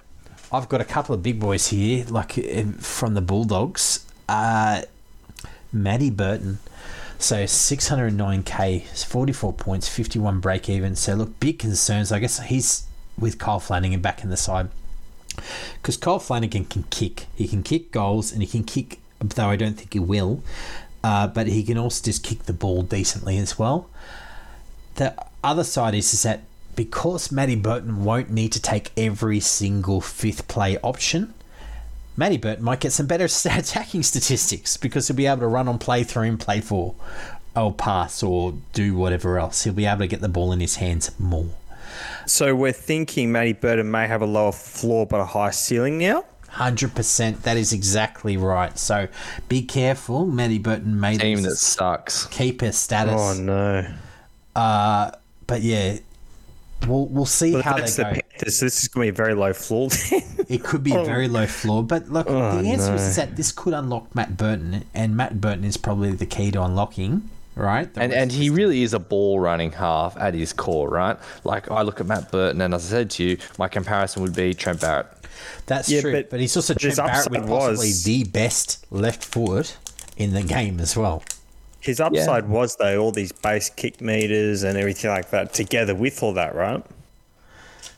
I've got a couple of big boys here, like uh, from the Bulldogs. Uh, Matty Burton. So 609k, 44 points, 51 break even. So look, big concerns. I guess he's with Kyle Flanagan back in the side. Because Kyle Flanagan can kick. He can kick goals and he can kick, though I don't think he will. Uh, but he can also just kick the ball decently as well. The other side is, is that because Matty Burton won't need to take every single fifth play option, Matty Burton might get some better <laughs> attacking statistics because he'll be able to run on play through and play for, or pass, or do whatever else. He'll be able to get the ball in his hands more. So we're thinking Matty Burton may have a lower floor but a high ceiling now. Hundred percent. That is exactly right. So be careful. Matty Burton may Team lose that his sucks. keeper status. Oh no! Uh, but yeah, we'll we'll see But how they that's go. Panthers. This is going to be a very low floor. <laughs> It could be a very low floor, but look, Oh, the answer no. is that this could unlock Matt Burton, and Matt Burton is probably the key to unlocking, right? The And and he this really is a ball running half at his core, right? Like I look at Matt Burton, and as I said to you, my comparison would be Trent Barrett. That's Yeah, true, but, but he's also his Trent Barrett with upside possibly was- the best left foot in the game as well. His upside was though all these base kick meters and everything like that together with all that, right?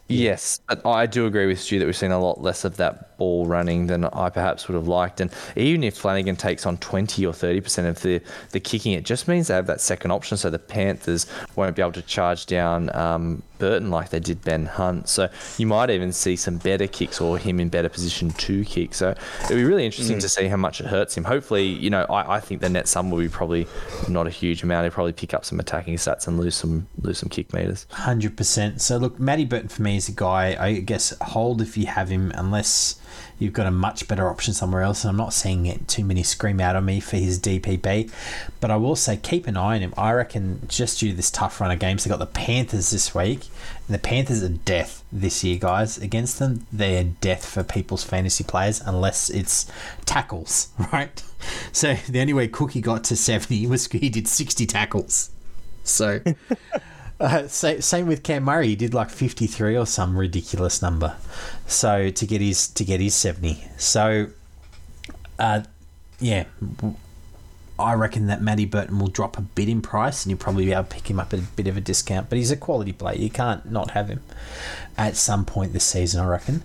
Yes, but I do agree with Stu that we've seen a lot less of that ball running than I perhaps would have liked. And even if Flanagan takes on 20 or 30% of the, the kicking, it just means they have that second option. So the Panthers won't be able to charge down um, Burton like they did Ben Hunt. So you might even see some better kicks or him in better position to kick. So it'll be really interesting mm. to see how much it hurts him. Hopefully, you know, I, I think the net sum will be probably not a huge amount. He'll probably pick up some attacking stats and lose some lose some kick meters. Hundred percent. So look, Matty Burton for me is a guy I guess hold if you have him unless you've got a much better option somewhere else. And I'm not seeing it too many scream out on me for his DPP, but I will say keep an eye on him. I reckon just due to this tough run of games, they got the Panthers this week, and the Panthers are death this year, guys. Against them, they're death for people's fantasy players unless it's tackles, <laughs> right? So the only way Cookie got to 70 was he did 60 tackles. So. <laughs> Uh, same with Cam Murray. He did like 53 or some ridiculous number. So to get his to get his 70. So, uh, yeah, I reckon that Matty Burton will drop a bit in price, and you'll probably be able to pick him up at a bit of a discount. But he's a quality player. You can't not have him at some point this season. I reckon.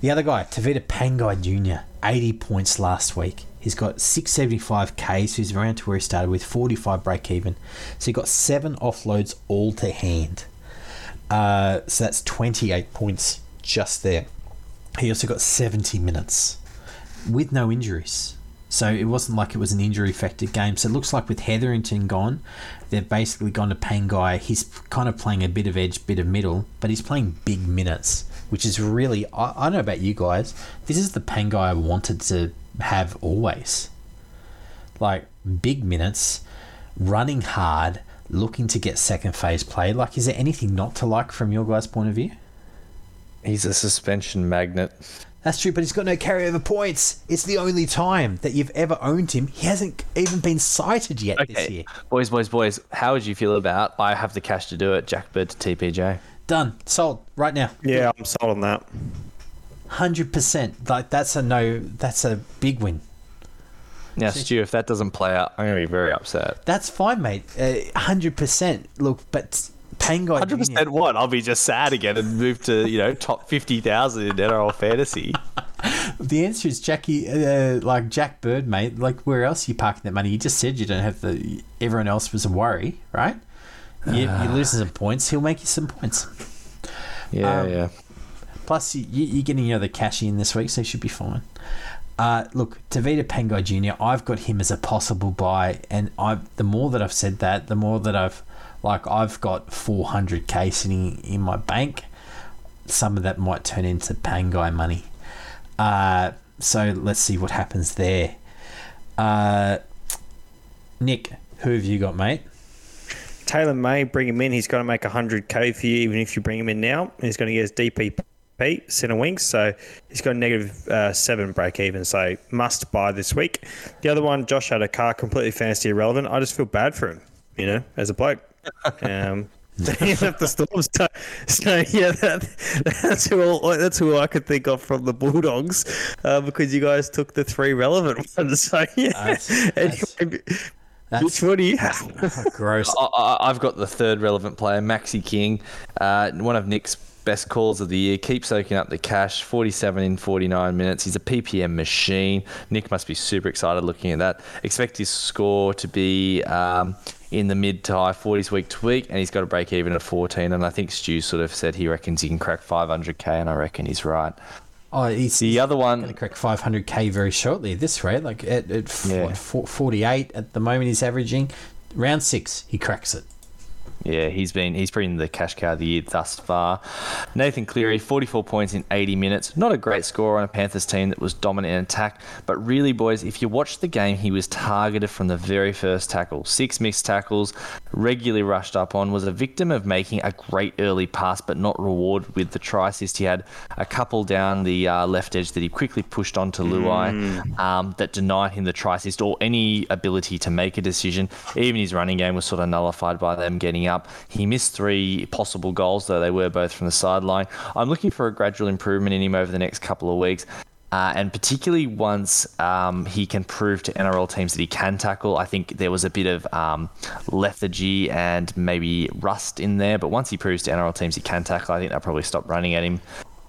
The other guy, Tevita Pangai Jr., 80 points last week. He's got 675k, so he's around to where he started with 45 break even. So he got seven offloads all to hand. Uh, so that's 28 points just there. He also got 70 minutes with no injuries. So it wasn't like it was an injury affected game. So it looks like with Hetherington gone, they've basically gone to Pangai. He's kind of playing a bit of edge, bit of middle, but he's playing big minutes, which is really, I, I don't know about you guys. This is the Pangai I wanted to have always. Like big minutes, running hard, looking to get second phase play. Like, is there anything not to like from your guys' point of view? He's a suspension magnet. That's true, but he's got no carryover points. It's the only time that you've ever owned him. He hasn't even been cited yet okay. this year. Boys, boys, boys, how would you feel about I have the cash to do it, Jack Bird to TPJ? Done. Sold. Right now. Yeah, I'm sold on that hundred percent. Like that's a no. That's a big win. Now, Stu, if that doesn't play out, I'm going to be very upset. That's fine, mate. Uh, hundred uh, percent. Look, but Pangai. Hundred percent. What? I'll be just sad again and move to you know top fifty thousand in NRL fantasy. <laughs> the answer is Jackie, uh, like Jack Bird, mate. Like where else are you parking that money? You just said you don't have the. Everyone else was a worry, right? You, uh, you're losing <sighs> some points. He'll make you some points. Yeah, um, yeah. Plus, you, are getting your other cash in this week, so you should be fine. Uh, look, Tevita Pangai Jr., I've got him as a possible buy, and I the more that I've said that, the more that I've like I've got 400k sitting in my bank. Some of that might turn into Pangai money. Uh, so let's see what happens there. Uh, Nick, who have you got, mate? Taylor May, bring him in. He's going to make 100k for you, even if you bring him in now. He's going to get his DP Pete, centre wings. So he's got a negative, uh, seven break even. So must buy this week. The other one, Josh Addo-Carr completely fantasy irrelevant. I just feel bad for him, you know, as a bloke. Um, <laughs> he left the Storms. So, so yeah, that, that's who all, that's who I could think of from the Bulldogs, uh, because you guys took the three relevant <laughs> ones. So yeah. That's, anyway, that's, Which one do you have? gross. I, have got the third relevant player, Maxi King, uh, one of Nick's best calls of the year. Keep soaking up the cash. 47 in 49 minutes. He's a PPM machine. Nick must be super excited looking at that. Expect his score to be um, in the mid to high 40s week to week, and he's got a break even at 14. And I think Stu sort of said he reckons he can crack 500k, and I reckon he's right. Oh, he's the other one going to crack 500k very shortly at this rate. Like at, at yeah. 48 at the moment, he's averaging round six. He cracks it. Yeah, he's been he's been the cash cow of the year thus far. Nathan Cleary, 44 points in 80 minutes. Not a great score on a Panthers team that was dominant in attack, but really, boys, if you watch the game, he was targeted from the very first tackle. Six missed tackles, regularly rushed up on, was a victim of making a great early pass, but not rewarded with the try assist. He had a couple down the uh, left edge that he quickly pushed onto Luai mm. um, that denied him the try assist or any ability to make a decision. Even his running game was sort of nullified by them getting up. He missed three possible goals, though they were both from the sideline. I'm looking for a gradual improvement in him over the next couple of weeks. Uh, and particularly once um, he can prove to NRL teams that he can tackle, I think there was a bit of um, lethargy and maybe rust in there. But once he proves to NRL teams he can tackle, I think they'll probably stop running at him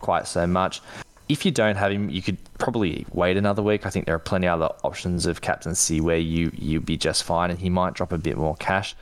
quite so much. If you don't have him, you could probably wait another week. I think there are plenty other options of captaincy where you you'd be just fine, and he might drop a bit more cash.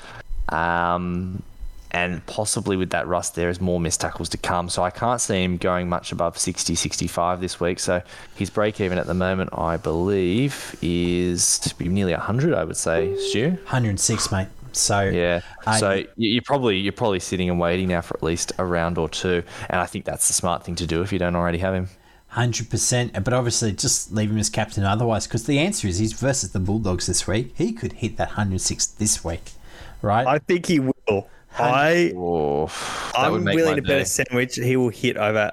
Um, and possibly with that rust there is more missed tackles to come. So I can't see him going much above 60, 65 this week. So his break even at the moment, I believe, is to be nearly 100, I would say, Stu. 106, mate. So Yeah. uh, so you're probably you're probably sitting and waiting now for at least a round or two, and I think that's the smart thing to do if you don't already have him. Hundred percent, but obviously just leave him as captain otherwise, because the answer is he's versus the Bulldogs this week. He could hit that hundred six this week, right? I think he will. I, oh, I'm willing to bet a sandwich he will hit over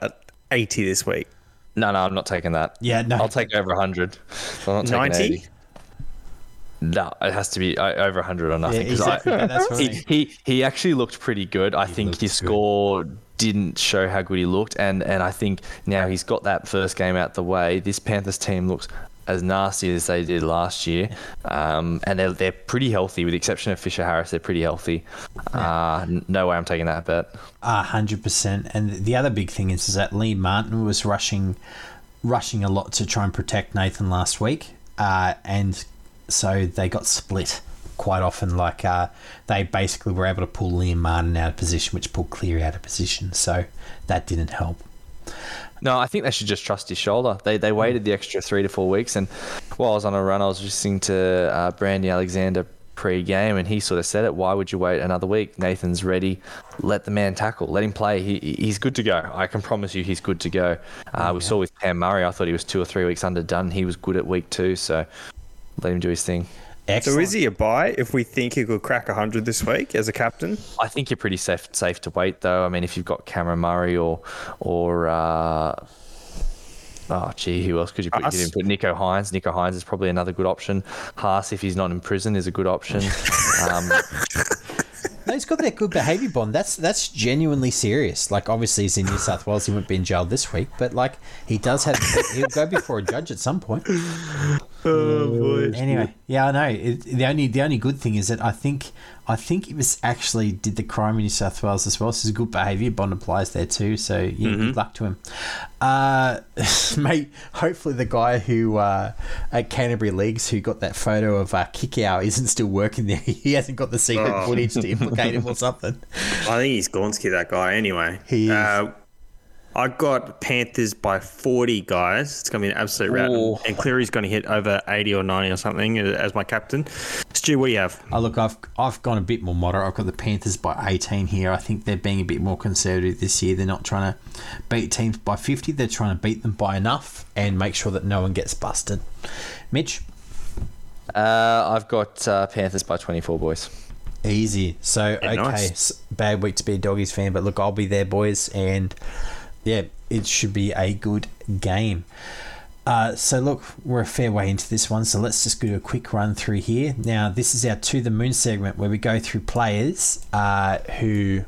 80 this week. No, no, I'm not taking that. Yeah, no. I'll take over 100. I'm not taking 90? 80. No, it has to be uh, over 100 or nothing. yeah, exactly. I, but that's what he, he he actually looked pretty good. I think looked his good. score didn't show how good he looked, and and I think now he's got that first game out the way. This Panthers team looks as nasty as they did last year, um, and they're they're pretty healthy with the exception of Fisher Harris. They're pretty healthy. Uh, no way I'm taking that bet. A hundred percent. And the other big thing is, is that Liam Martin was rushing, rushing a lot to try and protect Nathan last week, uh, and so they got split quite often. Like uh, they basically were able to pull Liam Martin out of position, which pulled Cleary out of position. So that didn't help. No, I think they should just trust his shoulder. They they waited the extra three to four weeks, and while I was on a run, I was listening to uh, Brandy Alexander pre-game, and he sort of said it. Why would you wait another week? Nathan's ready. Let the man tackle. Let him play. He, he's good to go. I can promise you, he's good to go. Uh, we saw with Cam Murray. I thought he was two or three weeks underdone. He was good at week two, so let him do his thing. So is he a buy if we think he could crack 100 this week as a captain? I think you're pretty safe safe to wait though. I mean, if you've got Cameron Murray or or uh, oh gee, who else could you put? You Haas. could put Nicho Hynes. Nicho Hynes is probably another good option. Haas, if he's not in prison, is a good option. <laughs> um, No, he's got that good behaviour bond. That's that's genuinely serious. Like obviously he's in New South Wales, he won't be in jail this week, but like he does have he'll go before a judge at some point. Oh, boy. Anyway, yeah, I know. It, the only the only good thing is that I think I think it was actually did the crime in New South Wales as well. So his good behaviour bond applies there too. So yeah, good luck to him, uh, <laughs> mate. Hopefully the guy who uh, at Canterbury Leagues who got that photo of uh, Kickow isn't still working there. <laughs> He hasn't got the secret Oh. footage to implicate him or something. I think he's Gornsky, that guy, anyway. He is. Uh, I got Panthers by 40, guys. It's going to be an absolute rout. Ooh. And Cleary's going to hit over 80 or 90 or something as my captain. Stu, what do you have? Oh, look, I've I've gone a bit more moderate. I've got the Panthers by 18 here. I think they're being a bit more conservative this year. They're not trying to beat teams by 50. They're trying to beat them by enough and make sure that no one gets busted. Mitch, uh, I've got uh, Panthers by 24 boys. easy. So Yeah, okay, nice. bad week to be a doggies fan, but look, I'll be there, boys, and yeah, it should be a good game. Uh, so look, we're a fair way into this one, so let's just do a quick run through here. Now, this is our to the moon segment where we go through players uh, who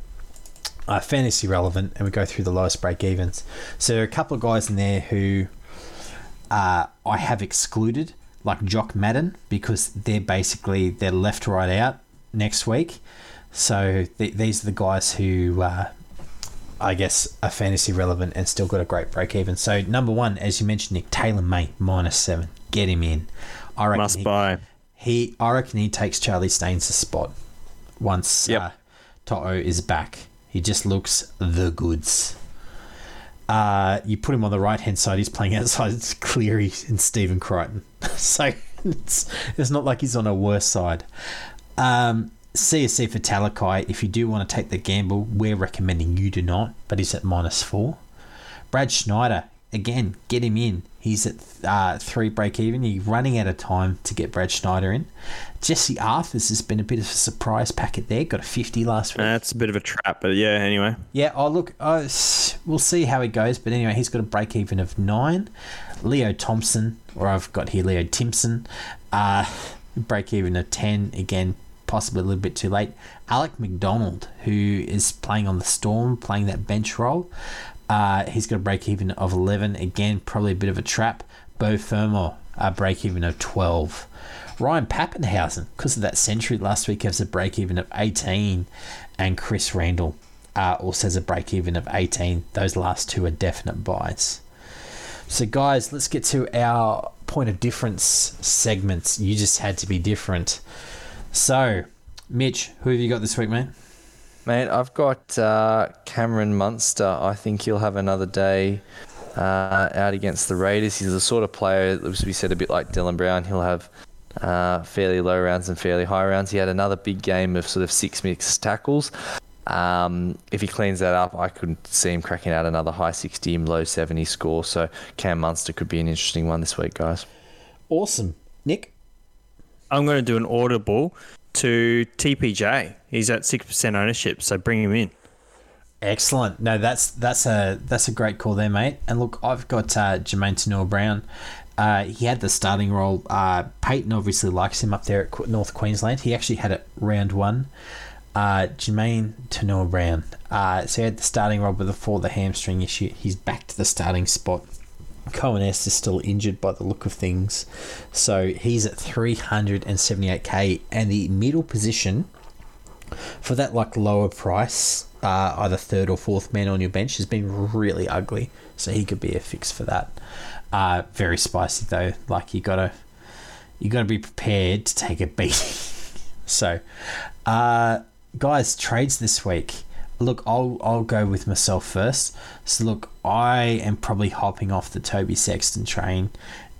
are fantasy relevant and we go through the lowest break evens. So there are a couple of guys in there who uh, I have excluded, like Jock Madden, because they're basically they're left right out next week. So th- these are the guys who uh, I guess are fantasy relevant and still got a great break even. So number one, as you mentioned, Nick Taylor May minus seven, get him in. I reckon Must he, buy. he I reckon he takes Charlie Staines' spot once Yep. uh, To'o is back. He just looks the goods. Uh, you put him on the right hand side, he's playing outside it's Cleary and Stephen Crichton. <laughs> so it's, it's not like he's on a worse side. Um, Siosifa Talakai, if you do want to take the gamble, we're recommending you do not, but he's at minus four. Brad Schneider, again, get him in. He's at uh, three break even. You're running out of time to get Brad Schneider in. Jesse Arthurs has been a bit of a surprise packet there. Got a 50 last week. That's a bit of a trap, but yeah, anyway. Yeah, oh look, uh, we'll see how he goes. But anyway, he's got a break even of nine. Leo Thompson, or I've got here Leo Timpson, uh, break even of ten. Again, possibly a little bit too late. Alec McDonald, who is playing on the Storm, playing that bench role, Uh, he's got a break even of 11. Again, probably a bit of a trap. Beau Fermor, a break even of 12. Ryan Papenhuyzen, because of that century last week, has a break even of 18. And Chris Randall uh, also has a break even of 18. Those last two are definite buys. So, guys, let's get to our point of difference segments. You just had to be different. So, Mitch, who have you got this week, mate? Mate, I've got uh, Cameron Munster. I think he'll have another day uh, out against the Raiders. He's the sort of player, as we said, a bit like Dylan Brown. He'll have uh, fairly low rounds and fairly high rounds. He had another big game of sort of six mixed tackles. Um, if he cleans that up, I could see him cracking out another high 60, low 70 score. So Cam Munster could be an interesting one this week, guys. Awesome. Nick? I'm going to do an audible to TPJ. He's at 6% ownership, so bring him in. Excellent. No, that's that's a that's a great call there, mate. And look, I've got uh, Jamayne Taunoa-Brown. Uh, he had the starting role. Uh, Payten obviously likes him up there at North Queensland. He actually had it round one. Uh, Jamayne Taunoa-Brown. Uh, so he had the starting role before the hamstring issue. He's back to the starting spot. Coen Hess is still injured by the look of things. So he's at 378k. And the middle position for that like lower price, uh, either third or fourth man on your bench has been really ugly. So he could be a fix for that. Uh, very spicy though. Like you gotta you gotta be prepared to take a beating. <laughs> so, uh, guys, trades this week. Look, I'll I'll go with myself first. So look, I am probably hopping off the Toby Sexton train,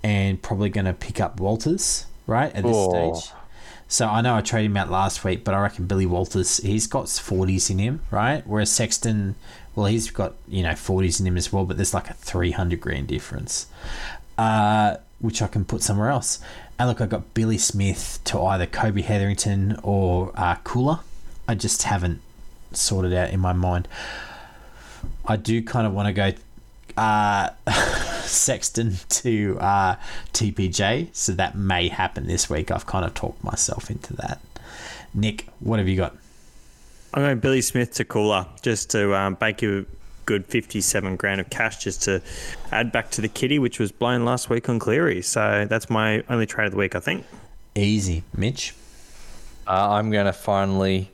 and probably going to pick up Walters right at this Oh. stage. So I know I traded him out last week, but I reckon Billy Walters he's got forties in him, right? Whereas Sexton, well, he's got you know forties in him as well, but there's like a three hundred grand difference, uh, which I can put somewhere else. And look, I got Billy Smith to either Kobe Hetherington or uh, Koula. I just haven't sorted out in my mind. I do kind of want to go uh, <laughs> Sexton to uh, TPJ, so that may happen this week. I've kind of talked myself into that. Nick, what have you got? I'm going Billy Smith to Koula just to um, bank you a good 57 grand of cash just to add back to the kitty, which was blown last week on Cleary. So that's my only trade of the week, I think. Easy, Mitch. Uh, I'm going to finally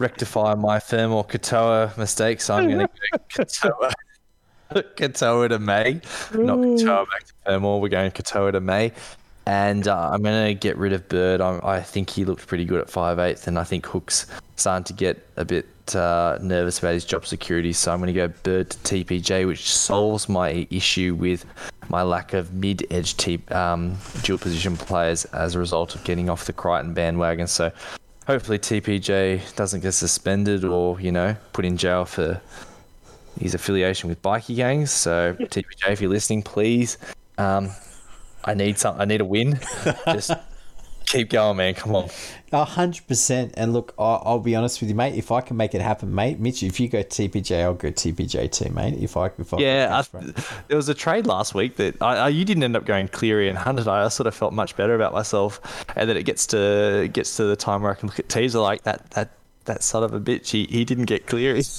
rectify my Fermor Katoa mistake, so I'm going to go <laughs> Katoa, <laughs> Katoa to May, not Katoa back to Fermor. We're going Katoa to May, and uh, I'm going to get rid of Bird. i I think he looked pretty good at five eighth, and I think Hook's starting to get a bit uh, nervous about his job security. So I'm going to go Bird to TPJ, which solves my issue with my lack of mid edge t- um, dual position players as a result of getting off the Crichton bandwagon. So hopefully TPJ doesn't get suspended or you know put in jail for his affiliation with bikie gangs. So TPJ, if you're listening, please, um, I need some. I need a win. <laughs> Just keep going, man. Come on. A hundred percent. And look, I'll, I'll be honest with you, mate. If I can make it happen, mate, Mitch, if you go TPJ, I'll go TPJ too, mate. If I, if I Yeah, I, there was a trade last week that I, I, you didn't end up going Cleary and Hunter. I sort of felt much better about myself, and then it gets to it gets to the time where I can look at teaser like that that that son of a bitch. He, he didn't get Cleary. <laughs>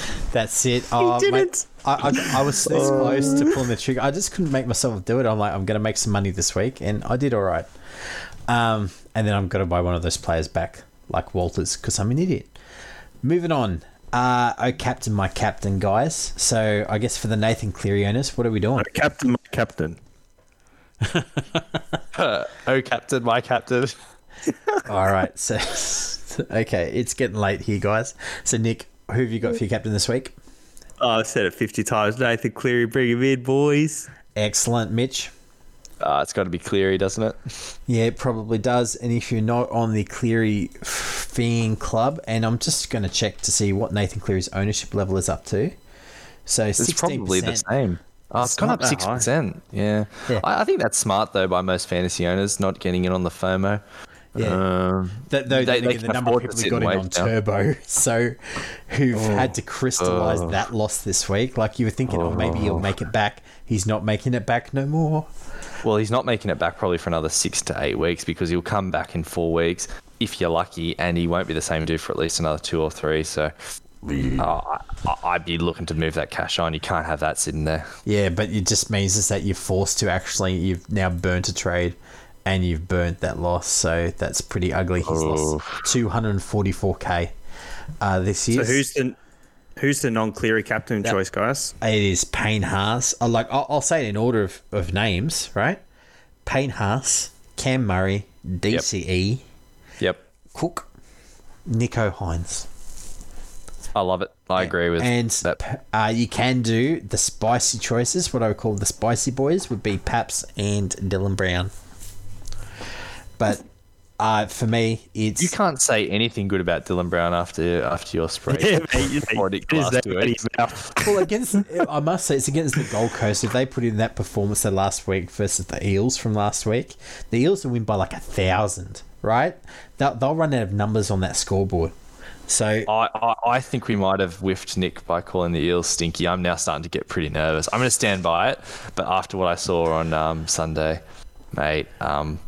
<laughs> That's it. Oh, didn't. Mate, I, I, I was this <laughs> oh. close to pulling the trigger. I just couldn't make myself do it. I'm like, I'm going to make some money this week, and I did all right. Um, and then I'm going to buy one of those players back, like Walters, because I'm an idiot. Moving on. Uh, oh, captain, my captain, guys. So I guess for the Nathan Cleary owners, what are we doing? Captain, my captain. <laughs> <laughs> oh, captain, my captain. <laughs> All right. So, okay, it's getting late here, guys. So, Nick, who have you got for your captain this week? Oh, I've said it 50 times. Nathan Cleary, bring him in, boys. Excellent, Mitch. Uh, it's got to be Cleary, doesn't it? Yeah, it probably does. And if you're not on the Cleary Fiend Club, and I'm just going to check to see what Nathan Cleary's ownership level is up to. So It's 16%. probably the same. Oh, it's It's gone up six percent. Yeah, Yeah. I, I think that's smart though by most fantasy owners not getting it on the FOMO. Yeah. Um, Th- though They- they, the number of people who got in on now. Turbo, <laughs> so who've had to crystallize Oh. that loss this week. Like you were thinking, oh, maybe he'll make it back. He's not making it back no more. Well, he's not making it back probably for another six to eight weeks because he'll come back in four weeks if you're lucky, and he won't be the same dude for at least another two or three. So, Oh, I, I'd be looking to move that cash on. You can't have that sitting there. Yeah, but it just means is that you're forced to actually you've now burnt a trade and you've burnt that loss. So that's pretty ugly. He's lost 244k uh, this year. So who's the who's the non-Cleary captain choice, guys? It is Payne Haas. I like I'll, I'll say it in order of, of names, right? Payne Haas, Cam Murray, DCE, Yep. Cook, Nicho Hynes. I love it. I agree with and that. uh, you can do the spicy choices. What I would call the spicy boys would be Paps and Dylan Brown. But uh, for me, it's You can't say anything good about Dylan Brown after after your <laughs> spray. Poured it glass to it. <laughs> well against. I must say, it's against the Gold Coast. If they put in that performance there last week versus the Eels from last week, the Eels will win by like a thousand. Right? They'll, they'll run out of numbers on that scoreboard. So I, I, I think we might have whiffed Nick by calling the Eels stinky. I'm now starting to get pretty nervous. I'm going to stand by it, but after what I saw on um, Sunday, mate, um,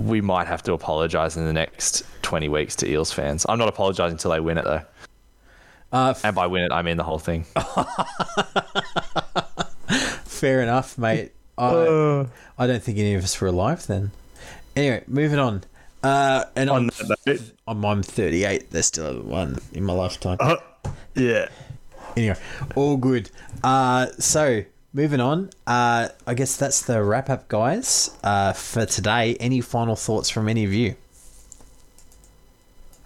we might have to apologise in the next 20 weeks to Eels fans. I'm not apologising until they win it, though. uh, And by win it, I mean the whole thing. <laughs> Fair enough, mate. I, I don't think any of us were alive then. Anyway, moving on. Uh, and On I'm, note, I'm, I'm 38. There's still one in my lifetime. uh, yeah. Anyway, all good. Uh, so moving on. Uh, I guess that's the wrap up, guys, uh, for today. Any final thoughts from any of you?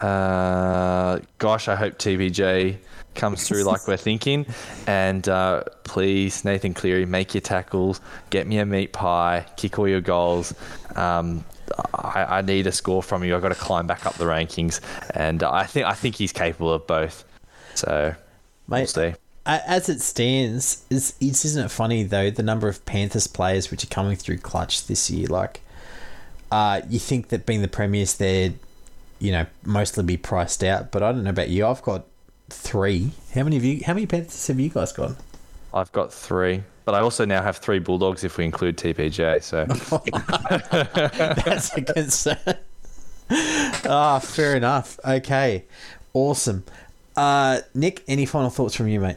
Uh, gosh, I hope TPJ comes <laughs> through like we're thinking. And uh, please, Nathan Cleary, make your tackles, get me a meat pie, kick all your goals. Um, I, I need a score from you. I've got to climb back up the rankings, and I think I think he's capable of both. So, we'll Mate, see. As it stands, is is isn't it funny though the number of Panthers players which are coming through clutch this year? Like, uh, you think that being the premiers, they're, you know, mostly be priced out. But I don't know about you. I've got three. How many of you? How many Panthers have you guys got? I've got three, but I also now have three Bulldogs if we include TPJ. So, <laughs> That's a concern. Ah, fair enough. Okay, awesome. Uh, Nick, any final thoughts from you, mate?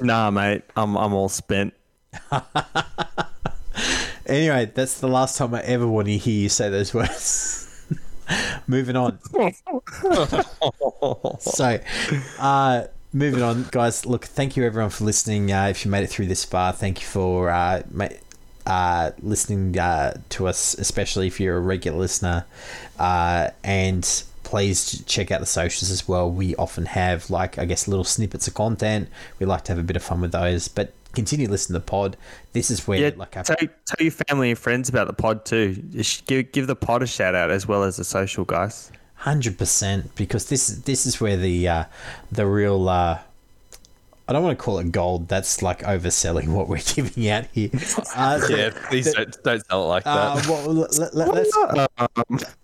Nah, mate. I'm I'm all spent. <laughs> Anyway, that's the last time I ever want to hear you say those words. <laughs> moving on. <laughs> so, uh, moving on, guys. Look, thank you everyone for listening. Uh, if you made it through this far, thank you for uh, ma- uh, listening uh, to us, especially if you're a regular listener. Uh, and please check out the socials as well. We often have, like, I guess, little snippets of content. We like to have a bit of fun with those, but continue listening to the pod. This is where, Yeah, like, our tell, tell your family and friends about the pod too. Give give the pod a shout out as well as the social guys. Hundred percent, because this this is where the uh, the real uh, I don't want to call it gold. That's like overselling what we're <laughs> giving out here. Uh, <laughs> yeah, please don't, don't tell it like Uh, that. well, <laughs> let, let, let's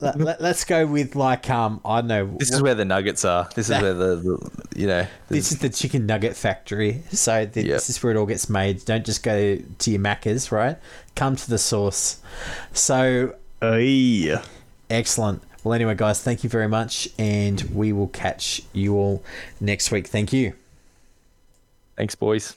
let, let, us go with like um I don't know. This is where the nuggets are. This is where the, the you know. this is the chicken nugget factory. So th- Yep. this is where it all gets made. Don't just go to your Macca's, right? Come to the source. So excellent. Well, anyway, guys, thank you very much, and we will catch you all next week. Thank you. Thanks, boys.